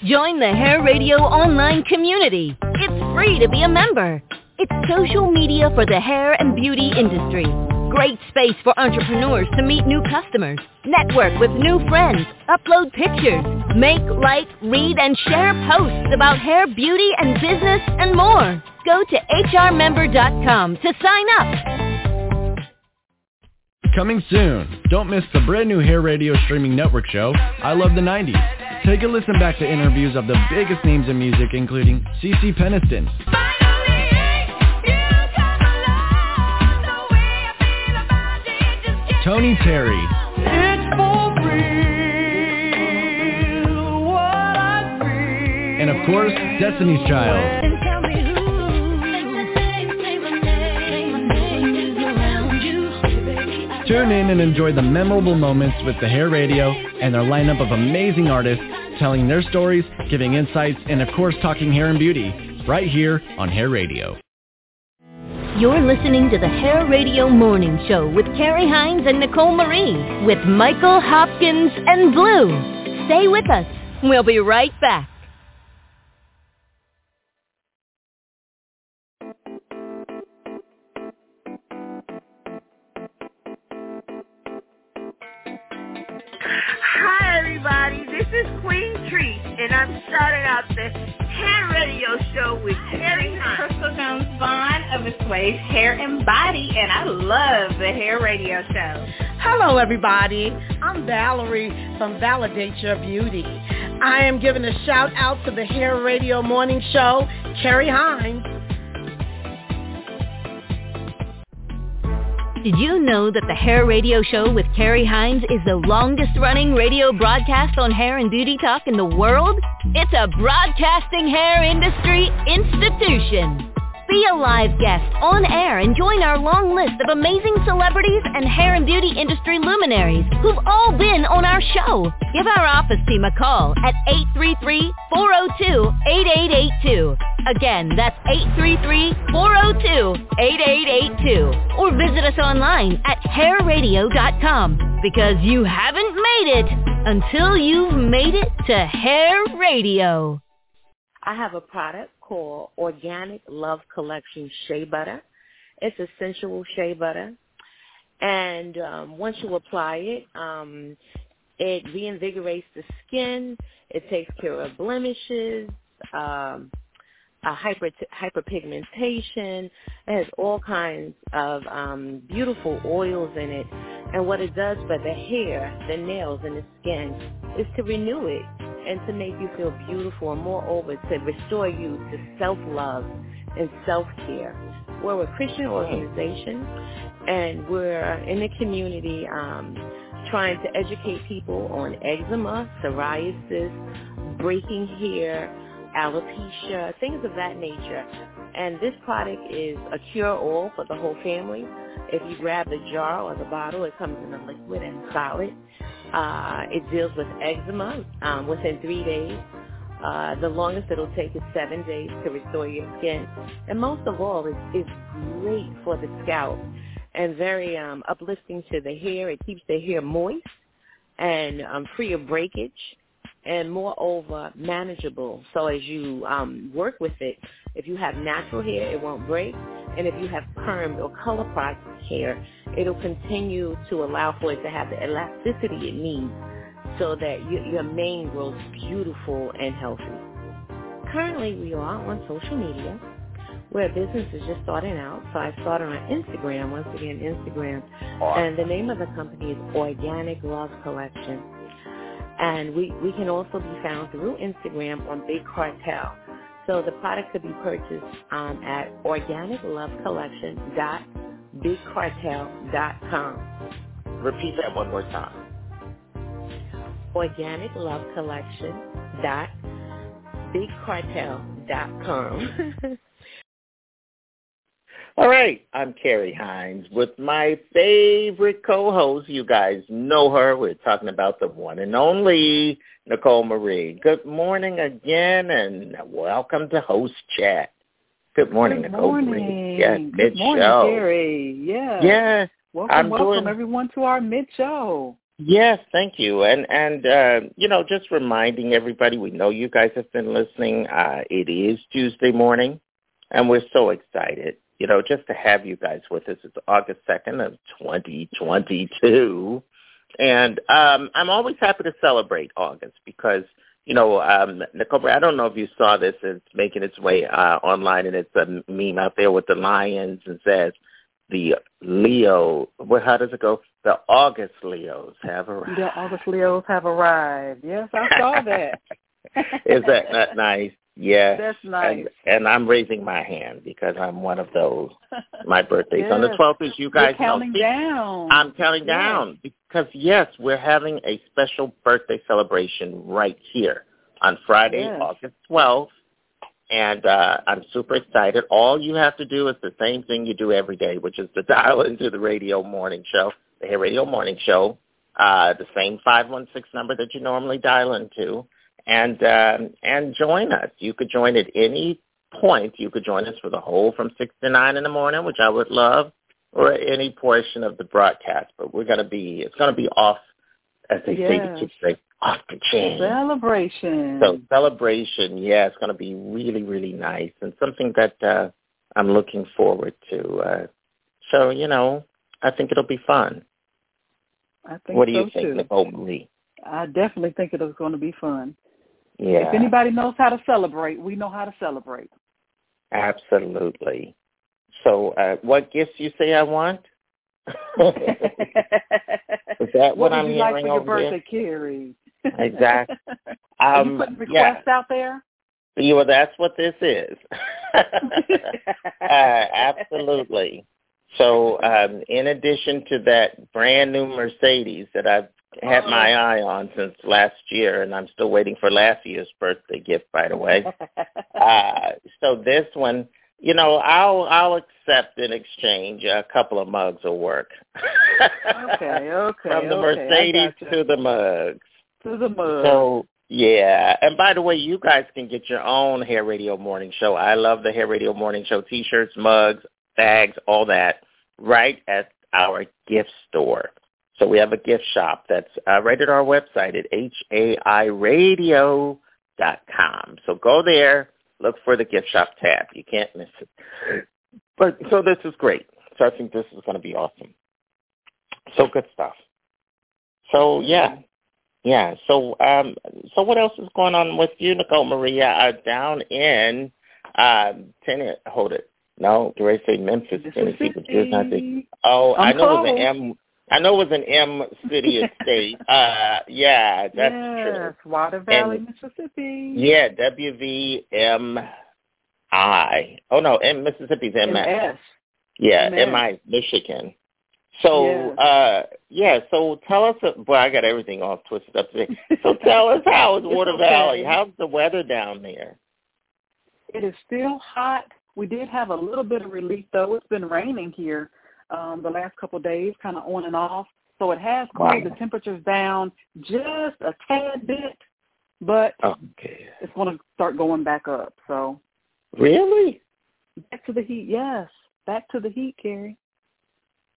Speaker 4: Join the Hair Radio online community. It's free to be a member. It's social media for the hair and beauty industry. Great space for entrepreneurs to meet new customers, network with new friends, upload pictures, make, like, read, and share posts about hair, beauty, and business, and more. Go to hrmember.com to sign up.
Speaker 6: Coming soon. Don't miss the brand new Hair Radio streaming network show, I Love the 90s. Take a listen back to interviews of the biggest names in music, including CeCe Peniston, Tony Terry,
Speaker 20: real what I
Speaker 6: course, Destiny's Child. Tune in and enjoy the memorable moments with the Hair Radio and their lineup of amazing artists telling their stories, giving insights, and of course talking hair and beauty right here on Hair Radio.
Speaker 4: You're listening to the Hair Radio Morning Show with Carrie Hines and Nicole Marie with Michael Hopkins and Blue. Stay with us. We'll be right back.
Speaker 13: I'm starting out the hair radio show with Terry
Speaker 14: Crystal Jones Vaughn of Assuage Hair and Body, and I love the hair radio show.
Speaker 15: Hello, everybody. I'm Valerie from Validate Your Beauty. I am giving a shout out to the Hair Radio Morning Show, Carrie Hines.
Speaker 4: Did you know that the Hair Radio Show with Carrie Hines is the longest running radio broadcast on hair and beauty talk in the world? It's a broadcasting hair industry institution. Be a live guest on air and join our long list of amazing celebrities and hair and beauty industry luminaries who've all been on our show. Give our office team a call at 833-402-8882. Again, that's 833-402-8882. Or visit us online at hairradio.com because you haven't made it until you've made it to Hair Radio.
Speaker 21: I have a product called Organic Love Collection Shea Butter. It's a sensual shea butter. And um, once you apply it, um, it reinvigorates the skin. It takes care of blemishes, um, uh, hyper hyperpigmentation. It has all kinds of um, beautiful oils in it. And what it does for the hair, the nails, and the skin is to renew it and to make you feel beautiful and moreover to restore you to self-love and self-care. We're a Christian organization and we're in the community um, trying to educate people on eczema, psoriasis, breaking hair, alopecia, things of that nature. And this product is a cure-all for the whole family. If you grab the jar or the bottle, it comes in a liquid and solid. Uh, it deals with eczema um, within three days. Uh, the longest it'll take is seven days to restore your skin. And most of all, it's, it's great for the scalp and very um, uplifting to the hair. It keeps the hair moist and um, free of breakage and moreover manageable. So as you um, work with it, if you have natural hair, it won't break. And if you have permed or color processed hair, it'll continue to allow for it to have the elasticity it needs so that your, your mane grows beautiful and healthy. Currently, we are on social media where business is just starting out. So I started on Instagram, once again, Instagram. And the name of the company is Organic Love Collection. And we, we can also be found through Instagram on Big Cartel. So the product could be purchased um, at organiclovecollection.bigcartel.com.
Speaker 7: Repeat that one more time.
Speaker 21: organiclovecollection.bigcartel.com.
Speaker 7: All right, I'm Carrie Hines with my favorite co-host. You guys know her. We're talking about the one and only Nicole Marie. Good morning again, and welcome to Host Chat. Good morning,
Speaker 10: Good
Speaker 7: Nicole
Speaker 10: morning.
Speaker 7: Marie. Yes,
Speaker 10: Good
Speaker 7: mid
Speaker 10: morning,
Speaker 7: show.
Speaker 10: Gary. Yeah.
Speaker 7: Yes,
Speaker 10: Welcome,
Speaker 7: I'm
Speaker 10: welcome
Speaker 7: doing-
Speaker 10: everyone to our mid show.
Speaker 7: Yes, thank you. And and uh, you know, just reminding everybody, we know you guys have been listening. Uh, it is Tuesday morning, and we're so excited. You know, just to have you guys with us. It's August second of 2022, and um, I'm always happy to celebrate August because you know, um, Nicole, I don't know if you saw this. It's making its way uh, online, and it's a meme out there with the lions and says the Leo. What? How does it go? The August Leos have arrived.
Speaker 10: The August Leos have arrived. Yes, I saw that.
Speaker 7: Is that not nice? Yeah.
Speaker 10: That's nice.
Speaker 7: And, and I'm raising my hand because I'm one of those. My birthday's on the 12th, as you guys
Speaker 10: You're counting
Speaker 7: know.
Speaker 10: down.
Speaker 7: I'm counting
Speaker 10: Yes.
Speaker 7: down because yes, we're having a special birthday celebration right here on Friday,
Speaker 10: Yes.
Speaker 7: August 12th. And uh, I'm super excited. All you have to do is the same thing you do every day, which is to dial into the radio morning show, the Hair Radio Morning Show, uh, the same 516 number that you normally dial into, and um, and join us. You could join at any point. You could join us for the whole from 6 to 9 in the morning, which I would love, or any portion of the broadcast. But we're going to be, it's going to be off, as they say,
Speaker 10: Yes.
Speaker 7: the kids say, off the chain.
Speaker 10: Celebration.
Speaker 7: So celebration, yeah, it's going to be really, really nice and something that uh, I'm looking forward to. Uh, so, you know, I think it'll be fun.
Speaker 10: I think
Speaker 7: What do
Speaker 10: so
Speaker 7: you think,
Speaker 10: too.
Speaker 7: Nicole Marie?
Speaker 10: I definitely think it is going to be fun.
Speaker 7: Yeah,
Speaker 10: If anybody knows how to celebrate, we know how to celebrate.
Speaker 7: absolutely. So, uh, what gifts you say I want? Is that what,
Speaker 10: would
Speaker 7: I'm
Speaker 10: you like
Speaker 7: hearing
Speaker 10: for your
Speaker 7: over here?
Speaker 10: birthday, Carrie?
Speaker 7: Exactly.
Speaker 10: Are
Speaker 7: Um,
Speaker 10: you putting
Speaker 7: yeah.
Speaker 10: requests out there?
Speaker 7: Yeah, well, that's what this is. uh, absolutely. So, um, in addition to that brand new Mercedes that I've had my eye on since last year, and I'm still waiting for last year's birthday gift, by the way. Uh, so this one, you know, I'll I'll accept in exchange a couple of mugs will work.
Speaker 10: okay, okay.
Speaker 7: From the
Speaker 10: okay,
Speaker 7: Mercedes to the mugs.
Speaker 10: to the mugs.
Speaker 7: So yeah, and by the way, you guys can get your own Hair Radio Morning Show. I love the Hair Radio Morning Show T-shirts, mugs, bags, all that, right at our gift store. So we have a gift shop that's uh, right at our website at hairradio dot com. So go there, look for the gift shop tab. You can't miss it. But so this is great. So I think this is going to be awesome. So good stuff. So yeah, yeah. So um, so what else is going on with you, Nicole Maria? Uh, down in um, Tennessee. Hold it. No, do I say Memphis, Tennessee? But you're not the. Oh, I know it was an. M. I know it was an M city or state. Uh, yeah, that's true.
Speaker 10: yes, Water Valley,
Speaker 7: And-
Speaker 10: Mississippi.
Speaker 7: Yeah, WVMI. Oh no, M Mississippi's MS.
Speaker 10: MS.
Speaker 7: Yeah,
Speaker 10: MS.
Speaker 7: MI Michigan. So uh yeah, so tell us well, I got everything all twisted up today. So tell us how is Water
Speaker 10: okay.
Speaker 7: Valley? How's the weather down there?
Speaker 10: It is still hot. We did have a little bit of relief though. It's been raining here um, the last couple of days, kind of on and off. So it has cooled
Speaker 7: Wow.
Speaker 10: the temperatures down just a tad bit, but
Speaker 7: Okay.
Speaker 10: it's going to start going back up. So
Speaker 7: Really?
Speaker 10: back to the heat. Yes, back to the heat, Carrie.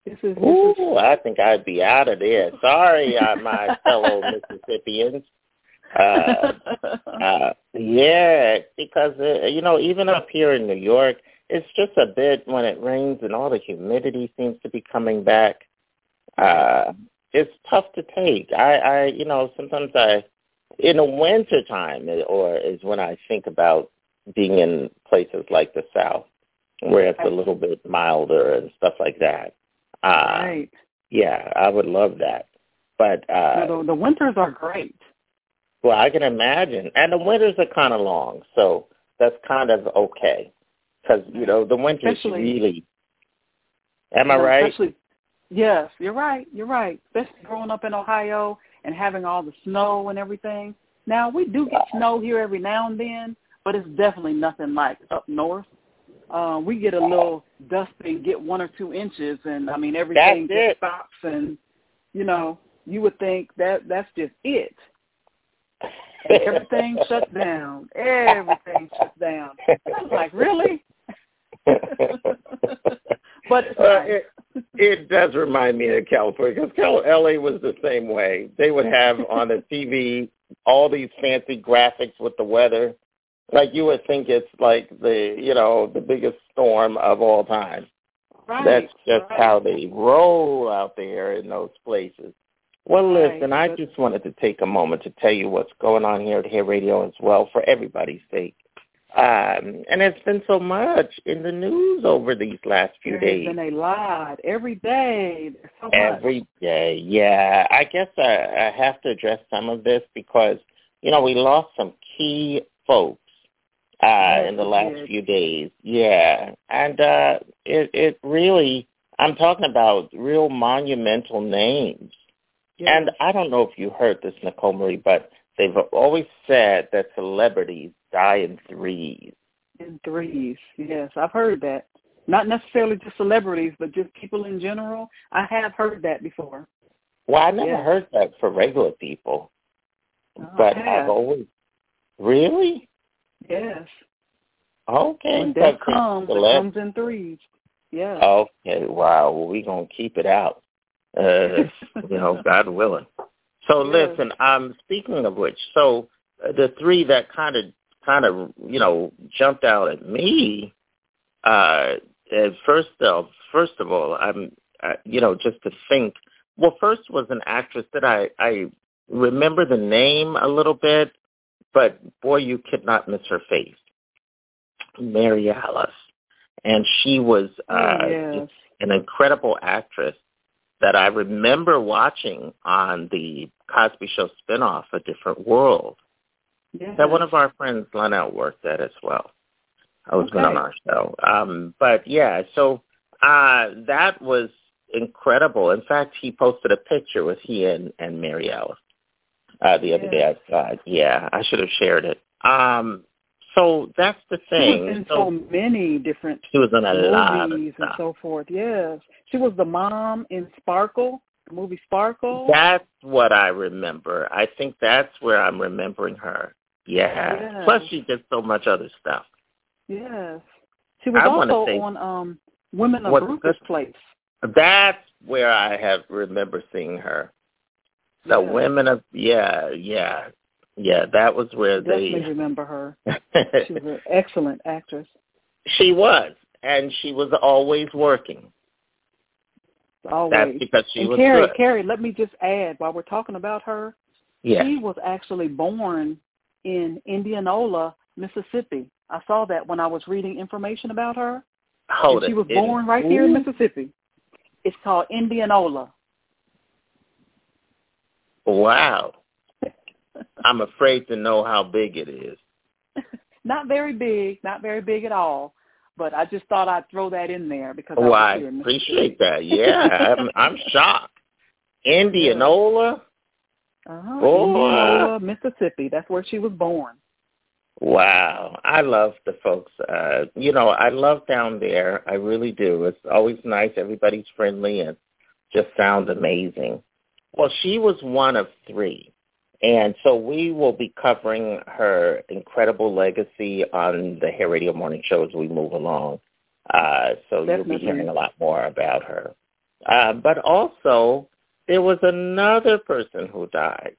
Speaker 10: This is, this is
Speaker 7: Ooh, I think I'd be out of there. Sorry, uh, my fellow Mississippians. Uh, uh, yeah, because uh, you know, even up here in New York, it's just a bit when it rains and all the humidity seems to be coming back. Uh, it's tough to take. I, I, you know, sometimes I, in the winter time, or is when I think about being in places like the South, where it's a little bit milder and stuff like that. Uh,
Speaker 10: right.
Speaker 7: yeah, I would love that. But uh
Speaker 10: the, the winters are great.
Speaker 7: well, I can imagine, and the winters are kind of long, so that's kind of okay. Because you know the winters
Speaker 10: Especially-
Speaker 7: really. Am I right?
Speaker 10: Especially, yes, you're right. You're right. Especially growing up in Ohio and having all the snow and everything. Now we do get snow here every now and then, but it's definitely nothing like up north. Uh, we get a little dusting, get one or two inches, and I mean everything
Speaker 7: That's it.
Speaker 10: just stops. And you know, you would think that that's just it. And everything shuts down. Everything shuts down. I was like, really? but
Speaker 7: Uh, it, it does remind me of California because Cal- LA was the same way. They would have on the TV all these fancy graphics with the weather, like you would think it's like the you know the biggest storm of all time.
Speaker 10: Right,
Speaker 7: That's just
Speaker 10: right.
Speaker 7: how they roll out there in those places. Well,
Speaker 10: Right,
Speaker 7: listen, I just wanted to take a moment to tell you what's going on here at Hair Radio as well for everybody's sake. Um, and it's been so much in the news over these last few
Speaker 10: There's
Speaker 7: days.
Speaker 10: been a lot every day. There's so.
Speaker 7: Every day, yeah. I guess I, I have to address some of this because you know we lost some key folks uh,
Speaker 10: Yes,
Speaker 7: in the last few days. Yeah, and uh, it it really I'm talking about real monumental names.
Speaker 10: Yes.
Speaker 7: And I don't know if you heard this, Nicole Marie, but they've always said that celebrities die in threes.
Speaker 10: In threes, yes, I've heard that. Not necessarily just celebrities, but just people in general. I have heard that before.
Speaker 7: Well, I never
Speaker 10: Yes.
Speaker 7: heard that for regular people,
Speaker 10: Oh,
Speaker 7: but I've always really
Speaker 10: Yes.
Speaker 7: okay.
Speaker 10: When death comes, it comes in threes. Yeah.
Speaker 7: Okay, wow. Well, we're going to keep it out. Uh, you know, God willing. So
Speaker 10: Yes.
Speaker 7: listen, I'm um, speaking of which, so uh, the three that kind of, kind of, you know, jumped out at me, uh, at first of, first of all, I'm, uh, you know, just to think, well, first was an actress that I, I remember the name a little bit, but boy, you could not miss her face. Mary Alice. And she was uh,
Speaker 10: oh, yes.
Speaker 7: an incredible actress that I remember watching on the Cosby Show spinoff, A Different World,
Speaker 10: yes.
Speaker 7: that one of our friends, Lionel, worked at as well. I was been on
Speaker 10: Okay.
Speaker 7: our show. Um, but yeah, so uh, that was incredible. In fact, he posted a picture with he and, and Mary Alice uh, the other day
Speaker 10: I
Speaker 7: outside. Yeah, I should have shared it. Um, so that's the thing.
Speaker 10: She was in
Speaker 7: So-
Speaker 10: so many different
Speaker 7: she was in a lot
Speaker 10: movies and so forth. Yes, she was the mom in Sparkle, the movie Sparkle.
Speaker 7: That's what I remember. I think that's where I'm remembering her. Yeah.
Speaker 10: Yes.
Speaker 7: Plus, she did so much other stuff.
Speaker 10: Yes, she was
Speaker 7: I
Speaker 10: also
Speaker 7: say-
Speaker 10: on um Women of Rufus Place.
Speaker 7: That's where I have remember seeing her. The
Speaker 10: Yeah.
Speaker 7: women of yeah, yeah, yeah. That was where
Speaker 10: Definitely
Speaker 7: they.
Speaker 10: remember her. She was an excellent actress.
Speaker 7: she was, and she was always working.
Speaker 10: Always.
Speaker 7: That's because she
Speaker 10: and
Speaker 7: was
Speaker 10: Carrie,
Speaker 7: good.
Speaker 10: Carrie, let me just add while we're talking about her,
Speaker 7: Yeah.
Speaker 10: she was actually born in Indianola, Mississippi. I saw that when I was reading information about her.
Speaker 7: Hold
Speaker 10: and she was
Speaker 7: It-
Speaker 10: born right here in Mississippi. It's called Indianola.
Speaker 7: Wow. I'm afraid to know how big it is.
Speaker 10: Not very big, not very big at all. But I just thought I'd throw that in there because I
Speaker 7: Oh, I
Speaker 10: Mississippi.
Speaker 7: appreciate that. Yeah, I'm, I'm shocked. Indianola.
Speaker 10: Uh-huh.
Speaker 7: Boy.
Speaker 10: Indianola, Mississippi. That's where she was born.
Speaker 7: Wow, I love the folks. Uh, you know, I love down there. I really do. It's always nice. Everybody's friendly and just sounds amazing. Well, she was one of three. And so we will be covering her incredible legacy on the Hair Radio Morning Show as we move along. Uh, so you'll be hearing a lot more about her. Uh, but also, there was another person who died.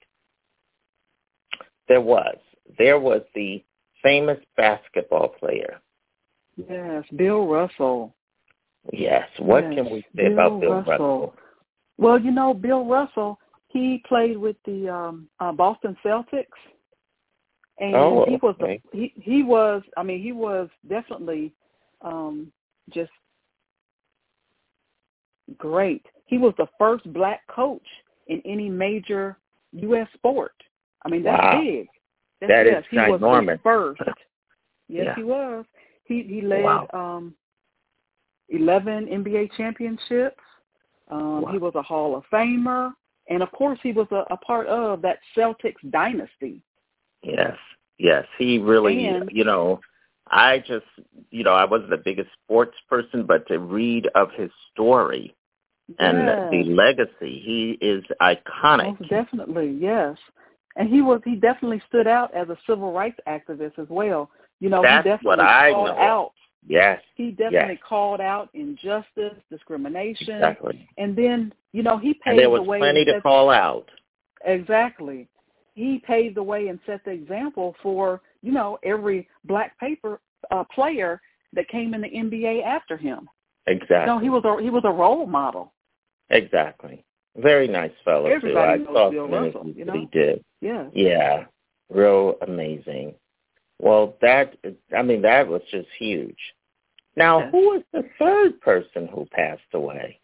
Speaker 7: There was. There was the famous basketball player.
Speaker 10: Yes, Bill Russell.
Speaker 7: Yes. What
Speaker 10: Yes,
Speaker 7: can we say about Bill Russell?
Speaker 10: Well, you know, Bill Russell, he played with the um uh, Boston Celtics. And
Speaker 7: Oh,
Speaker 10: he was
Speaker 7: okay.
Speaker 10: the, he he was I mean, he was definitely um just great. He was the first black coach in any major US sport. I mean, that's
Speaker 7: Wow.
Speaker 10: big. That's,
Speaker 7: That is
Speaker 10: he was
Speaker 7: ginormous.
Speaker 10: first. Yes,
Speaker 7: Yeah.
Speaker 10: he was. He he led
Speaker 7: Wow.
Speaker 10: um eleven NBA championships. Um,
Speaker 7: Wow.
Speaker 10: He was a Hall of Famer, and of course, he was a, a part of that Celtics dynasty.
Speaker 7: Yes. Yes. He really,
Speaker 10: And-
Speaker 7: you know, I just, you know, I wasn't the biggest sports person, but to read of his story and
Speaker 10: Yes.
Speaker 7: the legacy, he is iconic.
Speaker 10: Most definitely, yes. And he was he definitely stood out as a civil rights activist as well. You know,
Speaker 7: That's
Speaker 10: he definitely
Speaker 7: what I
Speaker 10: called
Speaker 7: know.
Speaker 10: out.
Speaker 7: Yes.
Speaker 10: He definitely
Speaker 7: Yes.
Speaker 10: called out injustice, discrimination,
Speaker 7: Exactly.
Speaker 10: and then you know he paved
Speaker 7: And there
Speaker 10: the way.
Speaker 7: plenty to
Speaker 10: set-
Speaker 7: call out.
Speaker 10: Exactly. He paved the way and set the example for, you know, every black paper uh, player that came in the NBA after him.
Speaker 7: Exactly.
Speaker 10: No, he was a he was a role model.
Speaker 7: Exactly. Very nice fellow too.
Speaker 10: Everybody
Speaker 7: I
Speaker 10: knows
Speaker 7: saw
Speaker 10: Bill Russell, you know?
Speaker 7: he did.
Speaker 10: Yeah.
Speaker 7: Yeah, real amazing. Well, that I mean that was just huge. Now,
Speaker 10: Yeah.
Speaker 7: who was the third person who passed away?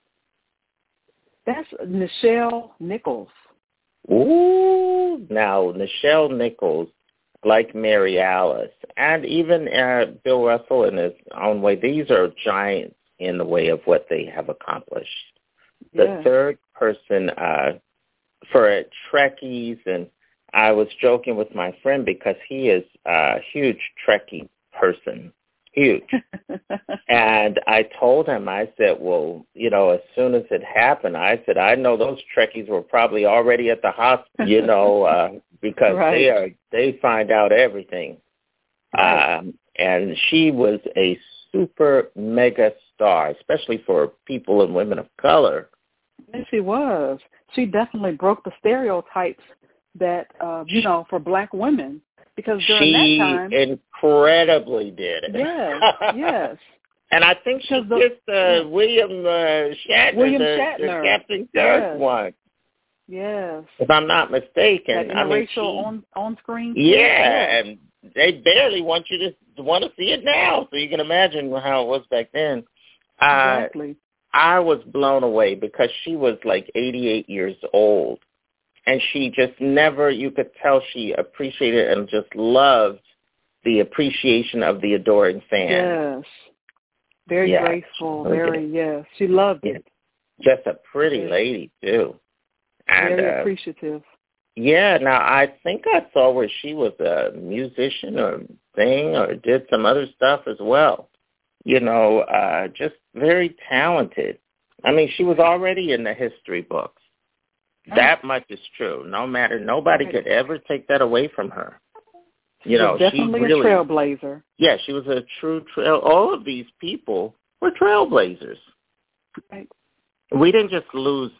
Speaker 10: That's Nichelle Nichols.
Speaker 7: Ooh, now Nichelle Nichols, like Mary Alice, and even uh, Bill Russell in his own way, these are giants in the way of what they have accomplished. The
Speaker 10: Yeah.
Speaker 7: third person uh, for Trekkies and I was joking with my friend because he is a huge Trekkie person, huge. and I told him, I said, well, you know, as soon as it happened, I said, I know those Trekkies were probably already at the hospital, you know, uh, because
Speaker 10: Right.
Speaker 7: they are they find out everything.
Speaker 10: Right.
Speaker 7: Um, and she was a super mega star, especially for people and women of color.
Speaker 10: Yes, she was. She definitely broke the stereotypes that uh, you know for black women because during
Speaker 7: she
Speaker 10: that time,
Speaker 7: incredibly did it.
Speaker 10: yes, yes,
Speaker 7: And I think she
Speaker 10: the-
Speaker 7: kissed uh, William uh, Shatner,
Speaker 10: William
Speaker 7: the,
Speaker 10: Shatner.
Speaker 7: the Captain Kirk
Speaker 10: Yes.
Speaker 7: one,
Speaker 10: yes.
Speaker 7: if I'm not mistaken.
Speaker 10: That
Speaker 7: I mean, she,
Speaker 10: on on screen.
Speaker 7: yeah, and they barely want you to want to see it now, so you can imagine how it was back then. Uh,
Speaker 10: exactly.
Speaker 7: I was blown away because she was like 88 years old, and she just never. You could tell she appreciated and just loved the appreciation of the adoring fans.
Speaker 10: Yes. Very
Speaker 7: Yeah,
Speaker 10: Very yes. She loved
Speaker 7: Yeah.
Speaker 10: it.
Speaker 7: Just a pretty lady too. And
Speaker 10: very
Speaker 7: uh,
Speaker 10: appreciative.
Speaker 7: yeah, now I think I saw where she was a musician or thing or did some other stuff as well. You know, uh just very talented. I mean, she was already in the history books. That much is true. No matter nobody could ever take that away from her. You know,
Speaker 10: was definitely
Speaker 7: she really
Speaker 10: a trailblazer.
Speaker 7: Yeah, she was a true trail all of these people were trailblazers.
Speaker 10: Right.
Speaker 7: we didn't just lose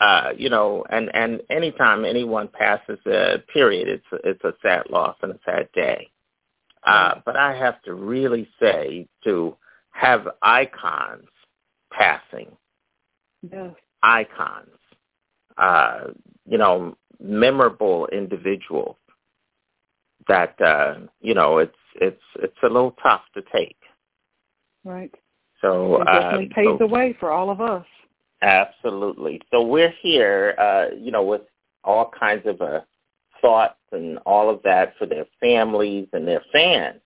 Speaker 7: uh you know and and anytime anyone passes a period it's a, it's a sad loss and a sad day uh but i have to really say to have icons passing
Speaker 10: Yes.
Speaker 7: icons uh you know memorable individuals that uh you know it's it's it's a little tough to take
Speaker 10: Right.
Speaker 7: so
Speaker 10: It definitely
Speaker 7: uh,
Speaker 10: paved
Speaker 7: so-
Speaker 10: the way for all of us.
Speaker 7: Absolutely. So we're here, uh, you know, with all kinds of uh, thoughts and all of that for their families and their fans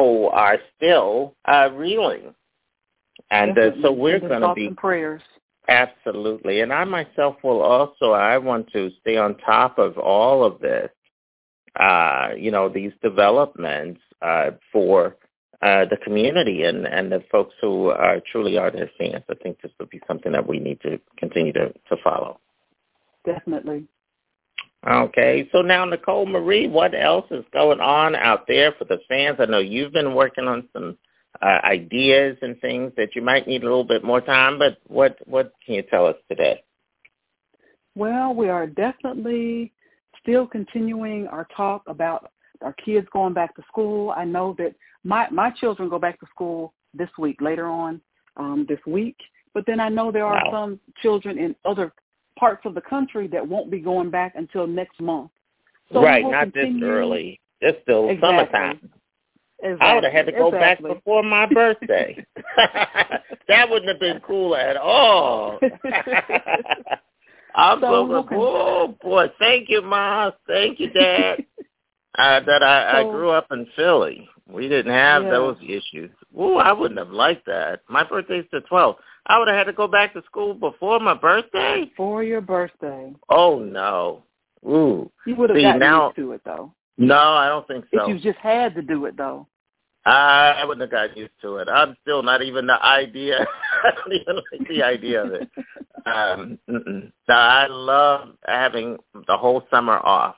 Speaker 7: who are still uh, reeling. And uh, so we're going to be
Speaker 10: prayers.
Speaker 7: absolutely. And I myself will also. I want to stay on top of all of this. Uh, you know, these developments uh, for uh, the community and, and the folks who are truly are their fans. I think this will be something that we need to continue to, to follow.
Speaker 10: Definitely.
Speaker 7: Okay, so now Nicole Marie, what else is going on out there for the fans? I know you've been working on some uh, ideas and things that you might need a little bit more time, but what what can you tell us today?
Speaker 10: Well, we are definitely still continuing our talk about our kids going back to school. I know that my my children go back to school this week, later on um, this week. But then I know there are
Speaker 7: Wow.
Speaker 10: some children in other parts of the country that won't be going back until next month. So
Speaker 7: right, not
Speaker 10: continue-
Speaker 7: this early. It's still
Speaker 10: Exactly.
Speaker 7: summertime. I would have had to go
Speaker 10: exactly.
Speaker 7: back before my birthday. that wouldn't have been cool at all. I'm
Speaker 10: So
Speaker 7: so, oh boy, thank you, Ma. Thank you, Dad. uh, that I, I grew up in Philly. We didn't have
Speaker 10: Yeah.
Speaker 7: those issues. Ooh, I wouldn't have liked that. My birthday's the 12th. I would have had to go back to school before my birthday.
Speaker 10: For your birthday.
Speaker 7: Oh no. Ooh.
Speaker 10: You would have
Speaker 7: See,
Speaker 10: gotten
Speaker 7: now-
Speaker 10: used to it though.
Speaker 7: No, I don't think so.
Speaker 10: If you just had to do it though.
Speaker 7: I I wouldn't have got used to it. I'm still not even the idea. I don't even like the idea of it. Um, mm-mm. so I love having the whole summer off.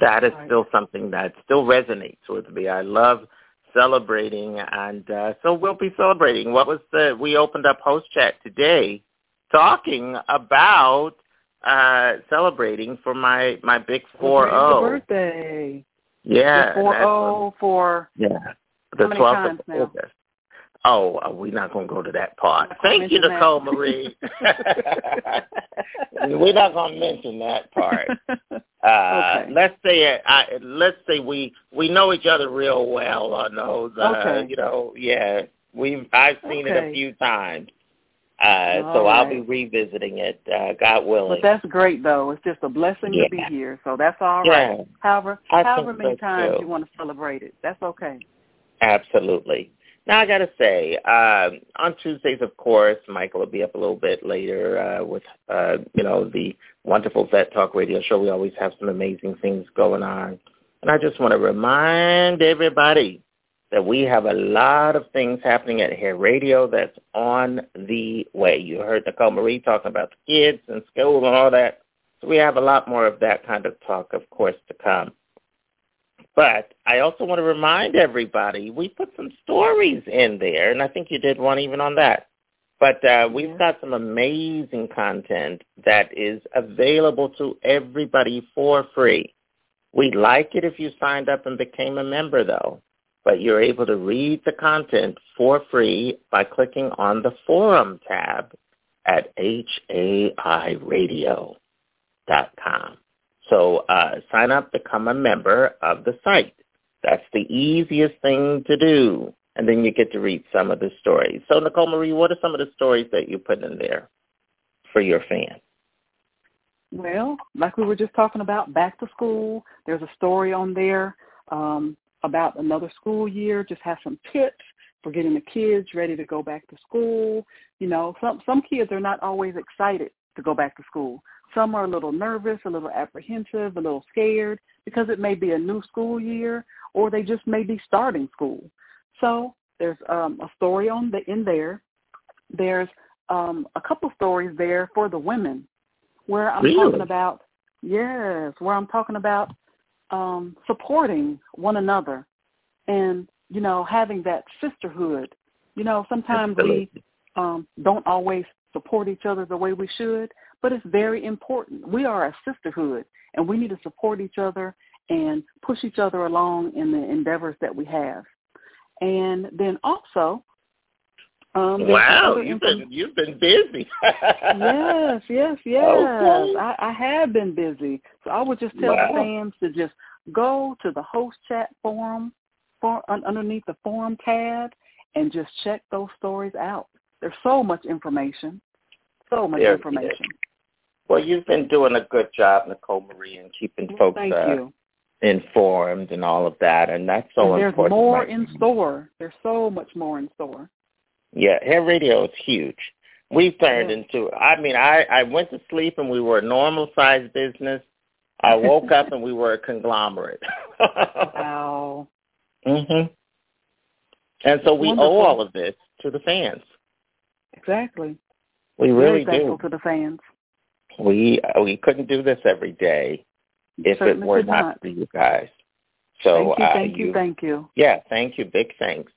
Speaker 7: That is
Speaker 10: Right.
Speaker 7: still something that still resonates with me. I love celebrating, and uh, so we'll be celebrating. What was the? We opened up host chat today, talking about uh celebrating for my my big four
Speaker 10: Celebrating birthday.
Speaker 7: Yeah,
Speaker 10: four
Speaker 7: what-
Speaker 10: oh for
Speaker 7: yeah. The 12th of
Speaker 10: now?
Speaker 7: August. Oh, uh, we're not going to go to that part. Thank you, Nicole
Speaker 10: that.
Speaker 7: Marie. we're not going to mention that part. Uh,
Speaker 10: Okay.
Speaker 7: Let's say uh, I, let's say we we know each other real well on those. Uh,
Speaker 10: Okay.
Speaker 7: You know, yeah, we've I've seen it a few times. Uh, so I'll be revisiting it, uh, God willing.
Speaker 10: But that's great though. It's just a blessing
Speaker 7: Yeah.
Speaker 10: to be here. So that's all right.
Speaker 7: Yeah.
Speaker 10: However
Speaker 7: I
Speaker 10: however many times
Speaker 7: too.
Speaker 10: you want to celebrate it. That's okay.
Speaker 7: Absolutely. Now I gotta say, uh, on Tuesdays, of course, Michael will be up a little bit later uh, with, uh, you know, the wonderful Vet Talk Radio Show. We always have some amazing things going on, and I just want to remind everybody that we have a lot of things happening at Hair Radio that's on the way. You heard Nicole Marie talking about the kids and school and all that. So we have a lot more of that kind of talk, of course, to come. But I also want to remind everybody, we put some stories in there, and I think you did one even on that. But uh, we've got some amazing content that is available to everybody for free. We'd like it if you signed up and became a member, though. But you're able to read the content for free by clicking on the forum tab at hairradio.com. So uh, sign up, become a member of the site. That's the easiest thing to do. And then you get to read some of the stories. So Nicole Marie, what are some of the stories that you put in there for your fans?
Speaker 10: Well, like we were just talking about, back to school. There's a story on there um, about another school year. Just have some tips for getting the kids ready to go back to school. You know, some some kids are not always excited to go back to school. Some are a little nervous, a little apprehensive, a little scared because it may be a new school year or they just may be starting school. So there's um, a story on the in there. There's um, a couple stories there for the women where I'm
Speaker 7: really?
Speaker 10: talking about yes, where I'm talking about um, supporting one another and you know having that sisterhood. You know sometimes we um, don't always support each other the way we should, but it's very important. We are a sisterhood, and we need to support each other and push each other along in the endeavors that we have. And then also, um,
Speaker 7: wow, you've been you've been busy.
Speaker 10: yes, yes, yes.
Speaker 7: Okay.
Speaker 10: I, I have been busy, so I would just tell
Speaker 7: wow.
Speaker 10: fans to just go to the host chat forum, for, underneath the forum tab, and just check those stories out. There's so much information, so much
Speaker 7: There
Speaker 10: information.
Speaker 7: Well, you've been doing a good job, Nicole Marie, in keeping folks
Speaker 10: Thank
Speaker 7: uh, informed and all of that, and that's so
Speaker 10: and there's
Speaker 7: important.
Speaker 10: more
Speaker 7: right?
Speaker 10: in store. There's so much more in store.
Speaker 7: Yeah, hair radio is huge. We've turned
Speaker 10: Yeah.
Speaker 7: into. I mean, I I went to sleep and we were a normal sized business. I woke up and we were a conglomerate.
Speaker 10: wow.
Speaker 7: mhm. And so we
Speaker 10: Wonderful.
Speaker 7: owe all of this to the fans.
Speaker 10: Exactly.
Speaker 7: We
Speaker 10: Very
Speaker 7: really
Speaker 10: thankful
Speaker 7: do.
Speaker 10: to the fans.
Speaker 7: We we couldn't do this every day if it were not,
Speaker 10: not.
Speaker 7: for you guys. So
Speaker 10: thank you,
Speaker 7: uh,
Speaker 10: thank you, thank you.
Speaker 7: Yeah, thank you. Big thanks.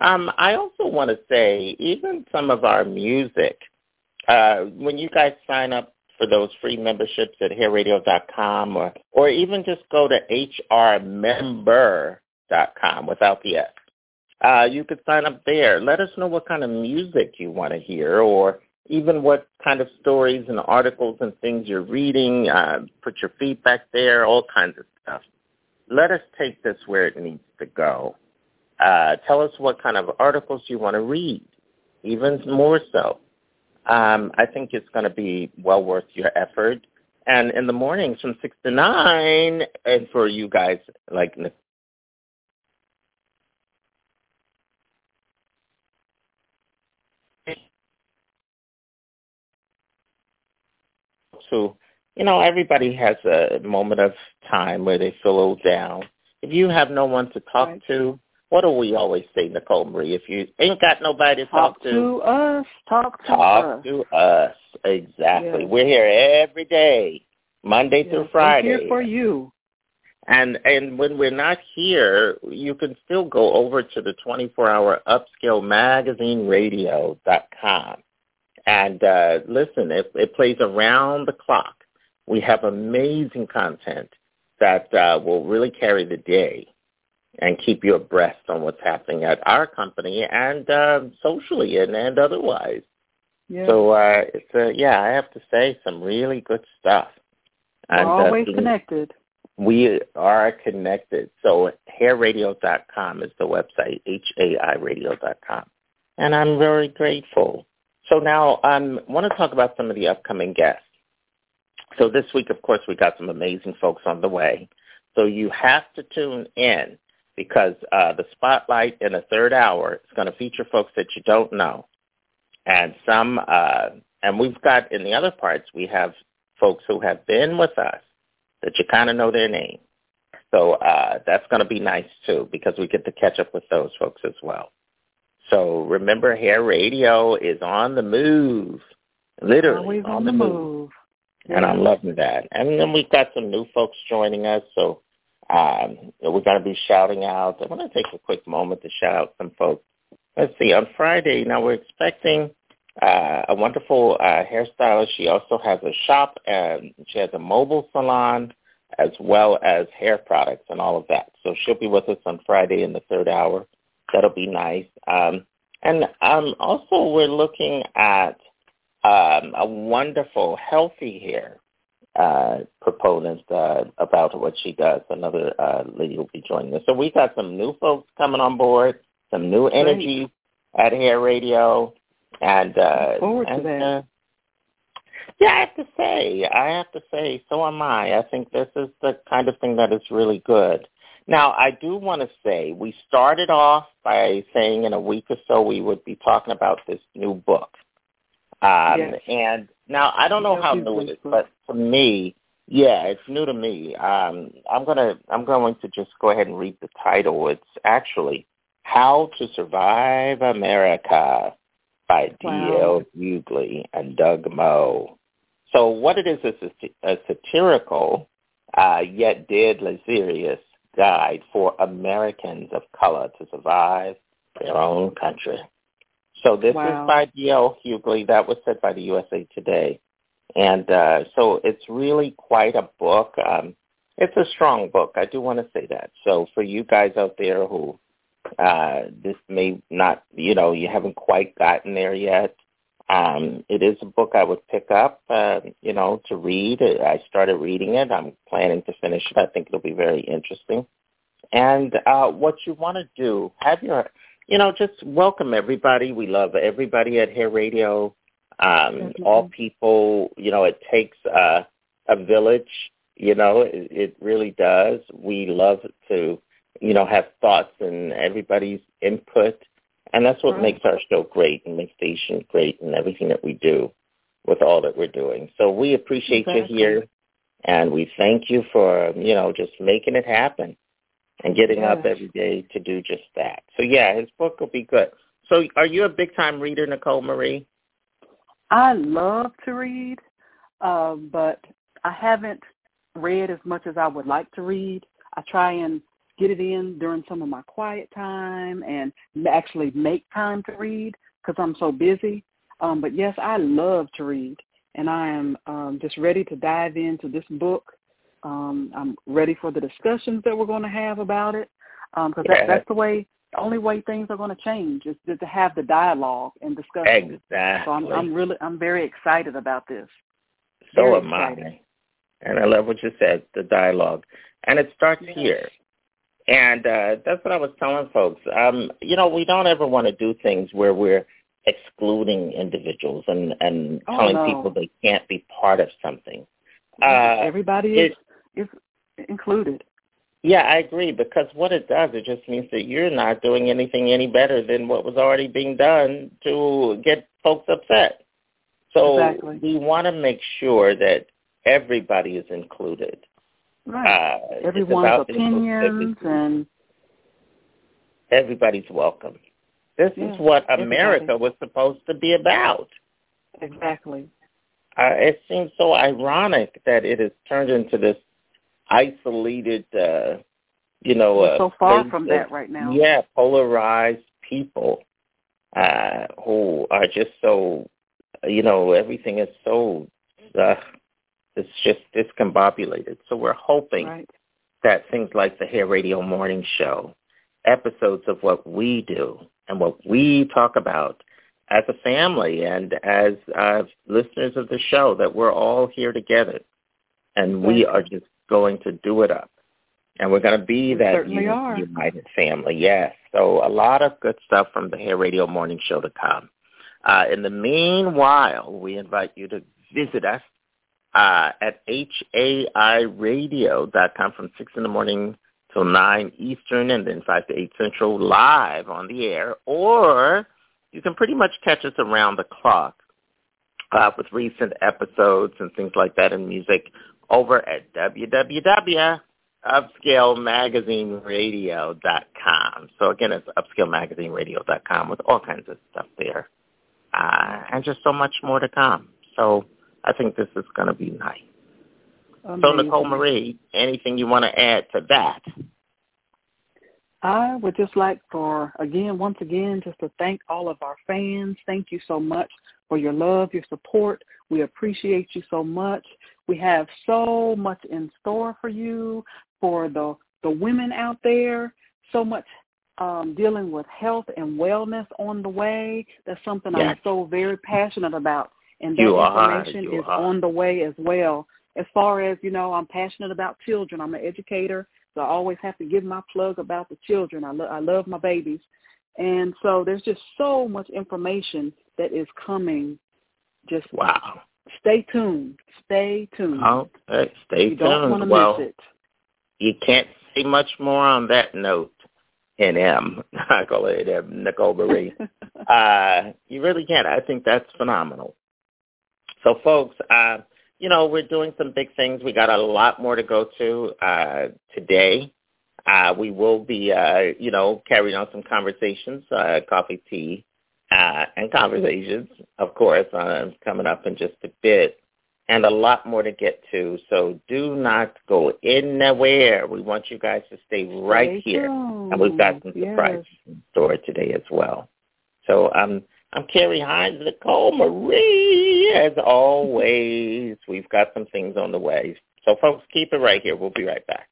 Speaker 7: Um, I also want to say, even some of our music, uh, when you guys sign up for those free memberships at hairradio.com or, or even just go to hrmember.com without the S, uh, you could sign up there. Let us know what kind of music you want to hear or even what kind of stories and articles and things you're reading. Uh, put your feedback there, all kinds of stuff. Let us take this where it needs to go. Uh, tell us what kind of articles you want to read, even more so. Um, I think it's going to be well worth your effort. And in the mornings from 6 to 9, and for you guys like who, you know, everybody has a moment of time where they feel a little down. If you have no one to talk
Speaker 10: Right.
Speaker 7: to, what do we always say, Nicole Marie? If you ain't got nobody to talk, to
Speaker 10: Talk to us. Talk to
Speaker 7: talk
Speaker 10: us.
Speaker 7: to us. Exactly.
Speaker 10: Yes.
Speaker 7: We're here every day, Monday through Friday.
Speaker 10: We're here for you.
Speaker 7: And and when we're not here, you can still go over to the 24-hour upscale magazine radio.com and uh, listen. It, it plays around the clock. We have amazing content that uh, will really carry the day and keep you abreast on what's happening at our company and uh, socially and, and otherwise.
Speaker 10: Yeah.
Speaker 7: So uh, it's uh, yeah, I have to say some really good stuff.
Speaker 10: we're
Speaker 7: And, uh,
Speaker 10: always
Speaker 7: being-
Speaker 10: connected.
Speaker 7: we are connected. So hairradio.com is the website, H-A-I radio.com. And I'm very grateful. So now I um, want to talk about some of the upcoming guests. So this week, of course, we got some amazing folks on the way. So you have to tune in because uh, the spotlight in the third hour is going to feature folks that you don't know, and some, uh, and we've got in the other parts we have folks who have been with us that you kind of know their name. So uh, that's going to be nice too because we get to catch up with those folks as well. So remember, Hair Radio is on the move, literally on,
Speaker 10: on
Speaker 7: the
Speaker 10: the
Speaker 7: move.
Speaker 10: move.
Speaker 7: And I'm loving that. And then we've got some new folks joining us, so um, we're going to be shouting out. I want to take a quick moment to shout out some folks. Let's see, on Friday, now we're expecting uh, a wonderful uh, hairstylist. She also has a shop, and she has a mobile salon as well as hair products and all of that. So she'll be with us on Friday in the third hour. That'll be nice. Um, and um, also we're looking at um, a wonderful healthy hair uh, proponent uh, about what she does. Another uh, lady will be joining us. So we've got some new folks coming on board, some new energy at Hair Radio, and uh,
Speaker 10: forward to that.
Speaker 7: uh, yeah, I have to say, I have to say, so am I. I think this is the kind of thing that is really good. Now, I do want to say we started off by saying in a week or so we would be talking about this new book. Um,
Speaker 10: Yes.
Speaker 7: And now I don't know how new it
Speaker 10: but-
Speaker 7: but for me, yeah, it's new to me. Um, I'm gonna I'm going to just go ahead and read the title. It's actually How to Survive America by
Speaker 10: Wow.
Speaker 7: D.L. Hughley and Doug Moe. So what it is is a, a satirical uh, yet deadly serious guide for Americans of color to survive their own country. So this
Speaker 10: Wow.
Speaker 7: is by D.L. Hughley. That was said by the USA Today. And uh, so it's really quite a book. Um, it's a strong book. I do want to say that. So for you guys out there who uh, this may not, you know, you haven't quite gotten there yet, um, it is a book I would pick up, uh, you know, to read. I started reading it. I'm planning to finish it. I think it'll be very interesting. And uh, what you want to do, have your, you know, just welcome everybody. We love everybody at Hair Radio. Um, all people, you know, it takes uh, a village. You know, it, it really does. We love to, you know, have thoughts and everybody's input. And that's what makes our show great and makes station great and everything that we do with all that we're doing. So we appreciate
Speaker 10: Exactly.
Speaker 7: you here and we thank you for, you know, just making it happen and getting up every day to do just that. So yeah, his book will be good. So are you a big time reader, Nicole Marie?
Speaker 10: I love to read, uh, but I haven't read as much as I would like to read. I try and get it in during some of my quiet time and actually make time to read because I'm so busy. Um, but yes, I love to read, and I am um, just ready to dive into this book. Um, I'm ready for the discussions that we're going to have about it because
Speaker 7: Yeah.
Speaker 10: that, that's the way, the only way things are going to change is to, to have the dialogue and discussion.
Speaker 7: Exactly.
Speaker 10: So I'm, I'm really, I'm very excited about this.
Speaker 7: so
Speaker 10: very
Speaker 7: am
Speaker 10: excited.
Speaker 7: I. And I love what you said, the dialogue. And it starts
Speaker 10: Yes.
Speaker 7: here. And uh, that's what I was telling folks. Um, you know, we don't ever want to do things where we're excluding individuals and, and
Speaker 10: Oh,
Speaker 7: telling
Speaker 10: no.
Speaker 7: people they can't be part of something. Uh,
Speaker 10: Everybody
Speaker 7: it-
Speaker 10: is included.
Speaker 7: Yeah, I agree because what it does, it just means that you're not doing anything any better than what was already being done to get folks upset. So
Speaker 10: Exactly.
Speaker 7: we want to make sure that everybody is included.
Speaker 10: Right.
Speaker 7: Uh,
Speaker 10: Everyone's opinions and
Speaker 7: everybody's welcome. This
Speaker 10: Yeah,
Speaker 7: is what
Speaker 10: everybody.
Speaker 7: America was supposed to be about.
Speaker 10: exactly.
Speaker 7: Uh, it seems so ironic that it has turned into this isolated, uh, you know,
Speaker 10: We're
Speaker 7: uh,
Speaker 10: so far from
Speaker 7: of-
Speaker 10: that right now.
Speaker 7: Yeah, polarized people uh, who are just so, you know, everything is so, uh, it's just discombobulated. So we're hoping
Speaker 10: Right.
Speaker 7: that things like the Hair Radio Morning Show, episodes of what we do and what we talk about as a family and as uh, listeners of the show, that we're all here together and we are just going to do it up. And we're going to be
Speaker 10: We
Speaker 7: that
Speaker 10: certainly
Speaker 7: uni-
Speaker 10: are.
Speaker 7: united family. Yes. So a lot of good stuff from the Hair Radio Morning Show to come. Uh, in the meanwhile, we invite you to visit us uh, at hairradio.com from 6 in the morning
Speaker 22: till 9 Eastern and then 5 to 8 Central live on the air. Or you can pretty much catch us around the clock uh, with recent episodes and things like that and music over at www.upscalemagazineradio.com. So again, it's upscalemagazineradio.com with all kinds of stuff there. Uh, and just so much more to come. So I think this is going to be nice.
Speaker 10: Amazing.
Speaker 22: So Nicole Marie, anything you want to add to that?
Speaker 10: I would just like for, again, once again, just to thank all of our fans. Thank you so much for your love, your support. We appreciate you so much. We have so much in store for you, for the, the women out there, so much um, dealing with health and wellness on the way. That's something
Speaker 22: Yes.
Speaker 10: I'm so very passionate about. And that information is on the way as well. As far as, you know, I'm passionate about children. I'm an educator, so I always have to give my plug about the children. I, lo- I love my babies. And so there's just so much information that is coming. Just
Speaker 22: wow.
Speaker 10: Stay tuned. Stay tuned.
Speaker 22: Okay, stay
Speaker 10: you don't want to.
Speaker 22: Well,
Speaker 10: miss it.
Speaker 22: you can't say much more on that note. NM, I call it NM, Nicole Marie. uh, you really can't. I think that's phenomenal. So, folks, uh, you know, we're doing some big things. We got a lot more to go to uh, today. Uh, we will be, uh, you know, carrying on some conversations, uh, coffee, tea, uh, and conversations, of course, uh, coming up in just a bit, and a lot more to get to. So do not go anywhere. We want you guys to stay right
Speaker 10: Stay
Speaker 22: here,
Speaker 10: tuned.
Speaker 22: and we've got some
Speaker 10: Yes.
Speaker 22: surprises in store today as well. So um, I'm Carrie Hines, Nicole Marie. As always, we've got some things on the way. So folks, keep it right here. We'll be right back.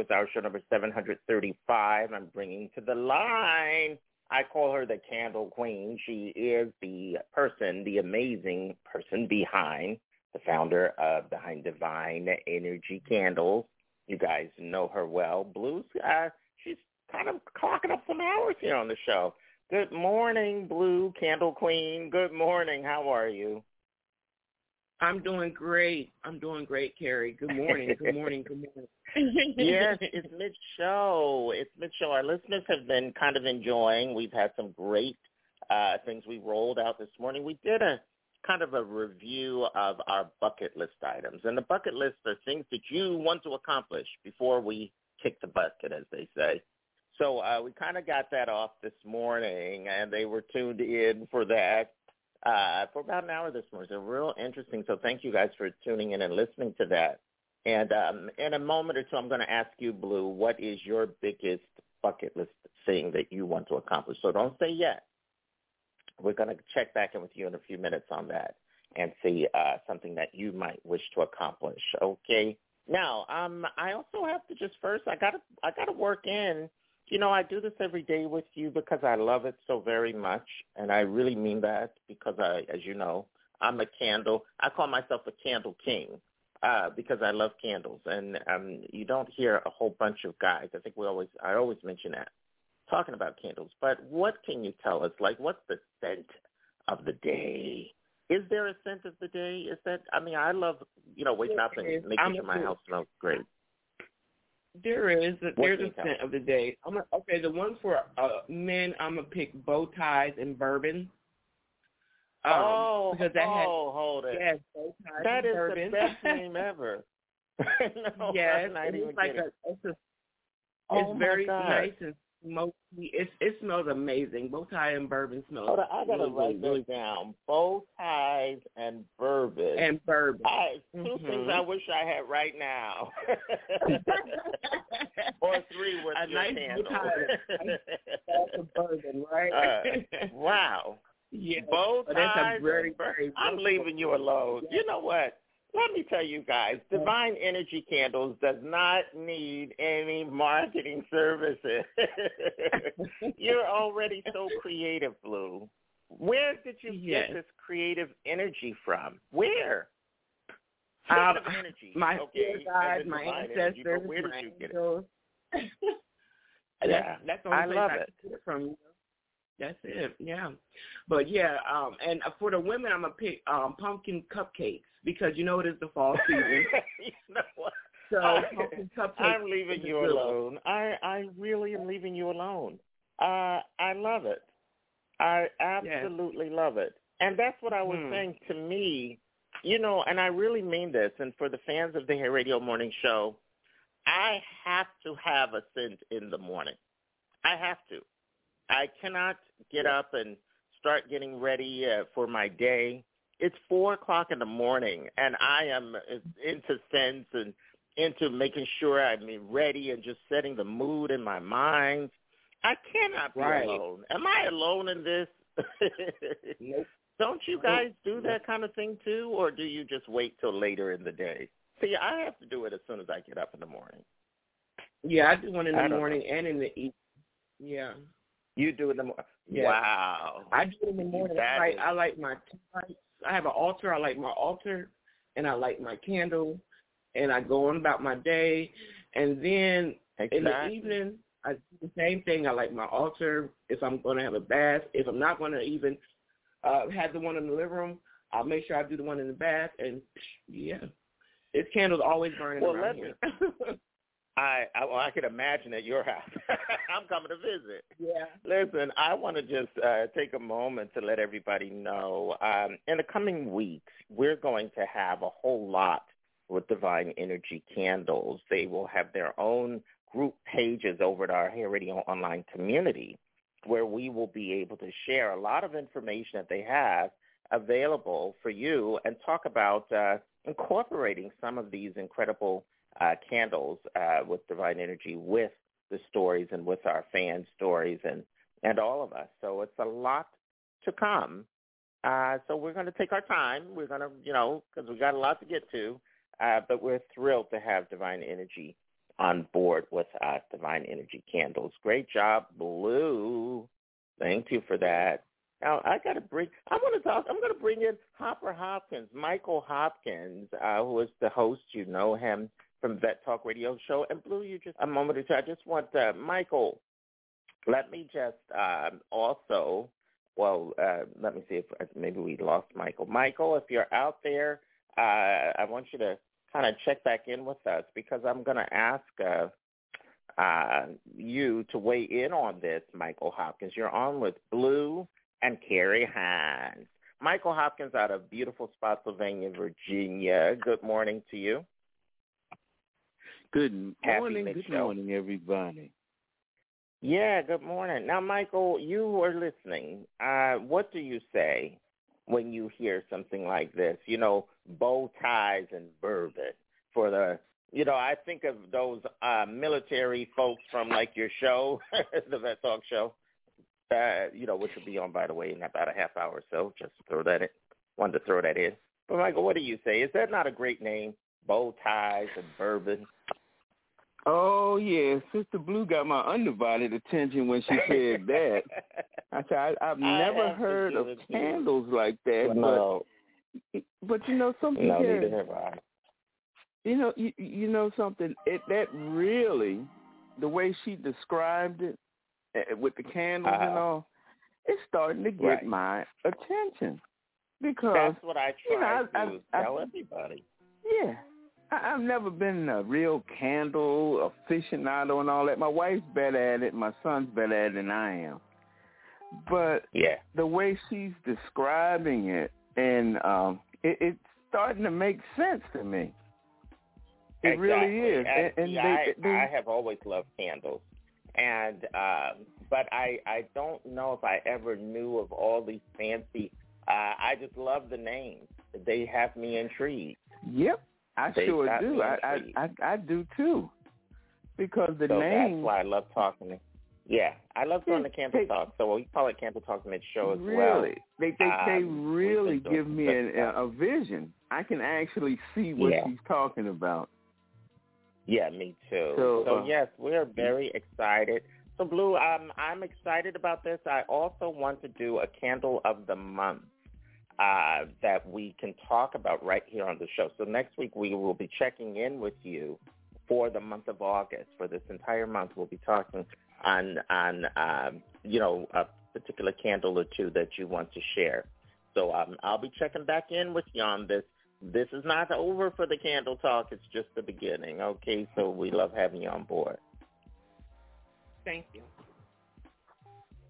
Speaker 7: 2022. It's our show number 735. I'm bringing to the line. I call her the Candle Queen. She is the person, the amazing person behind, the founder of Behind Divine Energy Candles. You guys know her well. Blues, uh, she's kind of clocking up some hours here on the show. Good morning, Blue Candle Queen. Good morning. How are you?
Speaker 23: I'm doing great. I'm doing great, Carrie. Good morning. Good morning. Good morning.
Speaker 7: yes, it's mid show. It's mid show. Our listeners have been kind of enjoying. We've had some great uh, things we rolled out this morning. We did a kind of a review of our bucket list items, and the bucket list are things that you want to accomplish before we kick the bucket, as they say. So uh, we kind of got that off this morning, and they were tuned in for that uh, for about an hour this morning. So real interesting. So thank you guys for tuning in and listening to that. And um, in a moment or two, I'm going to ask you, Blue, what is your biggest bucket list thing that you want to accomplish? So don't say yet. We're going to check back in with you in a few minutes on that and see uh, something that you might wish to accomplish. Okay. Now, um, I also have to just first, I got to, I got to work in you know, I do this every day with you because I love it so very much, and I really mean that because I, as you know, I'm a candle. I call myself a candle king uh, because I love candles, and um, you don't hear a whole bunch of guys. I think we always, I always mention that talking about candles. But what can you tell us? Like, what's the scent of the day? Is there a scent of the day? Is that? I mean, I love, you know, waking up and making sure my house smells great.
Speaker 23: There is. There's a scent of the day. I'm a, okay. The one for uh, men, I'm gonna pick bow ties and bourbon. Um,
Speaker 7: oh,
Speaker 23: because that
Speaker 7: oh, hold it.
Speaker 23: Yes,
Speaker 7: that is
Speaker 23: bourbon.
Speaker 7: the best name ever. no,
Speaker 23: yes,
Speaker 7: I'm
Speaker 23: and
Speaker 7: even
Speaker 23: it's like
Speaker 7: kidding.
Speaker 23: a, it's a,
Speaker 7: Oh,
Speaker 23: it's very
Speaker 7: God.
Speaker 23: nice and smoky. It it smells amazing. Bow tie and bourbon smells.
Speaker 7: Hold on, I gotta
Speaker 23: really,
Speaker 7: write
Speaker 23: really,
Speaker 7: this down. Bow ties and bourbon.
Speaker 23: and bourbon.
Speaker 7: I, 2
Speaker 23: Mhm.
Speaker 7: things I wish I had right now. or three with
Speaker 23: A
Speaker 7: your
Speaker 23: nice
Speaker 7: candle.
Speaker 23: bow tie, That's a bourbon, right?
Speaker 7: uh, wow.
Speaker 23: Yeah,
Speaker 7: Bow
Speaker 23: but that's a very very.
Speaker 7: I'm leaving you alone. You know what? Let me tell you guys, Divine Energy Candles does not need any marketing services. You're already so creative, Blue. Where did you
Speaker 23: Yes.
Speaker 7: get this creative energy from? Where?
Speaker 23: Um,
Speaker 7: energy.
Speaker 23: my
Speaker 7: okay,
Speaker 23: guides, my
Speaker 7: energy,
Speaker 23: ancestors,
Speaker 7: did
Speaker 23: my
Speaker 7: you get it?
Speaker 23: angels.
Speaker 7: Yeah,
Speaker 23: that's, that's the only
Speaker 7: I
Speaker 23: place
Speaker 7: love
Speaker 23: I
Speaker 7: it.
Speaker 23: get it from. You? That's it. Yeah, but yeah, um, and for the women, I'm gonna pick um pumpkin cupcakes because you know it is the fall season.
Speaker 7: you know what?
Speaker 23: So
Speaker 7: I-
Speaker 23: pumpkin cupcakes.
Speaker 7: I'm leaving you alone. I I really am leaving you alone. Uh, I love it. I absolutely love it. And that's what I was
Speaker 23: Hmm.
Speaker 7: saying to me, you know, and I really mean this. And for the fans of the Hair Radio Morning Show, I have to have a scent in the morning. I have to. I cannot get up and start getting ready uh, for my day. It's four o'clock in the morning, and I am uh, into sense and into making sure I'm ready and just setting the mood in my mind. I cannot be
Speaker 23: Right.
Speaker 7: alone. Am I alone in this?
Speaker 23: Nope.
Speaker 7: Don't you guys do that kind of thing too, or do you just wait till later in the day? See, I have to do it as soon as I get up in the morning.
Speaker 23: Yeah, I do one in the morning and in the evening. Yeah.
Speaker 7: You do it in the morning.
Speaker 23: Yeah.
Speaker 7: Wow.
Speaker 23: I do it in the morning. I
Speaker 7: That
Speaker 23: like
Speaker 7: is-
Speaker 23: I like my lights. I have an altar. I like my altar, and I light my candle, and I go on about my day, and then in the evening I do the same thing. I light my altar. If I'm going to have a bath, if I'm not going to even uh have the one in the living room, I'll make sure I do the one in the bath. And yeah, this candle's always burning
Speaker 7: Well,
Speaker 23: around here.
Speaker 7: I I, well, I could imagine at your house. I'm coming to visit.
Speaker 23: yeah.
Speaker 7: Listen, I want to just uh, take a moment to let everybody know. Um, in the coming weeks, we're going to have a whole lot with Divine Energy Candles. They will have their own group pages over at our Hair Radio Online community where we will be able to share a lot of information that they have available for you and talk about uh, incorporating some of these incredible uh, candles uh, with Divine Energy with the stories and with our fan stories and and all of us. So it's a lot to come. Uh, so we're going to take our time. We're going to, you know, because we've got a lot to get to. Uh, but we're thrilled to have Divine Energy on board with us, Divine Energy Candles. Great job, Blue. Thank you for that. Now I got to bring. I want to talk. I'm going to bring in Hopper Hopkins, Michael Hopkins, uh, who is the host. You know him from Vet Talk Radio Show. And Blue, you just a moment or two. I just want uh, Michael. Let me just um, also. Well, uh, let me see if maybe we lost Michael. Michael, if you're out there, uh, I want you to kind of check back in with us because I'm going to ask uh, uh, you to weigh in on this, Michael Hopkins. You're on with Blue and Carrie Hines. Michael Hopkins out of beautiful Spotsylvania, Virginia. Good morning to you.
Speaker 19: Good
Speaker 7: Happy
Speaker 19: morning. Good
Speaker 7: mid-show.
Speaker 19: morning, everybody.
Speaker 7: Yeah, good morning. Now, Michael, you are listening. Uh, what do you say when you hear something like this? You know, bow ties and bourbon for the. You know, I think of those uh, military folks from like your show, the Vet Talk show. Uh, you know, which will be on by the way in about a half hour or so. Just throw that in. Wanted to throw that in. But Michael, what do you say? Is that not a great name? Bow ties and bourbon.
Speaker 19: Oh yeah, Sister Blue got my undivided attention when she said that. I said I, I've
Speaker 7: I
Speaker 19: never heard of
Speaker 7: it to you.
Speaker 19: candles like that,
Speaker 7: no,
Speaker 19: but but you know something.
Speaker 7: no,
Speaker 19: Carrie?
Speaker 7: neither have I.
Speaker 19: You know, you, you know something. It that really, the way she described it, eh, with the candles and
Speaker 7: Uh-huh.
Speaker 19: all, it's starting to get
Speaker 7: Right.
Speaker 19: my attention because
Speaker 7: That's what I
Speaker 19: you know,
Speaker 7: try to
Speaker 19: I- I-
Speaker 7: tell everybody.
Speaker 19: yeah, I, I've never been a real candle aficionado and all that. My wife's better at it. My son's better at it than I am. But
Speaker 7: Yeah.
Speaker 19: the way she's describing it, and um, it, it's starting to make sense to me. It really
Speaker 7: Exactly.
Speaker 19: is. And, and
Speaker 7: see,
Speaker 19: they,
Speaker 7: I,
Speaker 19: they,
Speaker 7: I have always loved candles, and um, but I I don't know if I ever knew of all these fancy. Uh, I just love the names. They have me intrigued.
Speaker 19: Yep, I
Speaker 7: They
Speaker 19: sure do. I, I. I I do too, because the
Speaker 7: so
Speaker 19: name
Speaker 7: that's why I love talking. Yeah, I love the candle
Speaker 19: they-
Speaker 7: talk. So we call it candle talk mid show as
Speaker 19: really
Speaker 7: well.
Speaker 19: they they they
Speaker 7: Um,
Speaker 19: really
Speaker 7: been doing
Speaker 19: give me an, a, a vision. I can actually see what
Speaker 7: Yeah.
Speaker 19: she's talking about.
Speaker 7: Yeah, me too.
Speaker 19: So,
Speaker 7: So,
Speaker 19: uh,
Speaker 7: yes, we're very excited. So Blue, um, I'm excited about this. I also want to do a candle of the month uh, that we can talk about right here on the show. So next week we will be checking in with you for the month of August. For this entire month, we'll be talking on on um, you know a particular candle or two that you want to share. So um, I'll be checking back in with you on this. This is not over for the candle talk. It's just the beginning. Okay, so we love having you on board.
Speaker 23: Thank you.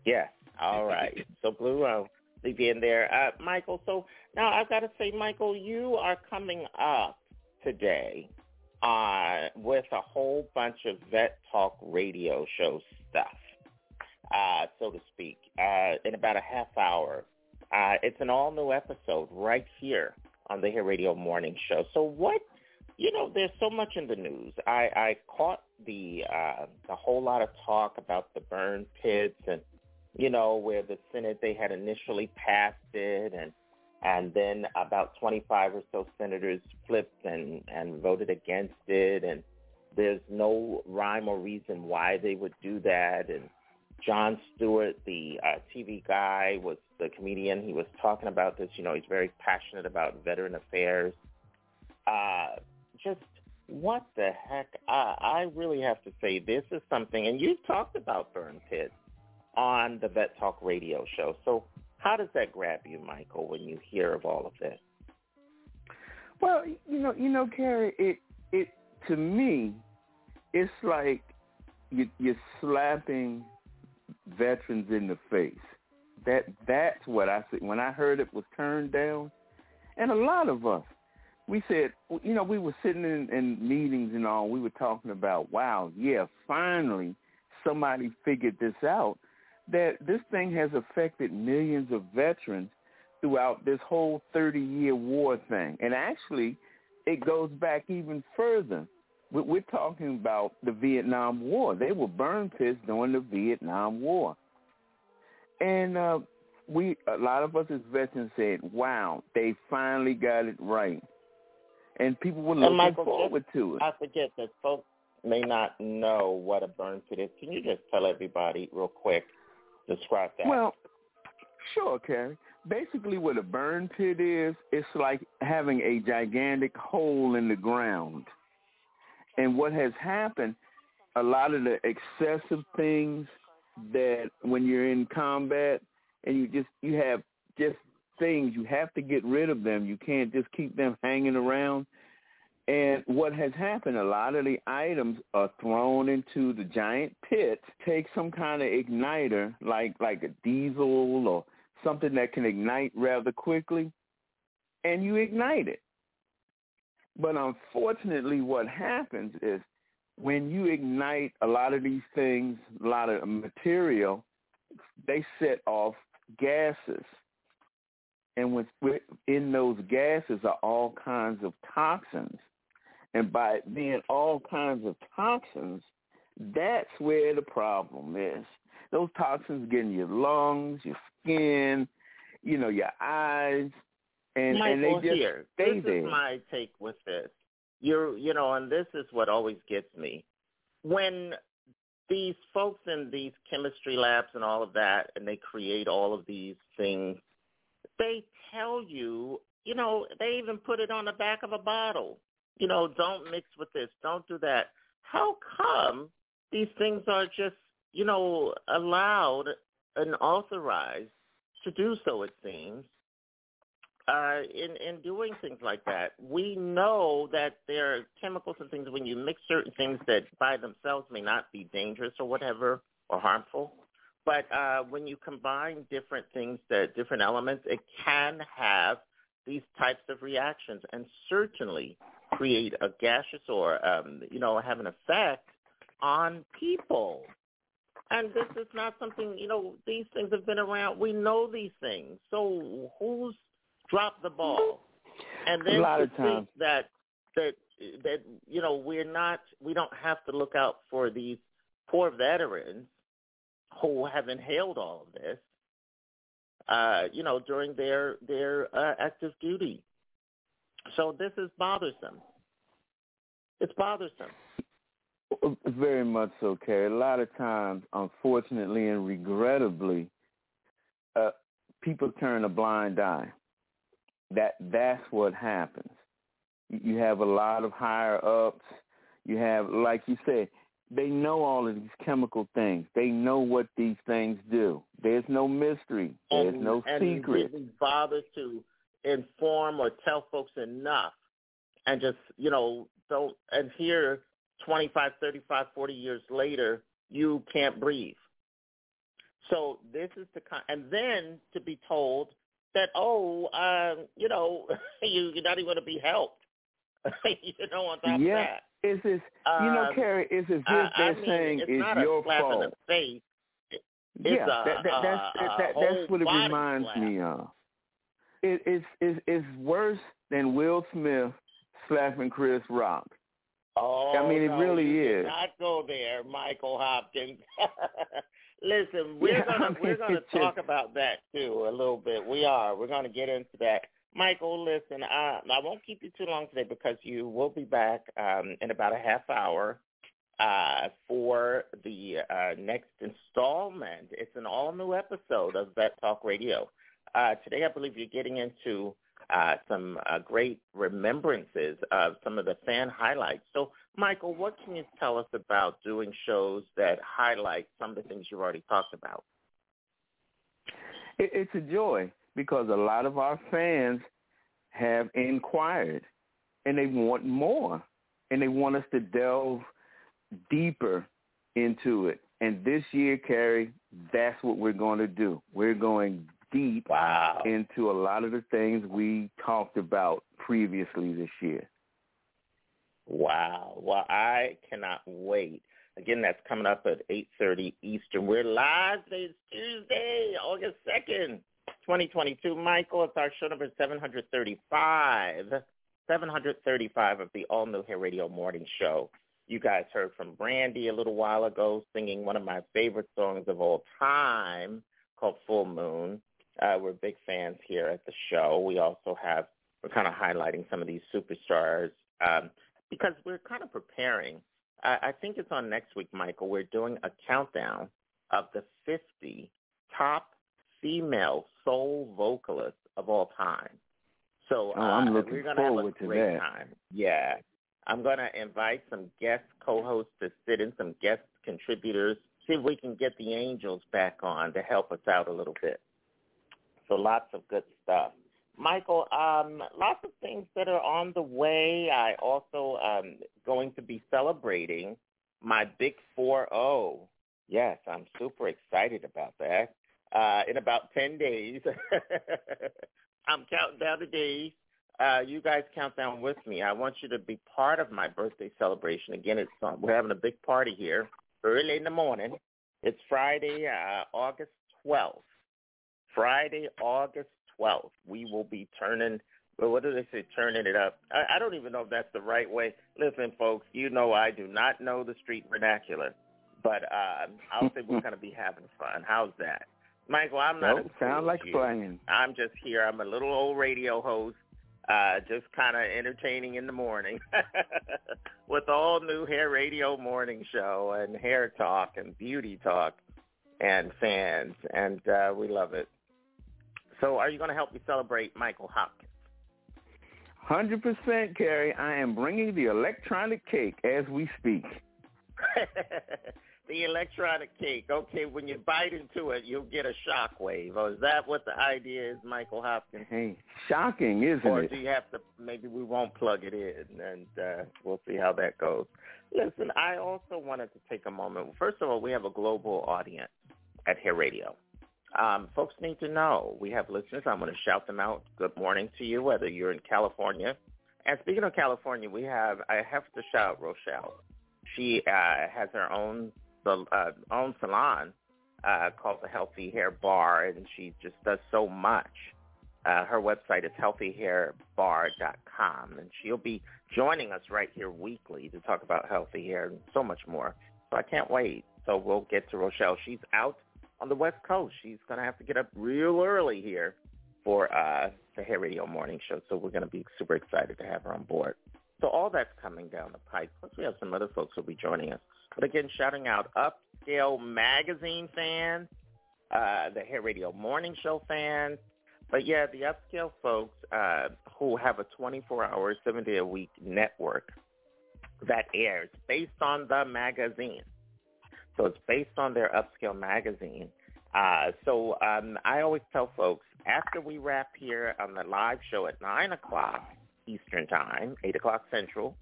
Speaker 7: Yeah. All right. So Blue, I'll leave in there. Uh, Michael, so now I've got to say, Michael, you are coming up today uh, with a whole bunch of Vet Talk radio show stuff, uh, so to speak, uh, in about a half hour. Uh, it's an all-new episode right here on the Hair Radio Morning Show. So what you know, there's so much in the news. I, I caught the uh, the whole lot of talk about the burn pits and you know where the Senate they had initially passed it and and then about 25 or so senators flipped and and voted against it and there's no rhyme or reason why they would do that and Jon Stewart, the uh, TV guy, was the comedian. He was talking about this. You know, he's very passionate about veteran affairs. Uh, just what the heck? I, I really have to say this is something, and you've talked about burn pits on the Vet Talk radio show. So how does that grab you, Michael, when you hear of all of this?
Speaker 19: Well, you know, you know, Carrie, it it to me, it's like you, you're slapping veterans in the face. That that's what I said when I heard it was turned down, and a lot of us, we said, you know, we were sitting in, in meetings and all. We were talking about, wow, yeah, finally somebody figured this out. That this thing has affected millions of veterans throughout this whole 30-year war thing. And actually, it goes back even further We- We're talking about the Vietnam War. They were burn pits during the Vietnam War, and uh, we a lot of us as veterans said, "Wow, they finally got it right," and people were looking
Speaker 7: Michael,
Speaker 19: forward to it.
Speaker 7: I forget that folks may not know what a burn pit is. Can you just tell everybody real quick, describe that?
Speaker 19: Well, sure, Carrie. Basically, what a burn pit is, it's like having a gigantic hole in the ground. And what has happened, a lot of the excessive things that when you're in combat and you just you have just things you have to get rid of them. You can't just keep them hanging around. And what has happened, a lot of the items are thrown into the giant pit, take some kind of igniter like like a diesel or something that can ignite rather quickly, and you ignite it. But unfortunately what happens is when you ignite a lot of these things, a lot of material, they set off gases. And with, in those gases are all kinds of toxins. And by it being all kinds of toxins, that's where the problem is. Those toxins get in your lungs, your skin, you know, your eyes, and,
Speaker 7: Michael,
Speaker 19: and they just
Speaker 7: here,
Speaker 19: stay
Speaker 7: this
Speaker 19: there.
Speaker 7: is my take with this. You're, you know, and this is what always gets me. When these folks in these chemistry labs and all of that, and they create all of these things, they tell you, you know, they even put it on the back of a bottle. You know, don't mix with this, don't do that. How come these things are just, you know, allowed and authorized to do so, it seems, uh, in, in doing things like that. We know that there are chemicals and things when you mix certain things that by themselves may not be dangerous or whatever or harmful. But uh, when you combine different things, that different elements, it can have these types of reactions and certainly create a gaseous or, um, you know, have an effect on people. And this is not something, you know, these things have been around. We know these things. So who's dropped the ball? And then
Speaker 19: a lot
Speaker 7: to
Speaker 19: of times.
Speaker 7: think that that that you know we're not we don't have to look out for these poor veterans who have inhaled all of this, uh, you know, during their their uh, active duty. So this is bothersome. It's bothersome.
Speaker 19: Very much so, Carrie. A lot of times, unfortunately and regrettably, uh, people turn a blind eye. That that's what happens. You have a lot of higher ups. You have, like you said, they know all of these chemical things. They know what these things do. There's no mystery. There's
Speaker 7: and,
Speaker 19: no
Speaker 7: and
Speaker 19: secret.
Speaker 7: really bother to inform or tell folks enough and just, you know, don't, and here 25, 35, 40 years later, you can't breathe. So this is the kind, and then to be told that, oh, um, you know, you, you're not even going to be helped. you know, on top
Speaker 19: yeah,
Speaker 7: of that.
Speaker 19: it's as you know,
Speaker 7: Um,
Speaker 19: Carrie. It's as if they're
Speaker 7: I mean,
Speaker 19: saying
Speaker 7: it's
Speaker 19: it's
Speaker 7: not a
Speaker 19: your fault.
Speaker 7: the face.
Speaker 19: Yeah,
Speaker 7: a,
Speaker 19: that, that, that's
Speaker 7: a,
Speaker 19: that,
Speaker 7: whole
Speaker 19: that's what it reminds
Speaker 7: slap.
Speaker 19: me of. It, it's it's it's worse than Will Smith slapping Chris Rock.
Speaker 7: Oh,
Speaker 19: I mean, it really is.
Speaker 7: Not go there, Michael Hopkins. Listen, we're
Speaker 19: Yeah,
Speaker 7: gonna
Speaker 19: I mean,
Speaker 7: we're gonna talk
Speaker 19: just-
Speaker 7: about that too a little bit. We are. We're gonna get into that. Michael, listen, I I won't keep you too long today because you will be back um, in about a half hour uh, for the uh, next installment. It's an all new episode of Vet Talk Radio. Uh, today, I believe you're getting into uh, some uh, great remembrances of some of the fan highlights. So, Michael, what can you tell us about doing shows that highlight some of the things you've already talked about?
Speaker 19: It, it's a joy because a lot of our fans have inquired and they want more and they want us to delve deeper into it. And this year, Carrie, that's what we're going to do. We're going deep
Speaker 7: wow.
Speaker 19: into a lot of the things we talked about previously this year.
Speaker 7: Wow. Well, I cannot wait. Again, that's coming up at 8.30 Eastern. We're live. It's Tuesday, August 2nd, 2022. Michael, it's our show number 735. 735 of the all-new Hair Radio Morning Show. You guys heard from Brandy a little while ago singing one of my favorite songs of all time called Full Moon. Uh, we're big fans here at the show. We also have, we're kind of highlighting some of these superstars um, because we're kind of preparing. I, I think it's on next week, Michael. We're doing a countdown of the 50 top female soul vocalists of all time. So
Speaker 11: oh, I'm
Speaker 7: uh,
Speaker 11: looking
Speaker 7: we're gonna
Speaker 11: forward
Speaker 7: have a great
Speaker 11: to that.
Speaker 7: time. Yeah. I'm going to invite some guest co-hosts to sit in, some guest contributors, see if we can get the angels back on to help us out a little bit. So lots of good stuff. Michael, um, lots of things that are on the way. I also um going to be celebrating my big four zero. Yes, I'm super excited about that. Uh, in about ten days, I'm counting down the days. Uh, you guys count down with me. I want you to be part of my birthday celebration. Again, it's um, we're having a big party here early in the morning. It's Friday, uh, August 12th. Friday, August 12th. We will be turning, well, what do they say, turning it up? I, I don't even know if that's the right way. Listen, folks, you know I do not know the street vernacular, but uh, I'll say we're going to be having fun. How's that? Michael, I'm not
Speaker 11: Nope, sound like
Speaker 7: you.
Speaker 11: fun.
Speaker 7: I'm just here. I'm a little old radio host, uh, just kind of entertaining in the morning with all new hair radio morning show and hair talk and beauty talk and fans, and uh, we love it. So, are you going to help me celebrate Michael Hopkins?
Speaker 11: Hundred percent, Carrie. I am bringing the electronic cake as we speak.
Speaker 7: the electronic cake. Okay, when you bite into it, you'll get a shock wave. Oh, is that what the idea is, Michael Hopkins?
Speaker 11: Hey, shocking, isn't
Speaker 7: or
Speaker 11: it?
Speaker 7: Or do you have to? Maybe we won't plug it in, and uh, we'll see how that goes. Listen, I also wanted to take a moment. First of all, we have a global audience at Hair Radio. Um, folks need to know we have listeners. I'm going to shout them out. Good morning to you, whether you're in California. And speaking of California, we have I have to shout Rochelle. She uh, has her own uh, own salon uh, called the Healthy Hair Bar, and she just does so much. Uh, her website is healthyhairbar.com, and she'll be joining us right here weekly to talk about healthy hair and so much more. So I can't wait. So we'll get to Rochelle. She's out on the West Coast. She's going to have to get up real early here for uh, the Hair Radio Morning Show. So we're going to be super excited to have her on board. So all that's coming down the pipe. Plus we have some other folks who'll be joining us. But again, shouting out Upscale Magazine fans, uh, the Hair Radio Morning Show fans. But yeah, the Upscale folks uh, who have a 24-hour, seven-day-a-week network that airs based on the magazine. So it's based on their Upscale magazine. Uh, so um, I always tell folks, after we wrap here on the live show at 9 o'clock Eastern Time, 8 o'clock Central,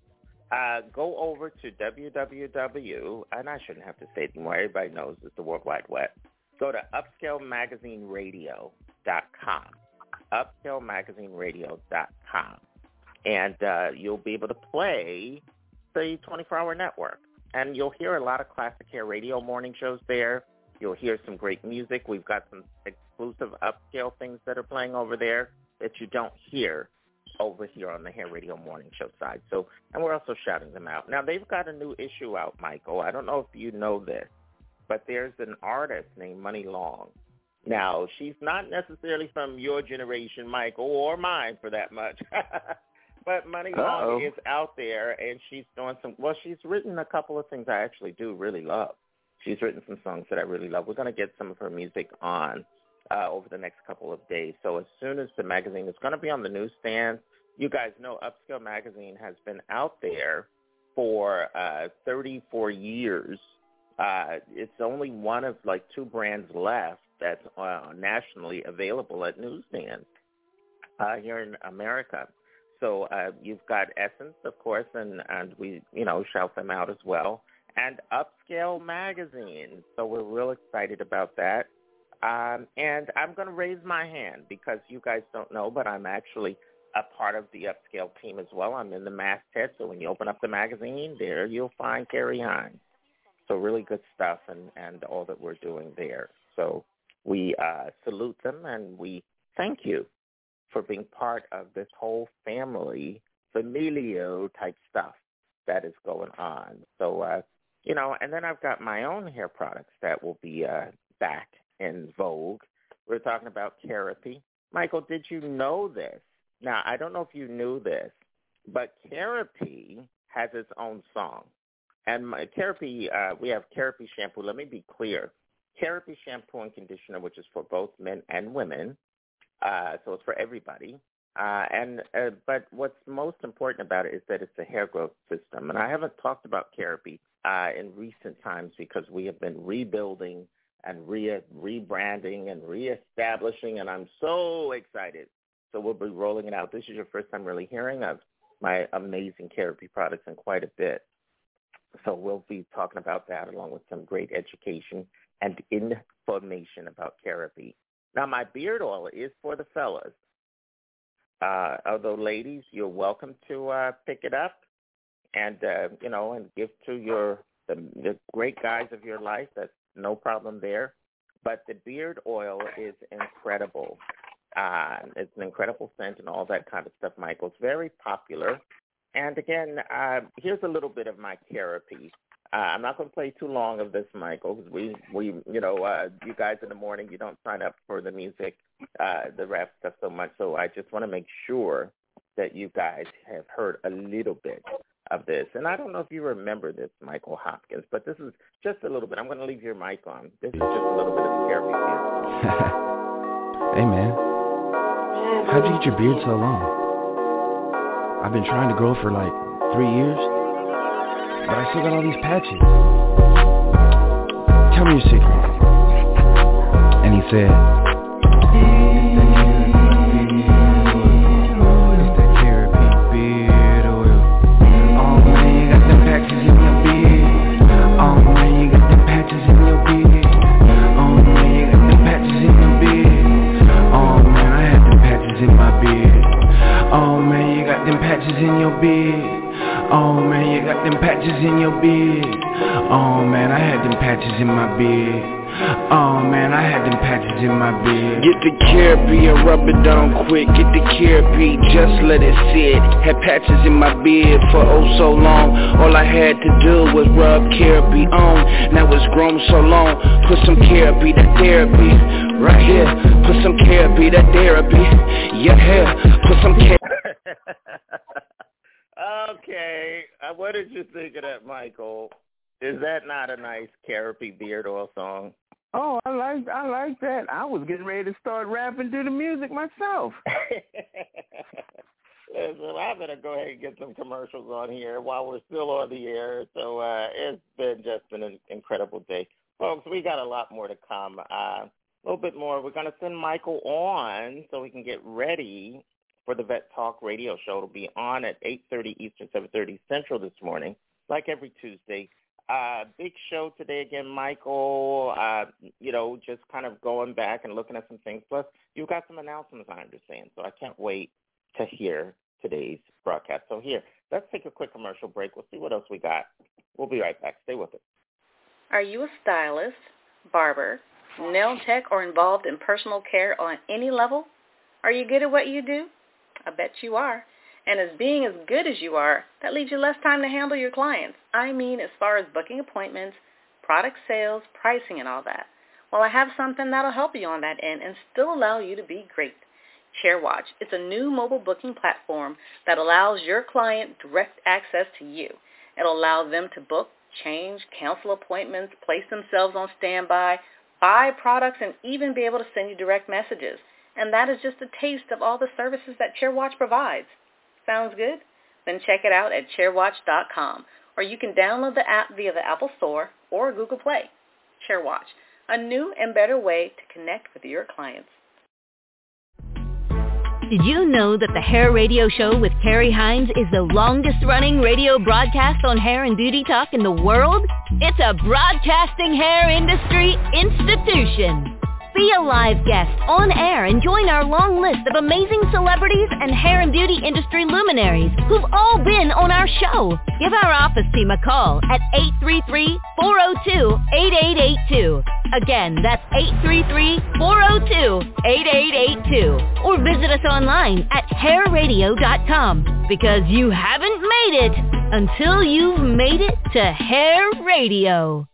Speaker 7: uh, go over to www, and I shouldn't have to say it anymore. Everybody knows it's the World Wide Web. Go to upscalemagazineradio.com, upscalemagazineradio.com, and uh, you'll be able to play the 24-hour network. And you'll hear a lot of classic hair radio morning shows there. You'll hear some great music. We've got some exclusive upscale things that are playing over there that you don't hear over here on the Hair Radio Morning Show side. So, and we're also shouting them out. Now, they've got a new issue out, Michael. I don't know if you know this, but there's an artist named Muni Long. Now, she's not necessarily from your generation, Michael, or mine for that much. but
Speaker 11: Muni.
Speaker 7: Long is out there, and she's doing some. Well, she's written a couple of things I actually do really love. She's written some songs that I really love. We're going to get some of her music on uh, over the next couple of days. So as soon as the magazine is going to be on the newsstand, you guys know Upscale Magazine has been out there for uh, 34 years. Uh, it's only one of like two brands left that's uh, nationally available at newsstands uh, here in America. So uh, you've got Essence, of course, and, and we, you know, shout them out as well, and Upscale Magazine. So we're real excited about that. Um, and I'm going to raise my hand because you guys don't know, but I'm actually a part of the Upscale team as well. I'm in the masthead, so when you open up the magazine, there you'll find Carrie Hines. So really good stuff and, and all that we're doing there. So we uh, salute them and we thank you for being part of this whole family familial type stuff that is going on. So, uh, you know, and then I've got my own hair products that will be uh, back in vogue. We're talking about Kerapi. Michael, did you know this? Now, I don't know if you knew this, but Kerapi has its own song. And my uh, we have Kerapi shampoo. Let me be clear. Kerapi shampoo and conditioner, which is for both men and women. Uh, so it's for everybody. Uh, and uh, but what's most important about it is that it's a hair growth system. And I haven't talked about Kerapi uh, in recent times because we have been rebuilding and re- rebranding and reestablishing, and I'm so excited. So we'll be rolling it out. This is your first time really hearing of my amazing Kerapi products in quite a bit. So we'll be talking about that along with some great education and information about Kerapi. Now, my beard oil is for the fellas. Uh, although, ladies, you're welcome to uh, pick it up and uh, you know and give to your the, the great guys of your life. That's no problem there. But the beard oil is incredible. Uh, it's an incredible scent and all that kind of stuff, Michael. It's very popular. And again, uh, here's a little bit of my Kerapi. Uh, I'm not going to play too long of this, Michael, because we, we, you know, uh, you guys in the morning, you don't sign up for the music, uh, the rap stuff so much. So I just want to make sure that you guys have heard a little bit of this. And I don't know if you remember this, Michael Hopkins, but this is just a little bit. I'm going to leave your mic on. This is just a little bit of Kerapi
Speaker 24: hey, man. How'd you get your beard so long? I've been trying to grow for like three years. But I still got all these patches. Tell me your secret. And he said, oh, oh man, you got them patches in your beard. Oh man, you got them patches in your beard. Oh man, I had them patches in my beard. Oh man, Oh, I got them patches in your beard. Oh man, I had them patches in my beard. Oh man, I had them patches in my beard.
Speaker 25: Get the Kerapi and rub it down quick. Get the Kerapi, just let it sit. Had patches in my beard for oh so long. All I had to do was rub Kerapi on. Now it's grown so long. Put some Kerapi, that therapy. Right here, put some Kerapi, that therapy. Yeah, here, put some.
Speaker 7: Okay, uh, what did you think of that, Michael? Is that not a nice Kerapi beard oil song?
Speaker 19: Oh, I like I like that. I was getting ready to start rapping to the music myself.
Speaker 7: Listen, I better go ahead and get some commercials on here while we're still on the air. So uh, it's been just been an incredible day, folks. We got a lot more to come. Uh, a little bit more. We're going to send Michael on so we can get ready for the Vet Talk radio show. It'll be on at 8.30 Eastern, 7.30 Central this morning, like every Tuesday. Uh, big show today again, Michael. Uh, you know, just kind of going back and looking at some things. Plus, you've got some announcements, I understand. So I can't wait to hear today's broadcast. So here, let's take a quick commercial break. We'll see what else we got. We'll be right back. Stay with us.
Speaker 26: Are you a stylist, barber, nail tech, or involved in personal care on any level? Are you good at what you do? I bet you are. And as being as good as you are, that leaves you less time to handle your clients. I mean as far as booking appointments, product sales, pricing, and all that. Well, I have something that'll help you on that end and still allow you to be great. ChairWatch. It's a new mobile booking platform that allows your client direct access to you. It'll allow them to book, change, cancel appointments, place themselves on standby, buy products, and even be able to send you direct messages. And that is just a taste of all the services that ChairWatch provides. Sounds good? Then check it out at chairwatch.com or you can download the app via the Apple Store or Google Play. ChairWatch, a new and better way to connect with your clients.
Speaker 4: Did you know that the Hair Radio Show with Carrie Hines is the longest running radio broadcast on hair and beauty talk in the world? It's a broadcasting hair industry institution. Be a live guest on air and join our long list of amazing celebrities and hair and beauty industry luminaries who've all been on our show. Give our office team a call at 833-402-8882.
Speaker 22: Again, that's 833-402-8882. Or visit us online at hairradio.com because you haven't made it until you've made it to Hair Radio.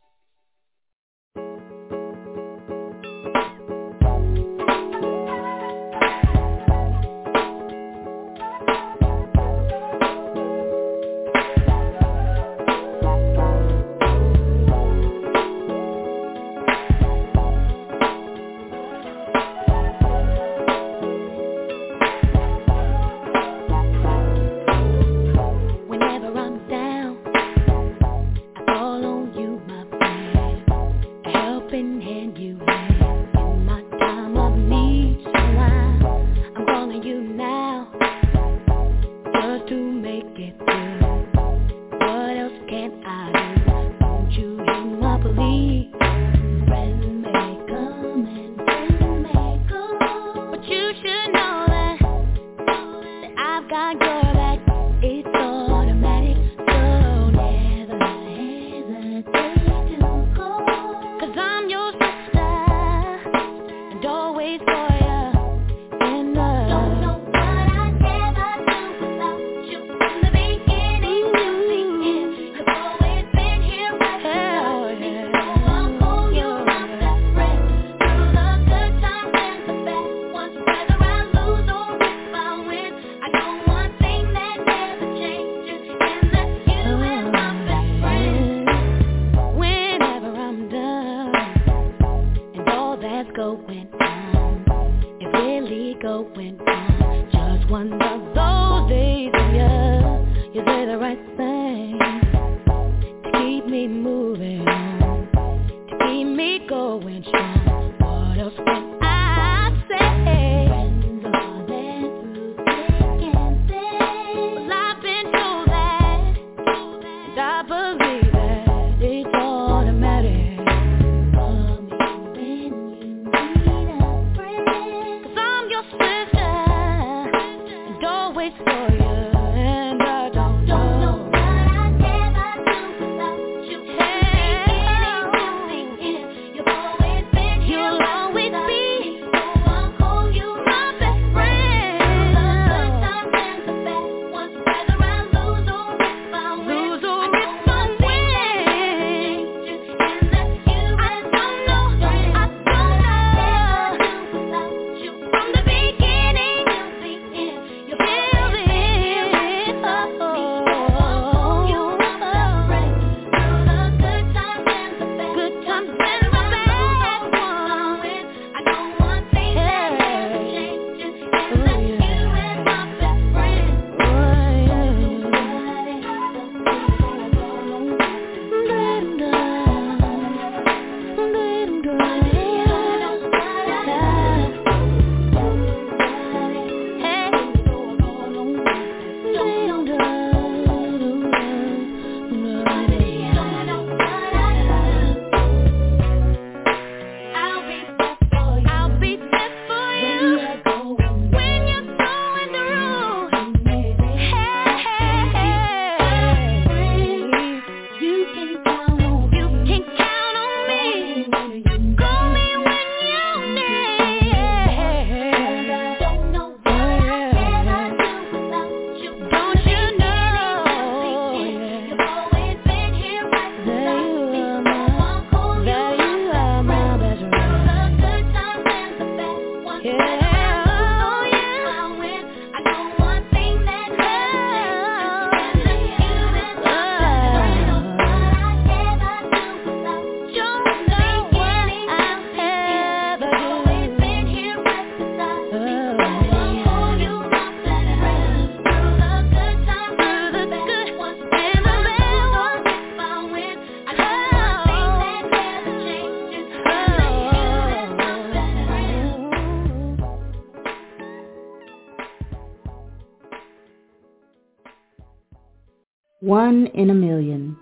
Speaker 27: One
Speaker 28: in a Million,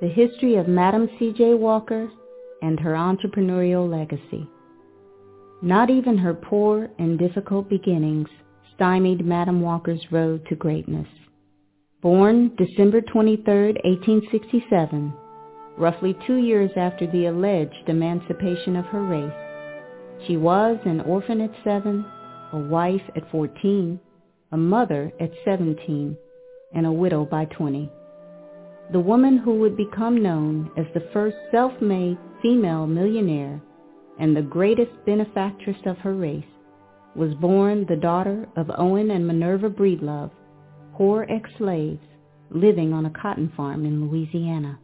Speaker 28: The History of Madam C.J. Walker and Her Entrepreneurial Legacy. Not even her poor and difficult beginnings stymied Madam Walker's road to greatness. Born December 23, 1867, roughly two years after the alleged emancipation of her race, she was an orphan at seven, a wife at 14, a mother at 17, and a widow by 20. The woman who would become known as the first self-made female millionaire and the greatest benefactress of her race was born the daughter of Owen and Minerva Breedlove, poor ex-slaves living on a cotton farm in Louisiana.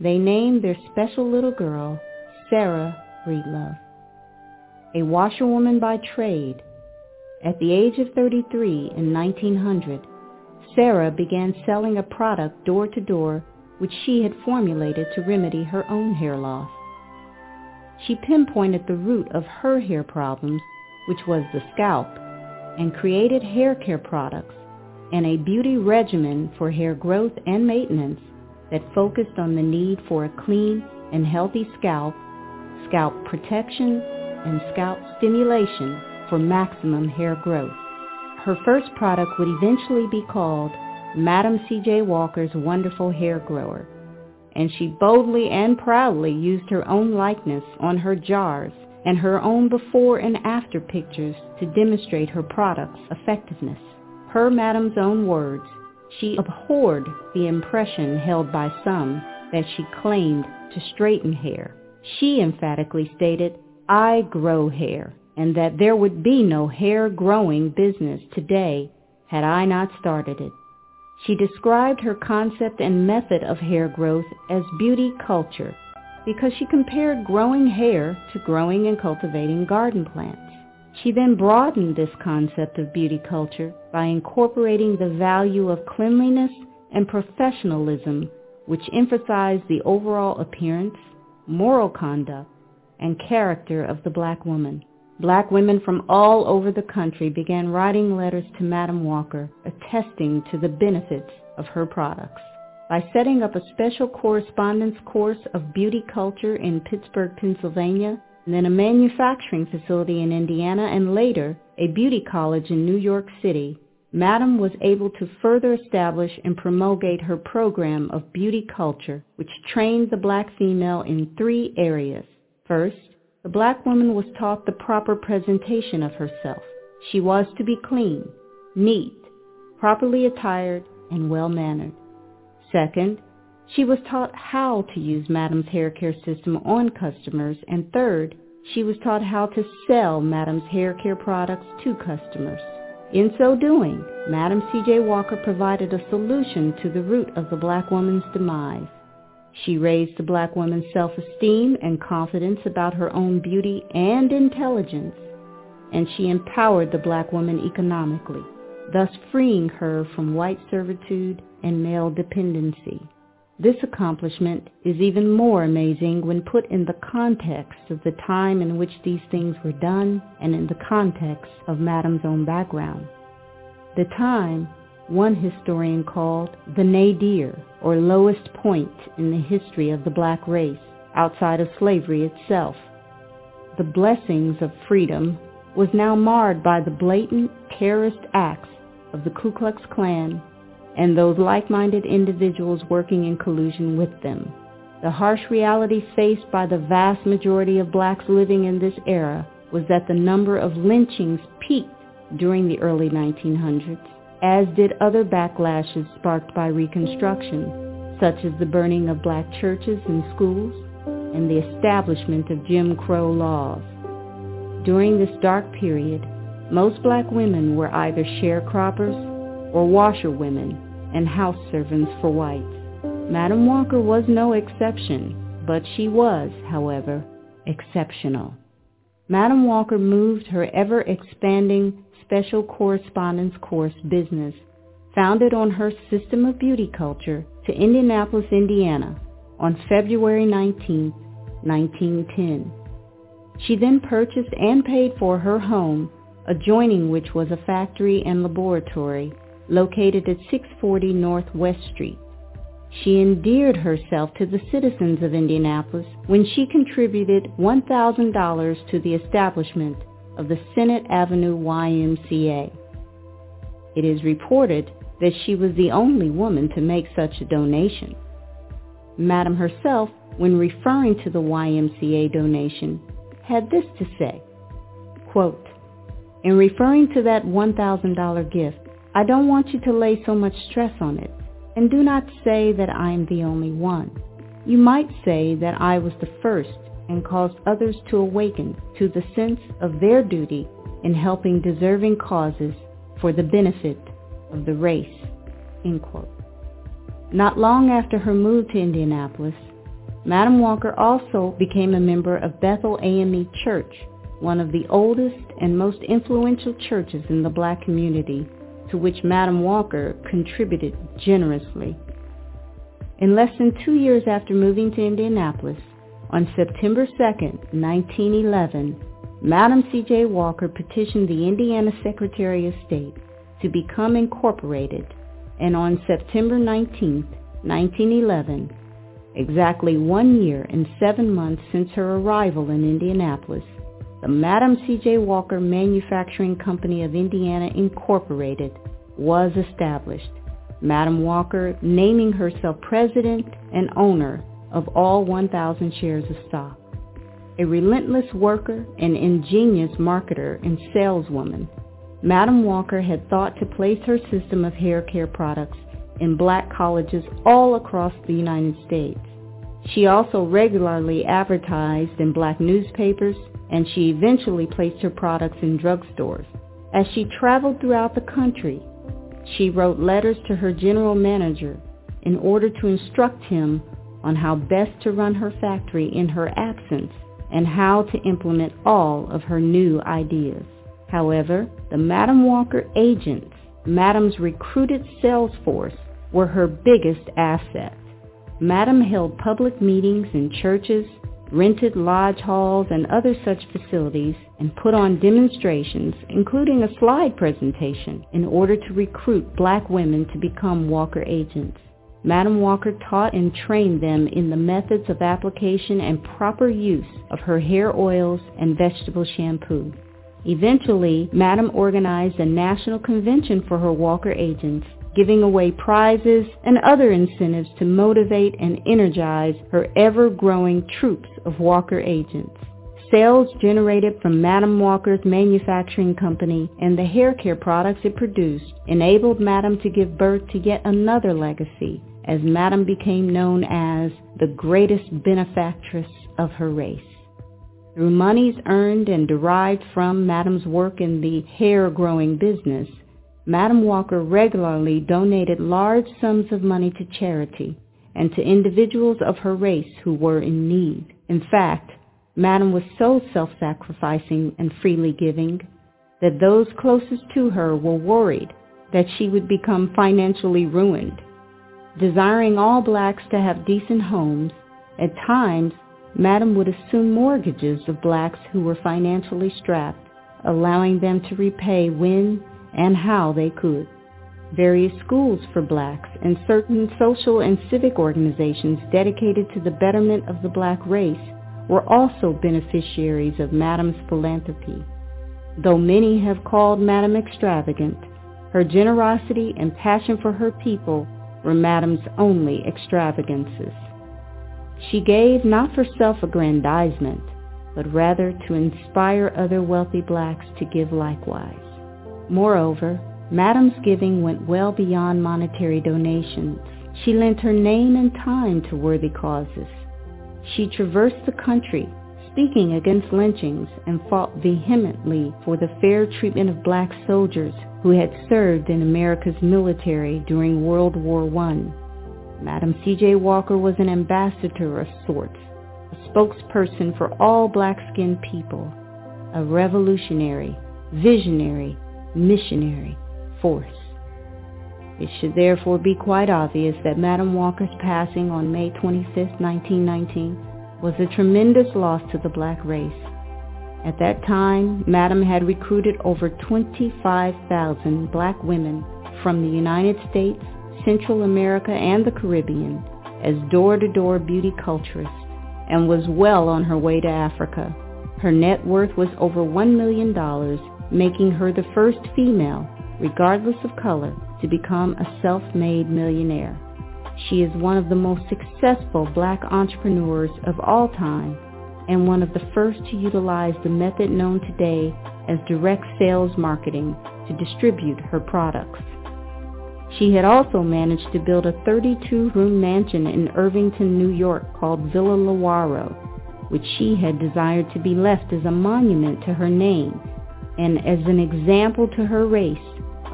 Speaker 28: They named their special little girl Sarah Breedlove. A washerwoman by trade, at the age of 33 in 1900, Sarah began selling a product door to door which she had formulated to remedy her own hair loss. She pinpointed the root of her hair problems, which was the scalp, and created hair care products and a beauty regimen for hair growth and maintenance that focused on the need for a clean and healthy scalp, scalp protection, and scalp stimulation for maximum hair growth. Her first product would eventually be called Madam C.J. Walker's Wonderful Hair Grower, and she boldly and proudly used her own likeness on her jars and her own before and after pictures to demonstrate her product's effectiveness. Per Madam's own words, she abhorred the impression held by some that she claimed to straighten hair. She emphatically stated, I grow hair, and that there would be no hair growing business today had I not started it. She described her concept and method of hair growth as beauty culture because she compared growing hair to growing and cultivating garden plants. She then broadened this concept of beauty culture by incorporating the value of cleanliness and professionalism which emphasized the overall appearance, moral conduct, and character of the black woman. Black women from all over the country began writing letters to Madam Walker attesting to the benefits of her products. By setting up a special correspondence course of beauty culture in Pittsburgh, Pennsylvania, then a manufacturing facility in Indiana, and later a beauty college in New York City, Madam was able to further establish and promulgate her program of beauty culture, which trained the black female in three areas. First, the black woman was taught the proper presentation of herself. She was to be clean, neat, properly attired, and well-mannered. Second, she was taught how to use Madam's hair care system on customers. And third, she was taught how to sell Madam's hair care products to customers. In so doing, Madam C.J. Walker provided a solution to the root of the black woman's demise. She raised the black woman's self-esteem and confidence about her own beauty and intelligence, and she empowered the black woman economically, thus freeing her from white servitude and male dependency. This accomplishment is even more amazing when put in the context of the time in which these things were done and in the context of Madam's own background. The time one historian called the nadir, or lowest point in the history of the black race, outside of slavery itself. The blessings of freedom was now marred by the blatant terrorist acts of the Ku Klux Klan and those like-minded individuals working in collusion with them. The harsh reality faced by the vast majority of blacks living in this era was that the number of lynchings peaked during the early 1900s as did other backlashes sparked by Reconstruction, such as the burning of black churches and schools and the establishment of Jim Crow laws. During this dark period, most black women were either sharecroppers or washerwomen and house servants for whites. Madam Walker was no exception, but she was, however, exceptional. Madam Walker moved her ever-expanding special correspondence course business founded on her system of beauty culture to Indianapolis, Indiana on February 19, 1910. She then purchased and paid for her home, adjoining which was a factory and laboratory located at 640 North West Street. She endeared herself to the citizens of Indianapolis when she contributed $1,000 to the establishment of the Senate Avenue YMCA. It is reported that she was the only woman to make such a donation. Madam herself when referring to the YMCA donation, had this to say, quote, in referring to that $1,000 gift, I don't want you to lay so much stress on it, and do not say that I am the only one. You might say that I was the first and caused others to awaken to the sense of their duty in helping deserving causes for the benefit of the race. Not long after her move to Indianapolis, Madam Walker also became a member of Bethel AME Church, one of the oldest and most influential churches in the black community, to which Madam Walker contributed generously. In less than two years after moving to Indianapolis, on September 2, 1911, Madam C.J. Walker petitioned the Indiana Secretary of State to become incorporated, and on September 19, 1911, exactly one year and seven months since her arrival in Indianapolis, the Madam C.J. Walker Manufacturing Company of Indiana Incorporated was established. Madam Walker naming herself president and owner of all 1,000 shares of stock. A relentless worker and ingenious marketer and saleswoman, Madam Walker had thought to place her system of hair care products in black colleges all across the United States. She also regularly advertised in black newspapers, and she eventually placed her products in drugstores. As she traveled throughout the country, she wrote letters to her general manager in order to instruct him on how best to run her factory in her absence and how to implement all of her new ideas. However, the Madam Walker agents, Madam's recruited sales force, were her biggest asset. Madam held public meetings in churches, rented lodge halls and other such facilities, and put on demonstrations, including a slide presentation, in order to recruit black women to become Walker agents. Madam Walker taught and trained them in the methods of application and proper use of her hair oils and vegetable shampoo. Eventually, Madam organized a national convention for her Walker agents, giving away prizes and other incentives to motivate and energize her ever-growing troops of Walker agents. Sales generated from Madam Walker's manufacturing company and the hair care products it produced enabled Madam to give birth to yet another legacy, as Madam became known as the greatest benefactress of her race. Through monies earned and derived from Madam's work in the hair growing business, Madam Walker regularly donated large sums of money to charity and to individuals of her race who were in need. In fact, Madam was so self-sacrificing and freely giving that those closest to her were worried that she would become financially ruined Desiring all blacks to have decent homes, at times, Madam would assume mortgages of blacks who were financially strapped, allowing them to repay when and how they could. Various schools for blacks and certain social and civic organizations dedicated to the betterment of the black race were also beneficiaries of Madam's philanthropy. Though many have called Madam extravagant, her generosity and passion for her people were Madam's only extravagances. She gave not for self-aggrandizement, but rather to inspire other wealthy blacks to give likewise. Moreover, Madam's giving went well beyond monetary donations. She lent her name and time to worthy causes. She traversed the country speaking against lynchings and fought vehemently for the fair treatment of black soldiers who had served in America's military during World War I. Madam C.J. Walker was an ambassador of sorts, a spokesperson for all black-skinned people, a revolutionary, visionary, missionary force. It should therefore be quite obvious that Madam Walker's passing on May 25, 1919 was a tremendous loss to the black race. At that time, Madam had recruited over 25,000 black women from the United States, Central America, and the Caribbean as door-to-door beauty culturists and was well on her way to Africa. Her net worth was over $1 million, making her the first female, regardless of color, to become a self-made millionaire. She is one of the most successful black entrepreneurs of all time and one of the first to utilize the method known today as direct sales marketing to distribute her products. She had also managed to build a 32-room mansion in Irvington, New York called Villa Lewaro, which she had desired to be left as a monument to her name and as an example to her race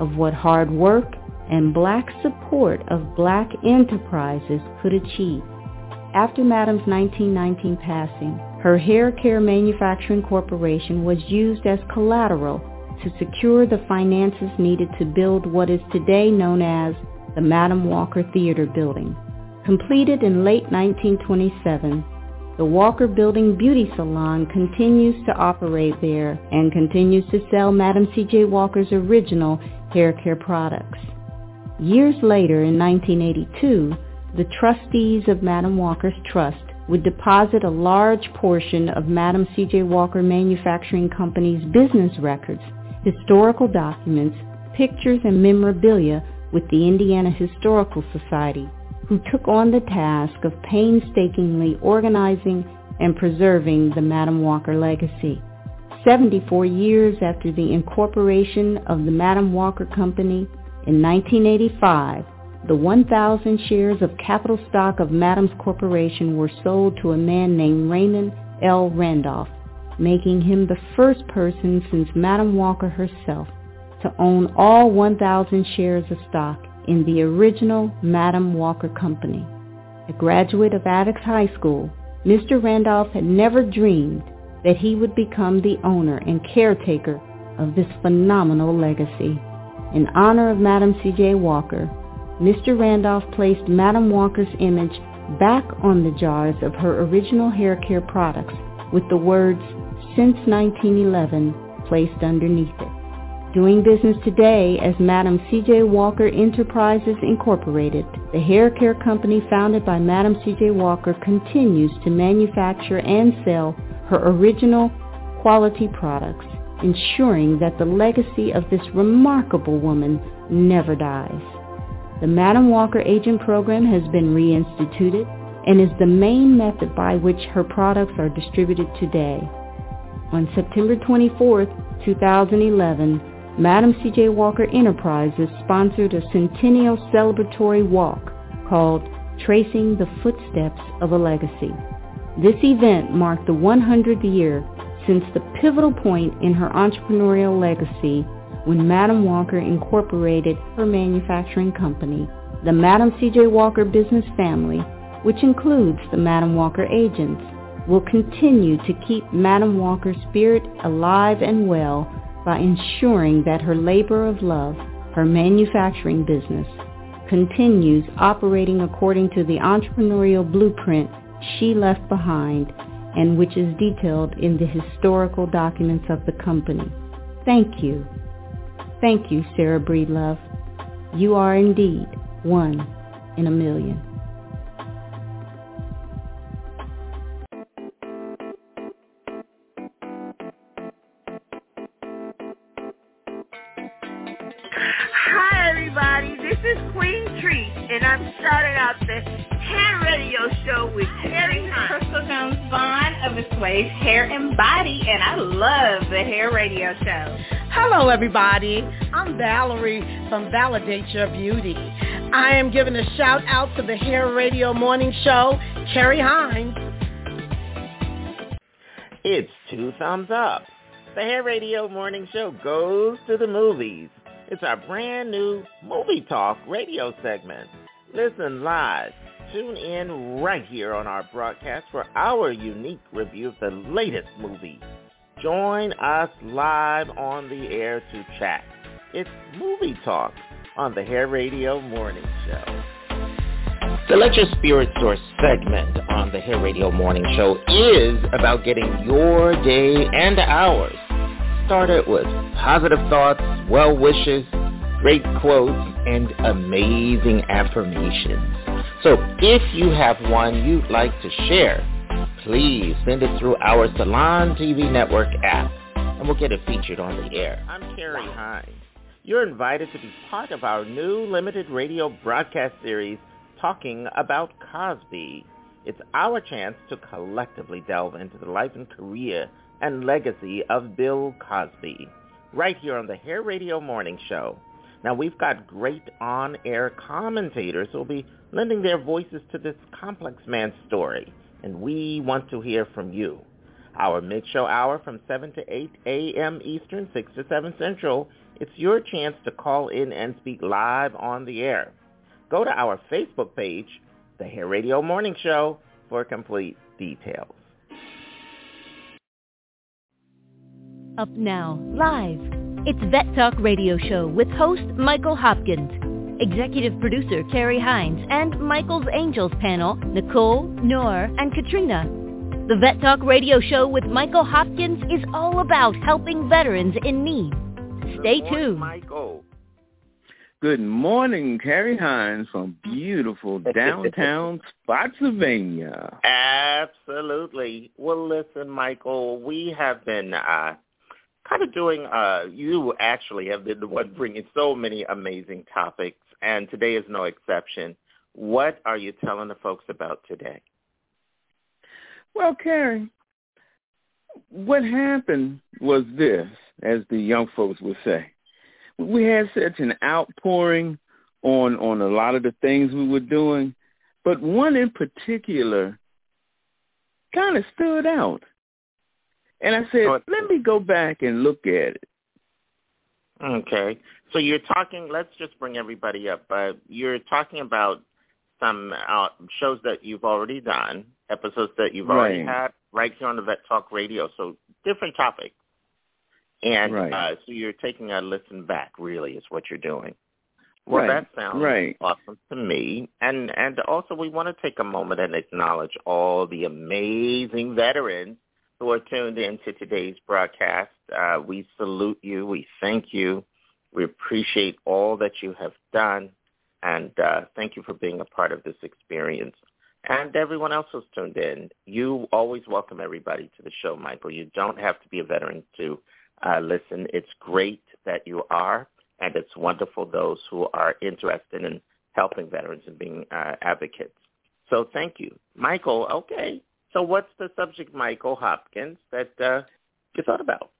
Speaker 28: of what hard work and black support of black enterprises could achieve. After Madame's 1919 passing, her hair care manufacturing corporation was used as collateral to secure the finances needed to build what is today known as the Madam Walker Theater Building. Completed in late 1927, the Walker Building Beauty Salon continues to operate there and continues to sell Madam C.J. Walker's original hair care products. Years later, in 1982, the trustees of Madam Walker's Trust would deposit a large portion of Madam C.J. Walker Manufacturing Company's business records, historical documents, pictures, and memorabilia with the Indiana Historical Society who took on the task of painstakingly organizing and preserving the Madam Walker legacy. 74 years after the incorporation of the Madam Walker Company in 1985, the 1,000 shares of capital stock of Madam's Corporation were sold to a man named Raymond L. Randolph, making him the first person since Madam Walker herself to own all 1,000 shares of stock in the original Madam Walker Company. A graduate of Attucks High School, Mr. Randolph had never dreamed that he would become the owner and caretaker of this phenomenal legacy. In honor of Madam C.J. Walker, Mr. Randolph placed Madam Walker's image back on the jars of her original hair care products with the words, since 1911, placed underneath it doing business today as Madam C.J. Walker Enterprises Incorporated. The hair care company founded by Madam C.J. Walker continues to manufacture and sell her original quality products, ensuring that the legacy of this remarkable woman never dies. The Madam Walker Agent Program has been reinstituted and is the main method by which her products are distributed today. On September 24, 2011, Madam C.J. Walker Enterprises sponsored a centennial celebratory walk called Tracing the Footsteps of a Legacy. This event marked the 100th year since the pivotal point in her entrepreneurial legacy when Madam Walker incorporated her manufacturing company, the Madam C.J. Walker business family, which includes the Madam Walker agents, will continue to keep Madam Walker's spirit alive and well by ensuring that her labor of love, her manufacturing business, continues operating according to the entrepreneurial blueprint she left behind and which is detailed in the historical documents of the company. Thank you. Thank you, Sarah Breedlove. You are indeed one in a million. Hi, everybody.
Speaker 13: This is Queen Treat, and I'm starting out hair radio show with Terry Hunt.
Speaker 14: Crystal Jones Vaughn of Assuage Hair and Body, and I love the hair radio show.
Speaker 15: Hello, everybody. I'm Valerie from Validate Your Beauty. I am giving a shout out to the Hair Radio Morning Show, Carrie Hines.
Speaker 7: It's two thumbs up. The Hair Radio Morning Show goes to the movies. It's our brand new Movie Talk radio segment. Listen live. Tune in right here on our broadcast for our unique review of the latest movie. Join us live on the air to chat. It's Movie Talk on the Hair Radio Morning Show. The Let Your Spirit Soar segment on the Hair Radio Morning Show is about getting your day and ours started with positive thoughts, well wishes, great quotes, and amazing affirmations. So if you have one you'd like to share, please send it through our Salon TV Network app, and we'll get it featured on the air. I'm Carrie Hines. You're invited to be part of our new limited radio broadcast series talking about Cosby. It's our chance to collectively delve into the life and career and legacy of Bill Cosby, right here on the Hair Radio Morning Show. Now, we've got great on-air commentators who will be lending their voices to this complex man's story, and we want to hear from you. Our mid-show hour from 7 to 8 a.m. Eastern, 6 to 7 Central, it's your chance to call in and speak live on the air. Go to our Facebook page, The Hair Radio Morning Show, for complete details.
Speaker 4: Up now, live. It's Vet Talk Radio Show with host Michael Hopkins, executive producer Carrie Hines, and Michael's Angels panel, Nicole, Noor, and Katrina. The Vet Talk Radio Show with Michael Hopkins is all about helping veterans in need. Stay tuned.
Speaker 7: Michael.
Speaker 19: Good morning, Carrie Hines from beautiful downtown Spotsylvania.
Speaker 7: Absolutely. Well, listen, Michael, we have been uh, kind of doing, uh, you actually have been the one bringing so many amazing topics, and today is no exception. What are you telling the folks about today?
Speaker 19: Well, Carrie, what happened was this, as the young folks would say. We had such an outpouring on on a lot of the things we were doing, but one in particular kind of stood out. And I said, let me go back and look at it.
Speaker 7: Okay. So you're talking, let's just bring everybody up. Uh, you're talking about some uh, shows that you've already done, episodes that you've already had right here on the Vet Talk Radio. So different topics. And
Speaker 19: Right.
Speaker 7: uh, so you're taking a listen back, really, is what you're doing. Well,
Speaker 19: Right,
Speaker 7: that sounds
Speaker 19: right.
Speaker 7: awesome to me. And and also we want to take a moment and acknowledge all the amazing veterans who are tuned into today's broadcast. Uh, we salute you. We thank you. We appreciate all that you have done. And uh, thank you for being a part of this experience. And everyone else who's tuned in, you always welcome everybody to the show, Michael. You don't have to be a veteran to uh, listen. It's great that you are, and it's wonderful those who are interested in helping veterans and being uh, advocates. So thank you. Michael, okay. So what's the subject, Michael Hopkins, that uh, you thought about?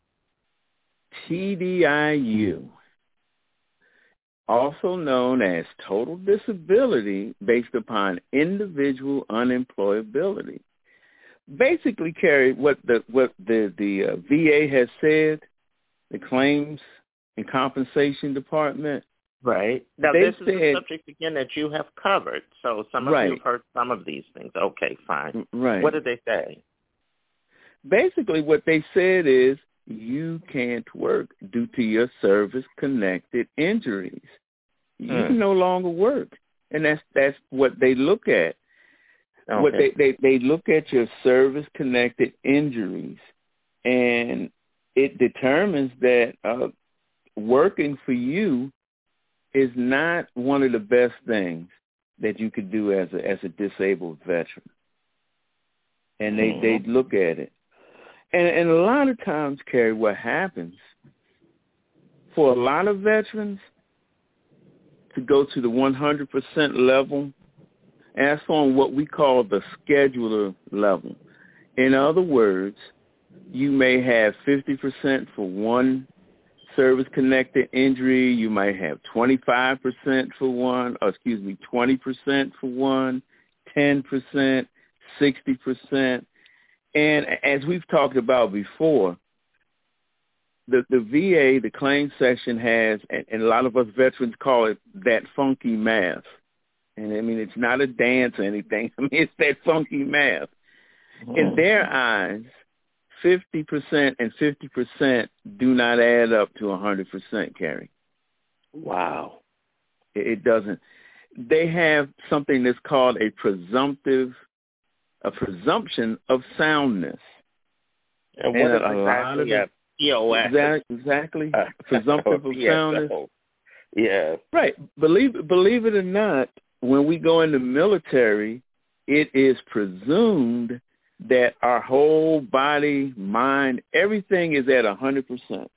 Speaker 19: TDIU, also known as total disability based upon individual unemployability. Basically, Carrie, what the what the the uh, VA has said, the claims and compensation department,
Speaker 7: Right. Now,
Speaker 19: They
Speaker 7: this is a subject, again, that you have covered. So some of
Speaker 19: Right.
Speaker 7: you have heard some of these things. Okay, fine.
Speaker 19: right?
Speaker 7: What did they say?
Speaker 19: basically what they said is you can't work due to your service connected injuries. You
Speaker 7: Hmm.
Speaker 19: can no longer work. And that's that's what they look at. What they, they they look at your service connected injuries and it determines that uh working for you is not one of the best things that you could do as a as a disabled veteran. And they
Speaker 7: Mhm.
Speaker 19: they look at it. And and a lot of times, Carrie, what happens for a lot of veterans to go to the 100% level, that's on what we call the schedular level. In other words, you may have 50% for one service-connected injury. You might have 25% for one, or excuse me, 20% for one, 10%, 60%. And as we've talked about before, the, the VA, the claim section has, and, and a lot of us veterans call it that funky math. And I mean, it's not a dance or anything. I mean, it's that funky math. Mm-hmm. In their eyes, 50% and 50% do not add up to 100%, Carrie.
Speaker 7: Wow.
Speaker 19: It, it doesn't. They have something that's called a presumptive, a presumption of soundness.
Speaker 7: And what is
Speaker 19: a lot of
Speaker 7: exactly a POS?
Speaker 19: Exactly, exactly. presumptive of soundness.
Speaker 7: Yeah.
Speaker 19: Right. Believe believe it or not, when we go in the military, it is presumed that our whole body, mind, everything is at a hundred percent.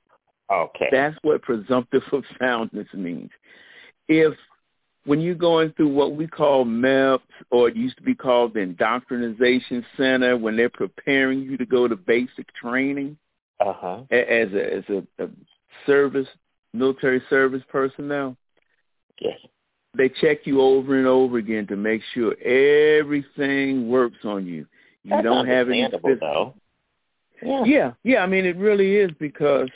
Speaker 7: Okay.
Speaker 19: That's what presumptive of soundness means. If when you're going through what we call MEPS, or it used to be called the Indoctrination Center, when they're preparing you to go to basic training
Speaker 7: Uh-huh.
Speaker 19: as a as a, a service military service personnel,
Speaker 7: Yes.
Speaker 19: they check you over and over again to make sure everything works on you. You
Speaker 7: That's
Speaker 19: don't have any
Speaker 7: though. Yeah.
Speaker 19: yeah, yeah. I mean, it really is because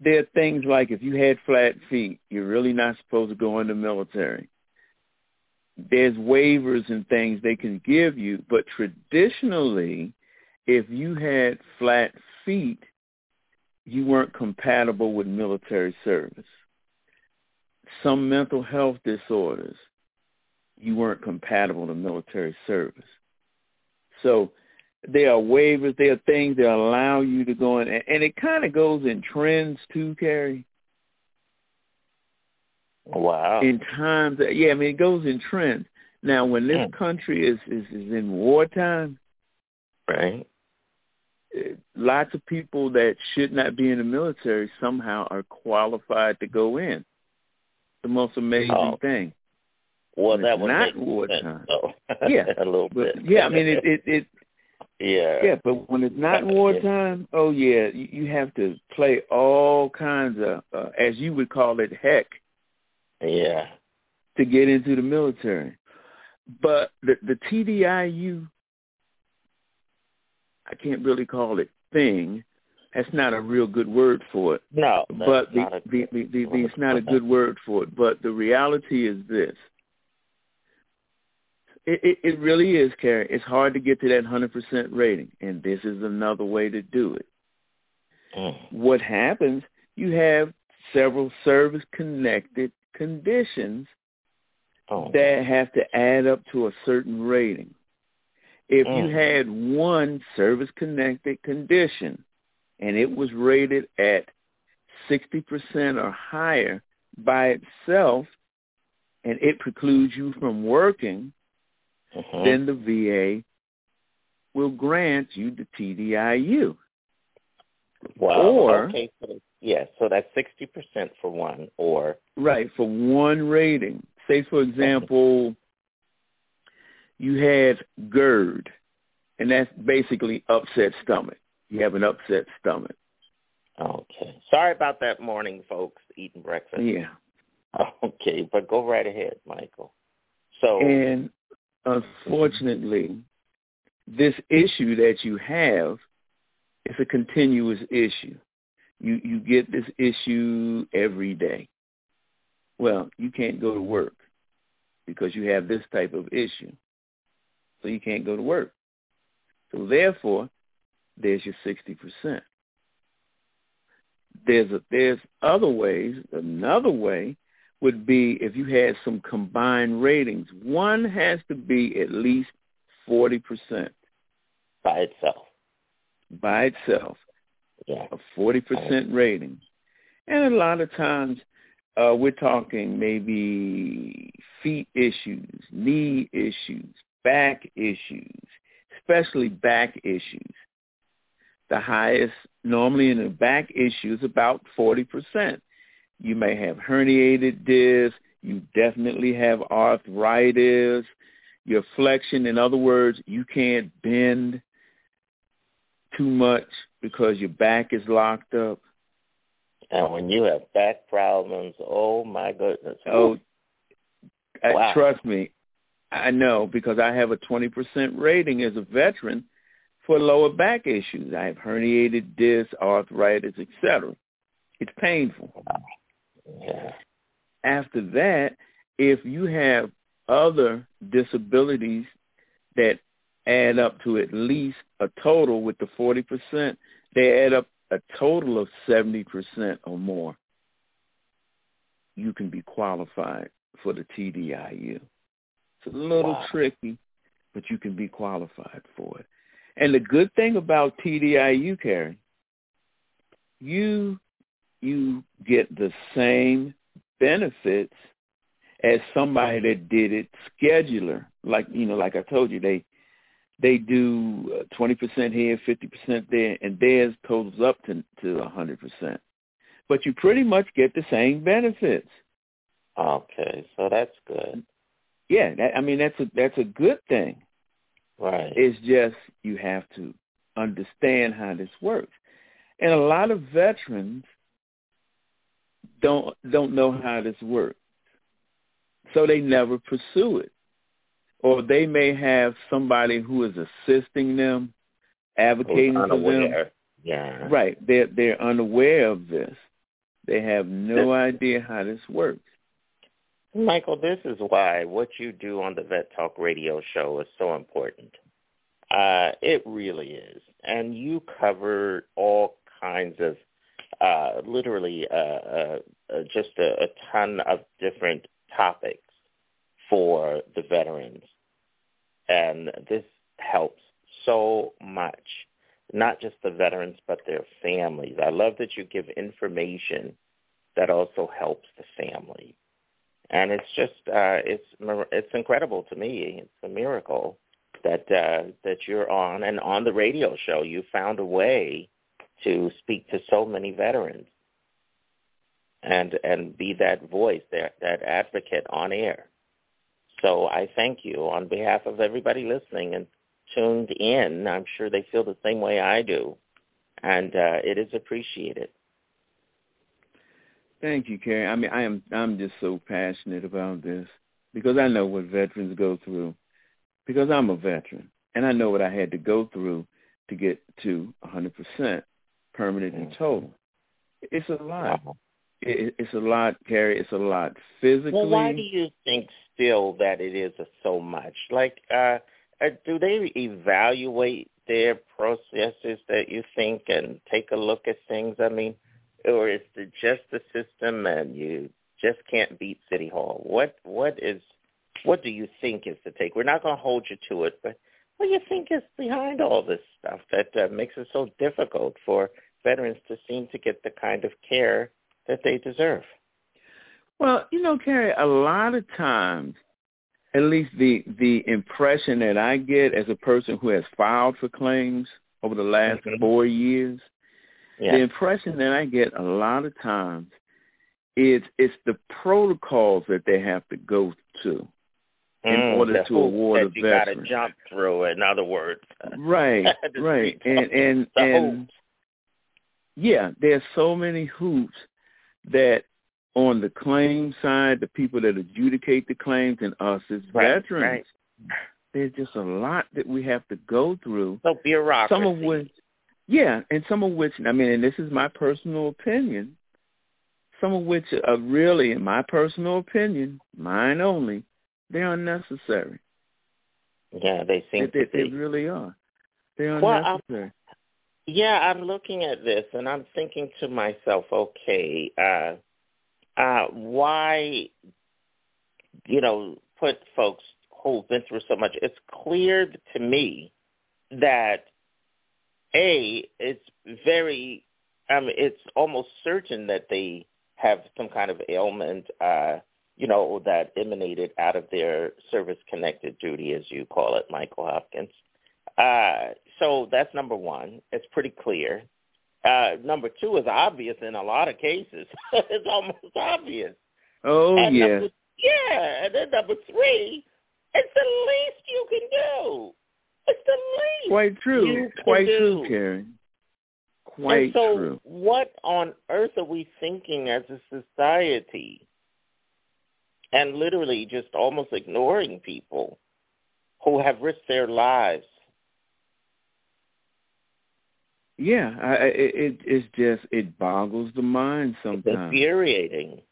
Speaker 19: there are things like if you had flat feet, you're really not supposed to go in the military. There's waivers and things they can give you, but traditionally, if you had flat feet, you weren't compatible with military service. Some mental health disorders, you weren't compatible to military service. So there are waivers, there are things that allow you to go in, and, it kind of goes in trends too, Carrie.
Speaker 7: Wow.
Speaker 19: In times, that, yeah, I mean, it goes in trends. Now, when this country is, is is in wartime,
Speaker 7: right?
Speaker 19: Lots of people that should not be in the military somehow are qualified to go in. The most amazing
Speaker 7: Oh.
Speaker 19: thing.
Speaker 7: Well, that would
Speaker 19: not
Speaker 7: sense,
Speaker 19: wartime.
Speaker 7: though.
Speaker 19: Yeah,
Speaker 7: a little
Speaker 19: but
Speaker 7: bit.
Speaker 19: yeah, I mean, it, it, it
Speaker 7: yeah.
Speaker 19: Yeah, but when it's not wartime, oh yeah, you, you have to play all kinds of, uh, as you would call it, heck,
Speaker 7: Yeah.
Speaker 19: to get into the military. But the the TDIU, I can't really call it thing. That's not a real good word for it.
Speaker 7: No,
Speaker 19: but the,
Speaker 7: a
Speaker 19: the, the, the, the, it's not a good word for it. But the reality is this: it, it, it really is, Carrie. It's hard to get to that hundred percent rating, and this is another way to do it.
Speaker 7: Mm.
Speaker 19: What happens? You have several service-connected conditions
Speaker 7: Oh.
Speaker 19: that have to add up to a certain rating. If
Speaker 7: Mm.
Speaker 19: you had one service-connected condition and it was rated at 60% or higher by itself, and it precludes you from working,
Speaker 7: Mhm.
Speaker 19: then the VA will grant you the TDIU.
Speaker 7: Wow.
Speaker 19: Or-
Speaker 7: okay, yeah, so that's sixty percent for one, or
Speaker 19: Right, for one rating. Say, for example, you have GERD, and that's basically upset stomach. You have an upset stomach.
Speaker 7: okay. Sorry about that morning, folks, eating breakfast.
Speaker 19: Yeah.
Speaker 7: Okay, but go right ahead, Michael. So
Speaker 19: And unfortunately, this issue that you have is a continuous issue. You you get this issue every day. Well, you can't go to work because you have this type of issue. So you can't go to work. So therefore, there's your 60%. There's a, there's other ways. Another way would be if you had some combined ratings. One has to be at least 40%
Speaker 7: by itself.
Speaker 19: by itself,
Speaker 7: Yeah.
Speaker 19: a 40% rating. And a lot of times uh, we're talking maybe feet issues, knee issues, back issues, especially back issues. The highest normally in the back issue is about 40%. You may have herniated disc. You definitely have arthritis. Your flexion, in other words, you can't bend too much because your back is locked up.
Speaker 7: And when you have back problems, oh my goodness.
Speaker 19: Oh,
Speaker 7: Wow.
Speaker 19: trust me, I know because I have a 20% rating as a veteran for lower back issues. I have herniated disc, arthritis, etc. It's painful.
Speaker 7: Yeah.
Speaker 19: After that, if you have other disabilities that add up to at least a total with the 40%, they add up a total of 70% or more. You can be qualified for the TDIU. It's a little
Speaker 7: Wow.
Speaker 19: tricky, but you can be qualified for it. And the good thing about TDIU, Carrie, you you get the same benefits as somebody that did it schedular. Like you know, like I told you, they they do uh, twenty percent here, fifty percent there, and theirs totals up to to a hundred percent. But you pretty much get the same benefits.
Speaker 7: Okay, so that's good.
Speaker 19: Yeah, that, I mean that's a that's a good thing.
Speaker 7: Right.
Speaker 19: It's just you have to understand how this works. And a lot of veterans don't don't know how this works. So they never pursue it. Or they may have somebody who is assisting them, advocating for them.
Speaker 7: Yeah.
Speaker 19: Right. They're they're unaware of this. They have no idea how this works.
Speaker 7: Michael, this is why what you do on the Vet Talk radio show is so important. Uh, it really is. And you cover all kinds of, uh, literally, uh, uh, just a, a ton of different topics for the veterans. And this helps so much, not just the veterans, but their families. I love that you give information that also helps the family. And it's just, uh, it's, it's incredible to me. It's a miracle that, uh, that you're on and on the radio show, you found a way to speak to so many veterans and, and be that voice, that, that advocate on air. So I thank you on behalf of everybody listening and tuned in. I'm sure they feel the same way I do, and uh, it is appreciated.
Speaker 19: Thank you, Carrie. I mean, I am I'm just so passionate about this because I know what veterans go through. Because I'm a veteran, and I know what I had to go through to get to 100% permanent and total. It's a lot.
Speaker 7: Wow.
Speaker 19: It, it's a lot, Carrie. It's a lot physically.
Speaker 7: Well, why do you think still that it is so much? Like, uh, uh, do they evaluate their processes that you think and take a look at things? I mean, or is it just the system and you just can't beat City Hall? What what is what do you think is the take? We're not going to hold you to it, but what do you think is behind all this stuff that uh, makes it so difficult for veterans to seem to get the kind of care that they deserve?
Speaker 19: Well, you know, Carrie, a lot of times, at least the the impression that I get as a person who has filed for claims over the last
Speaker 7: Mhm.
Speaker 19: four years,
Speaker 7: Yeah.
Speaker 19: the impression that I get a lot of times is it's the protocols that they have to go to in
Speaker 7: Mm,
Speaker 19: order to award a
Speaker 7: that you got to jump through. In other words,
Speaker 19: Right, right, and and and
Speaker 7: hoops.
Speaker 19: yeah, there's so many hoops that on the claim side, the people that adjudicate the claims and us as
Speaker 7: Right,
Speaker 19: veterans,
Speaker 7: right.
Speaker 19: there's just a lot that we have to go through.
Speaker 7: So bureaucracy.
Speaker 19: Some of which, yeah, and some of which, I mean, and this is my personal opinion, some of which are really, in my personal opinion, mine only, they're unnecessary.
Speaker 7: Yeah, they seem
Speaker 19: They,
Speaker 7: to
Speaker 19: they, they really are. They're
Speaker 7: Well, um,
Speaker 19: unnecessary.
Speaker 7: Yeah, I'm looking at this and I'm thinking to myself, okay, uh, uh, why, you know, put folks who've been through so much? It's clear to me that a it's very, I mean, it's almost certain that they have some kind of ailment, uh, you know, that emanated out of their service-connected duty, as you call it, Michael Hopkins. Uh, so that's number one. It's pretty clear. Uh, number two is obvious in a lot of cases. it's almost obvious.
Speaker 19: Oh,
Speaker 7: and
Speaker 19: yeah.
Speaker 7: Number, yeah, and then number three, it's the least you can do. It's the least
Speaker 19: Quite true. Quite
Speaker 7: do.
Speaker 19: true, Karen. Quite
Speaker 7: and so
Speaker 19: true.
Speaker 7: what on earth are we thinking as a society? And literally just almost ignoring people who have risked their lives.
Speaker 19: Yeah, I, I- it, it it's just it boggles the mind
Speaker 7: It's
Speaker 19: sometimes.
Speaker 7: infuriating.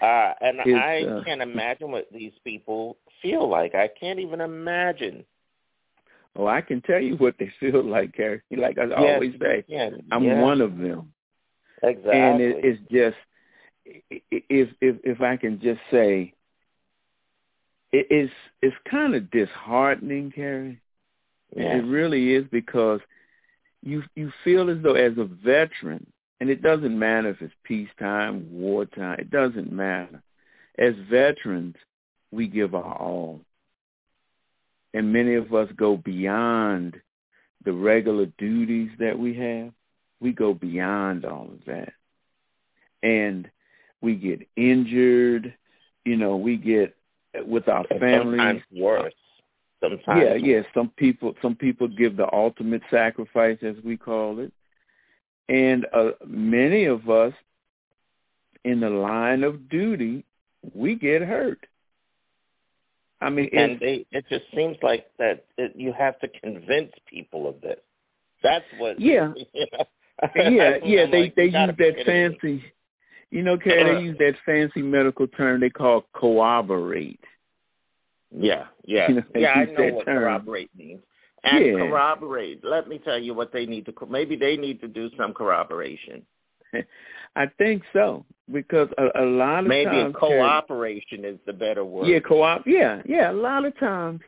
Speaker 7: Uh, and
Speaker 19: It's,
Speaker 7: I
Speaker 19: uh,
Speaker 7: can't imagine what these people feel like. I can't even imagine.
Speaker 19: Oh, I can tell you what they feel like, Carrie. Like I
Speaker 7: Yes,
Speaker 19: always say, I'm
Speaker 7: yeah.
Speaker 19: one of them.
Speaker 7: Exactly.
Speaker 19: And it, it's just if if if I can just say, it, it's it's kind of disheartening, Carrie.
Speaker 7: Yeah.
Speaker 19: It really is because you you feel as though as a veteran, and it doesn't matter if it's peacetime, wartime, it doesn't matter. As veterans, we give our all. And many of us go beyond the regular duties that we have. We go beyond all of that. And we get injured. you know, we get with our families.
Speaker 7: Sometimes worse. Sometimes.
Speaker 19: Yeah, yeah. Some people, some people give the ultimate sacrifice, as we call it, and uh, many of us, in the line of duty, we get hurt. I mean,
Speaker 7: and
Speaker 19: it's,
Speaker 7: they it just seems like that it, you have to convince people of this. That's what.
Speaker 19: Yeah.
Speaker 7: You know?
Speaker 19: yeah, yeah. They
Speaker 7: like,
Speaker 19: they use that fancy, you know. They use that fancy medical term they call corroborate.
Speaker 7: Yeah, yeah,
Speaker 19: You know,
Speaker 7: yeah. I know what
Speaker 19: term.
Speaker 7: corroborate means. And
Speaker 19: Yeah.
Speaker 7: corroborate. Let me tell you what they need to. Maybe they need to do some corroboration.
Speaker 19: I think so because a, a lot of
Speaker 7: Maybe
Speaker 19: times,
Speaker 7: cooperation is the better word.
Speaker 19: Yeah, co-op. Yeah, yeah. A lot of times,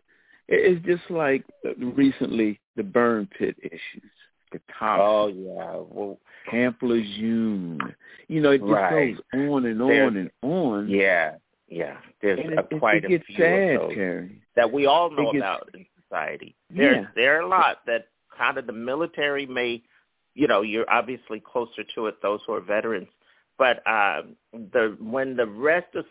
Speaker 19: it's just like recently the burn pit issues, the top.
Speaker 7: Oh yeah. Well,
Speaker 19: Camp Lejeune. You know, it just
Speaker 7: Right.
Speaker 19: goes on and
Speaker 7: There's-
Speaker 19: on and on.
Speaker 7: yeah, yeah. There's
Speaker 19: And
Speaker 7: a,
Speaker 19: it, it,
Speaker 7: quite
Speaker 19: it
Speaker 7: a few
Speaker 19: sad,
Speaker 7: of those
Speaker 19: Carrie.
Speaker 7: that we all know
Speaker 19: gets-
Speaker 7: about in society. There,
Speaker 19: Yeah.
Speaker 7: there are a lot that kind of the military may, you know, you're obviously closer to it. Those who are veterans, but um, the when the rest of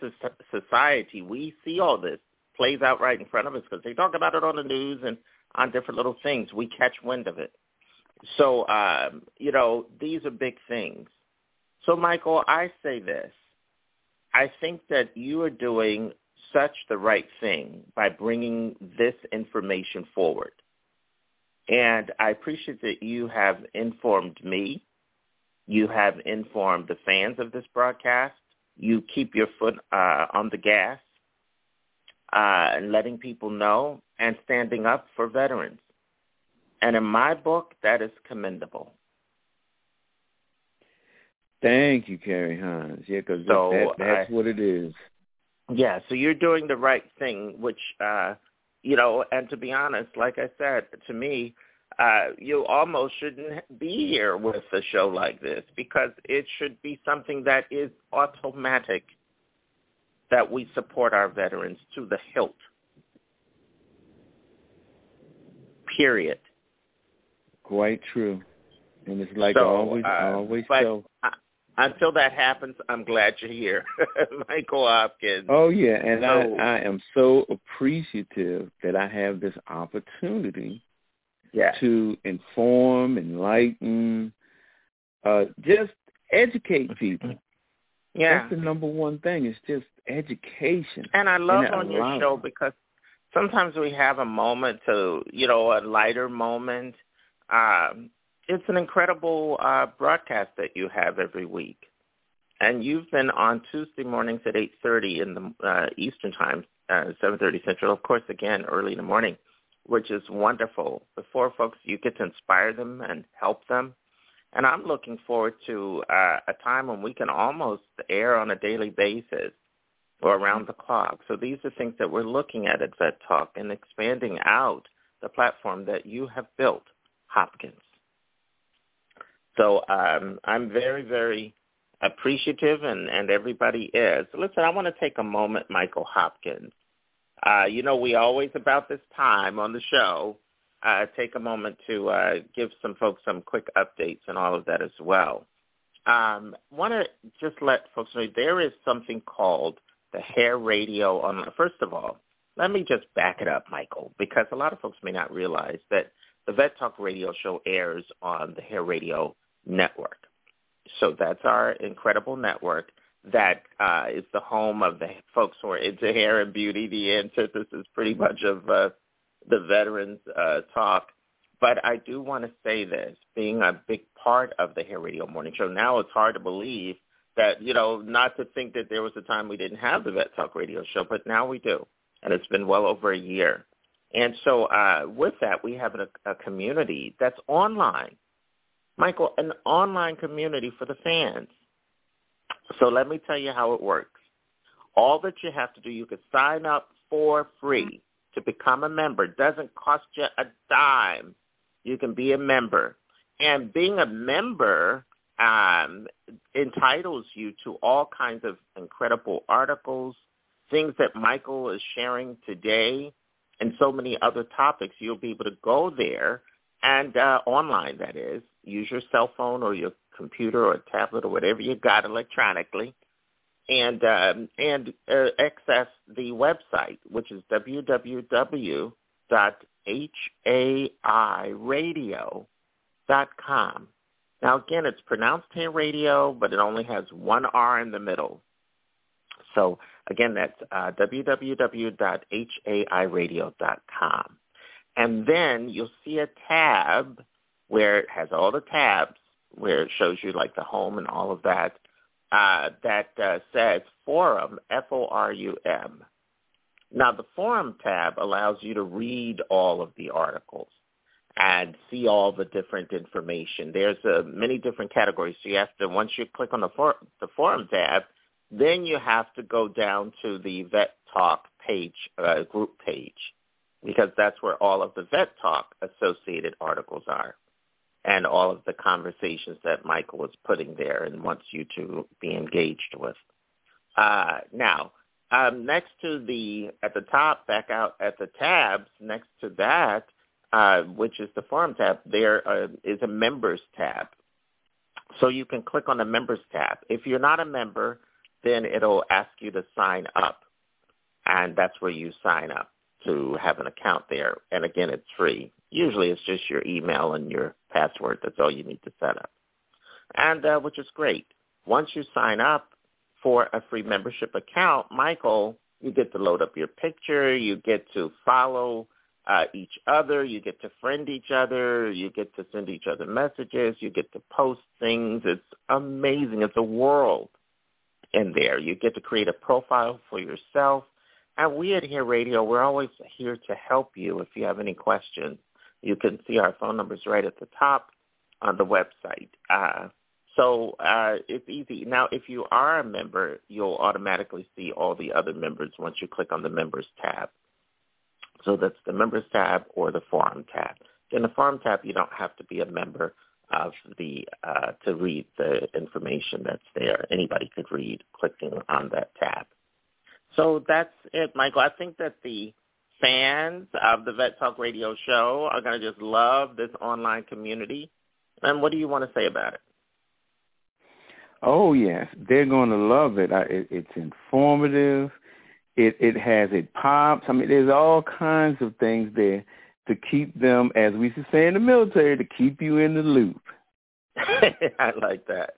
Speaker 7: society, we see all this plays out right in front of us because they talk about it on the news and on different little things. We catch wind of it. So, um, you know, these are big things. So, Michael, I say this. I think that you are doing such the right thing by bringing this information forward. And I appreciate that you have informed me. You have informed the fans of this broadcast. You keep your foot uh, on the gas uh, and letting people know and standing up for veterans. And in my book, that is commendable.
Speaker 19: Thank you, Carrie Hines. Yeah, because
Speaker 7: So,
Speaker 19: that, that's
Speaker 7: I-
Speaker 19: what it is.
Speaker 7: Yeah, so you're doing the right thing, which uh you know, and to be honest, like I said, to me, uh you almost shouldn't be here with a show like this because it should be something that is automatic that we support our veterans to the hilt. Period.
Speaker 19: Quite true. And it's like
Speaker 7: So,
Speaker 19: I always, I
Speaker 7: uh,
Speaker 19: always
Speaker 7: but
Speaker 19: tell.
Speaker 7: Until that happens, I'm glad you're here, Michael Hopkins.
Speaker 19: Oh yeah, and
Speaker 7: So-
Speaker 19: I, I am so appreciative that I have this opportunity
Speaker 7: Yeah.
Speaker 19: to inform, enlighten, uh, just educate people.
Speaker 7: Yeah.
Speaker 19: That's the number one thing. It's just education.
Speaker 7: And I love
Speaker 19: it
Speaker 7: on your show because sometimes we have a moment to, you know, a lighter moment. Um, it's an incredible uh, broadcast that you have every week. And you've been on Tuesday mornings at 8.30 in the uh, Eastern Time, uh, 7.30 Central, of course, again, early in the morning, which is wonderful. Before folks, you get to inspire them and help them. And I'm looking forward to uh, a time when we can almost air on a daily basis or around the clock. So these are things that we're looking at at Vet Talk and expanding out the platform that you have built, Hopkins. So um, I'm very, very appreciative, and, and everybody is. Listen, I want to take a moment, Michael Hopkins. Uh, you know, we always, about this time on the show, uh, take a moment to uh, give some folks some quick updates and all of that as well. Um, want to just let folks know there is something called the Hair Radio on. First of all, let me just back it up, Michael, because a lot of folks may not realize that the Vet Talk Radio show airs on the Hair Radio network. So that's our incredible network that uh, is the home of the folks who are into hair and beauty. The antithesis pretty much of uh, the veterans uh, talk. But I do want to say this, being a big part of the Hair Radio Morning Show, now it's hard to believe that, you know, not to think that there was a time we didn't have the Vet Talk Radio Show, but now we do. And it's been well over a year. And so uh, with that, we have a, a community that's online. Michael, an online community for the fans. So let me tell you how it works. All that you have to do, you can sign up for free to become a member. It doesn't cost you a dime. You can be a member. And being a member um, entitles you to all kinds of incredible articles, things that Michael is sharing today, and so many other topics. You'll be able to go there and uh, online, that is, use your cell phone or your computer or tablet or whatever you got electronically, and um, and uh, access the website, which is www.hairadio.com. Now, again, it's pronounced hair radio, but it only has one R in the middle. So, again, that's uh, www.hairadio.com. And then you'll see a tab where it has all the tabs, where it shows you like the home and all of that, uh, that uh, says forum, F-O-R-U-M. Now, the forum tab allows you to read all of the articles and see all the different information. There's uh, many different categories. So you have to, once you click on the, for, the forum tab, then you have to go down to the Vet Talk page, uh, group page, because that's where all of the Vet Talk associated articles are and all of the conversations that Michael was putting there and wants you to be engaged with. Uh, now, um, next to the, at the top, back out at the tabs, next to that, uh, which is the forum tab, there uh, is a members tab. So you can click on the members tab. If you're not a member, then it'll ask you to sign up. And that's where you sign up to have an account there. And again, it's free. Usually it's just your email and your password. That's all you need to set up. And uh, which is great. Once you sign up for a free membership account, Michael, you get to load up your picture. You get to follow uh, each other. You get to friend each other. You get to send each other messages. You get to post things. It's amazing. It's a world in there. You get to create a profile for yourself. And we at Hair Radio, we're always here to help you if you have any questions. You can see our phone numbers right at the top on the website. Uh, so uh, it's easy. Now, if you are a member, you'll automatically see all the other members once you click on the members tab. So that's the members tab or the forum tab. In the forum tab, you don't have to be a member of the uh, to read the information that's there. Anybody could read clicking on that tab. So that's it, Michael. I think that the fans of the Vet Talk Radio show are going to just love this online community. And what do you want to say about it?
Speaker 19: Oh yes, they're going to love it. I, it it's informative. It it has it pops. I mean, there's all kinds of things there to keep them, as we used to say in the military, to keep you in the loop.
Speaker 7: I like that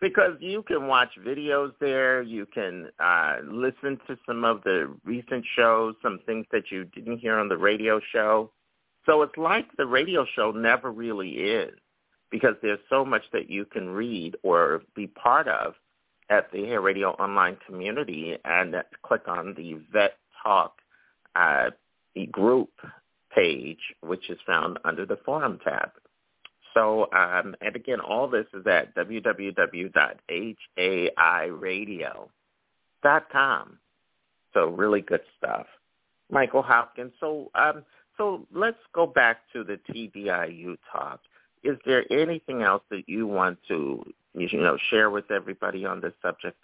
Speaker 7: because you can watch videos there. You can uh, listen to some of the recent shows, some things that you didn't hear on the radio show. So it's like the radio show never really is because there's so much that you can read or be part of at the Hair Radio online community and click on the Vet Talk uh, group page, which is found under the forum tab. So, um, and again, all this is at www.hairadio.com. So really good stuff. Michael Hopkins. So, um, so let's go back to the TDIU talk. Is there anything else that you want to, you know, share with everybody on this subject?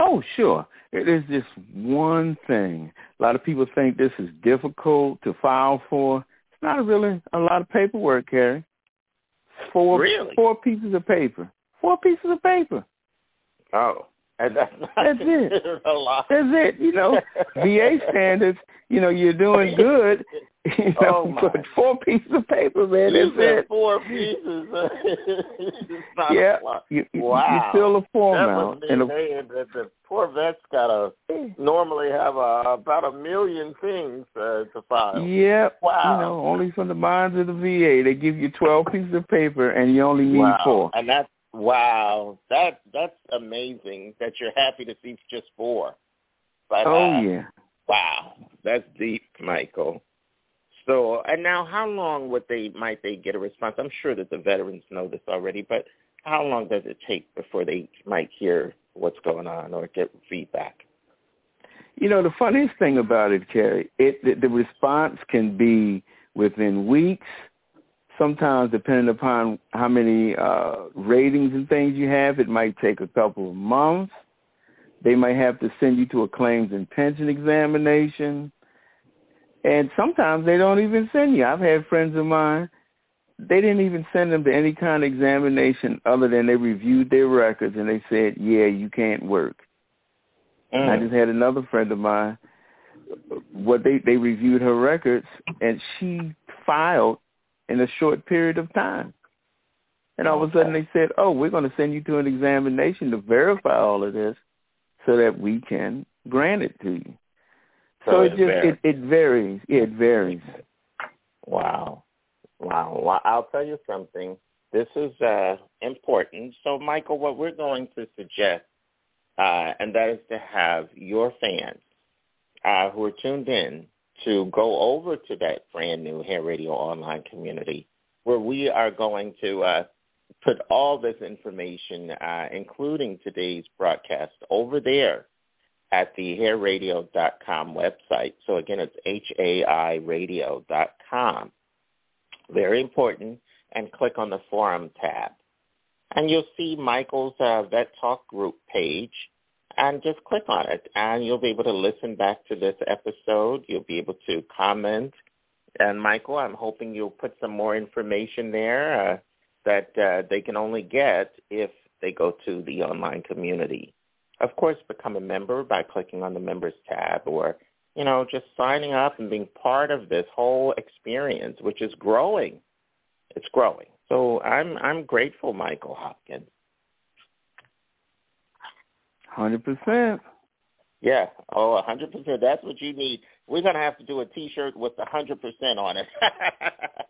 Speaker 19: Oh, sure. It is just one thing. A lot of people think this is difficult to file for not really a lot of paperwork, Carrie. Four
Speaker 7: really?
Speaker 19: four pieces of paper. Four pieces of paper.
Speaker 7: Oh. And that's,
Speaker 19: that's it.
Speaker 7: A lot.
Speaker 19: That's it. You know, VA standards. You know, you're doing good. You know,
Speaker 7: oh
Speaker 19: but four pieces of paper, man.
Speaker 7: You
Speaker 19: that's it.
Speaker 7: Four pieces.
Speaker 19: yeah. You,
Speaker 7: wow.
Speaker 19: You fill a form
Speaker 7: that
Speaker 19: out,
Speaker 7: must be
Speaker 19: and a,
Speaker 7: saying that the poor vet's got to normally have a, about a million things uh, to file.
Speaker 19: Yeah.
Speaker 7: Wow.
Speaker 19: You know, only from the minds of the VA, they give you twelve pieces of paper, and you only need
Speaker 7: wow.
Speaker 19: four.
Speaker 7: And that's wow. That that's amazing. That you're happy to see just four. But,
Speaker 19: oh
Speaker 7: uh,
Speaker 19: yeah.
Speaker 7: Wow, that's deep, Michael. So, and now, how long would they might they get a response? I'm sure that the veterans know this already, but how long does it take before they might hear what's going on or get feedback?
Speaker 19: You know, the funniest thing about it, Carrie, it the, the response can be within weeks. Sometimes, depending upon how many uh, ratings and things you have, it might take a couple of months. They might have to send you to a claims and pension examination. And sometimes they don't even send you. I've had friends of mine they didn't even send them to any kind of examination other than they reviewed their records and they said, yeah, you can't work. Mm. I just had another friend of mine. What they they reviewed her records and she filed in a short period of time. And all of a sudden they said, "Oh, we're going to send you to an examination to verify all of this, so that we can grant it to you." So, so it, it just varies. it, it varies. It varies.
Speaker 7: Wow, wow. Well, I'll tell you something. This is uh, important. So, Michael, what we're going to suggest, uh, and that is to have your fans uh, who are tuned in to go over to that brand new Hair Radio online community where we are going to uh, put all this information, uh, including today's broadcast, over there at the hairradio.com website. So again, it's H-A-I radio.com. Very important. And click on the forum tab. And you'll see Michael's uh, Vet Talk group page. And just click on it. And you'll be able to listen back to this episode. You'll be able to comment. And Michael, I'm hoping you'll put some more information there. Uh, that uh, they can only get if they go to the online community. Of course, become a member by clicking on the members tab or, you know, just signing up and being part of this whole experience, which is growing. It's growing. So I'm I'm grateful, Michael Hopkins.
Speaker 19: Hundred percent.
Speaker 7: Yeah. Oh, a hundred percent. That's what you need. We're gonna have to do a T-shirt with a hundred percent on it.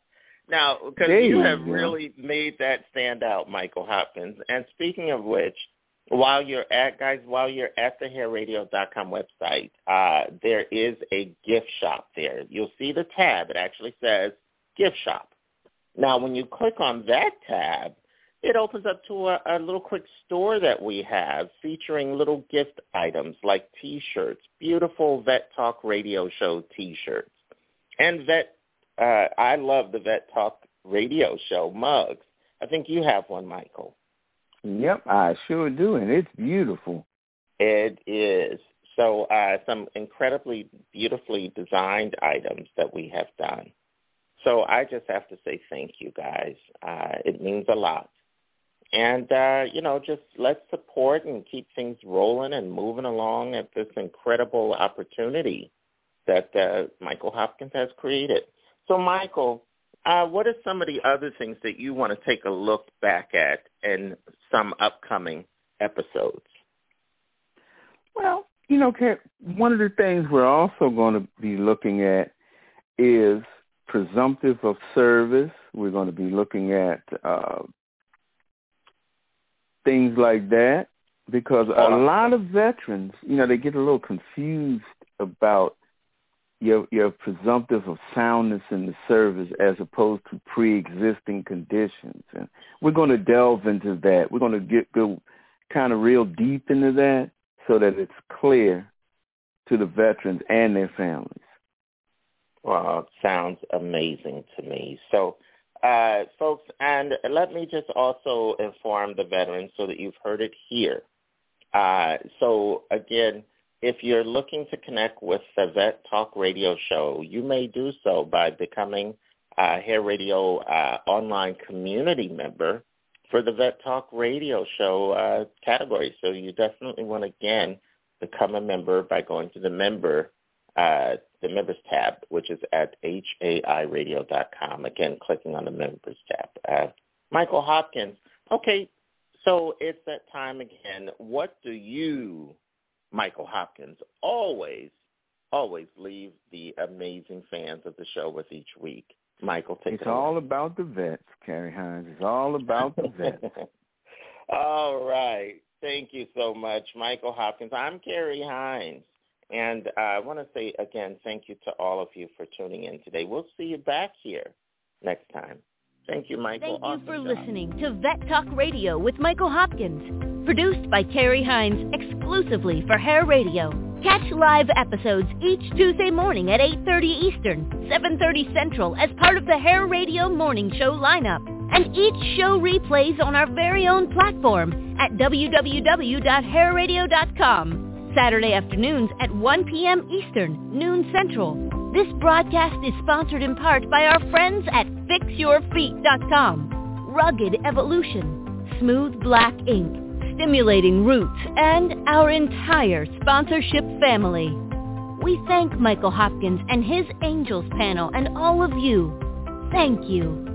Speaker 7: Now, because you have really made that stand out, Michael Hopkins. And speaking of which, while you're at guys, while you're at the hairradio.com website, uh, there is a gift shop there. You'll see the tab. It actually says gift shop. Now, when you click on that tab, it opens up to a, a little quick store that we have featuring little gift items like T-shirts, beautiful Vet Talk Radio Show T-shirts, and Vet uh, I love the Vet Talk radio show mugs. I think you have one, Michael.
Speaker 19: Yep, I sure do, and it's beautiful.
Speaker 7: It is. So uh, some incredibly beautifully designed items that we have done. So I just have to say thank you guys. Uh, it means a lot. And, uh, you know, just let's support and keep things rolling and moving along at this incredible opportunity that uh, Michael Hopkins has created. So, Michael, uh, what are some of the other things that you want to take a look back at in some upcoming episodes?
Speaker 19: Well, you know, one of the things we're also going to be looking at is presumptive of service. We're going to be looking at uh, things like that because a lot of veterans, you know, they get a little confused about your your presumptive of soundness in the service as opposed to pre-existing conditions, and we're going to delve into that. We're going to get go kind of real deep into that so that it's clear to the veterans and their families.
Speaker 7: Well, sounds amazing to me. So, uh, folks, and let me just also inform the veterans so that you've heard it here. Uh, so again, if you're looking to connect with the Vet Talk Radio Show, you may do so by becoming a Hair Radio uh, online community member for the Vet Talk Radio Show uh, category. So you definitely want to, again, become a member by going to the member, uh, the members tab, which is at hairradio.com. Again, clicking on the members tab. Uh, Michael Hopkins. Okay, so it's that time again. What do you Michael Hopkins always, always leave the amazing fans of the show with each week. Michael, take
Speaker 19: it's
Speaker 7: it
Speaker 19: all about the vets, Carrie Hines. It's all about the vets.
Speaker 7: all right. Thank you so much, Michael Hopkins. I'm Carrie Hines. And uh, I want to say again, thank you to all of you for tuning in today. We'll see you back here next time. Thank you, Michael.
Speaker 4: Thank you for job. listening to Vet Talk Radio with Michael Hopkins. Produced by Carrie Hines exclusively for Hair Radio. Catch live episodes each Tuesday morning at 8.30 Eastern, 7.30 Central as part of the Hair Radio Morning Show lineup. And each show replays on our very own platform at www.hairradio.com. Saturday afternoons at 1 p.m. Eastern, noon Central. This broadcast is sponsored in part by our friends at FixYourFeet.com, Rugged Evolution, Smooth Black Ink, Stimulating Roots, and our entire sponsorship family. We thank Michael Hopkins and his Angels panel and all of you. Thank you.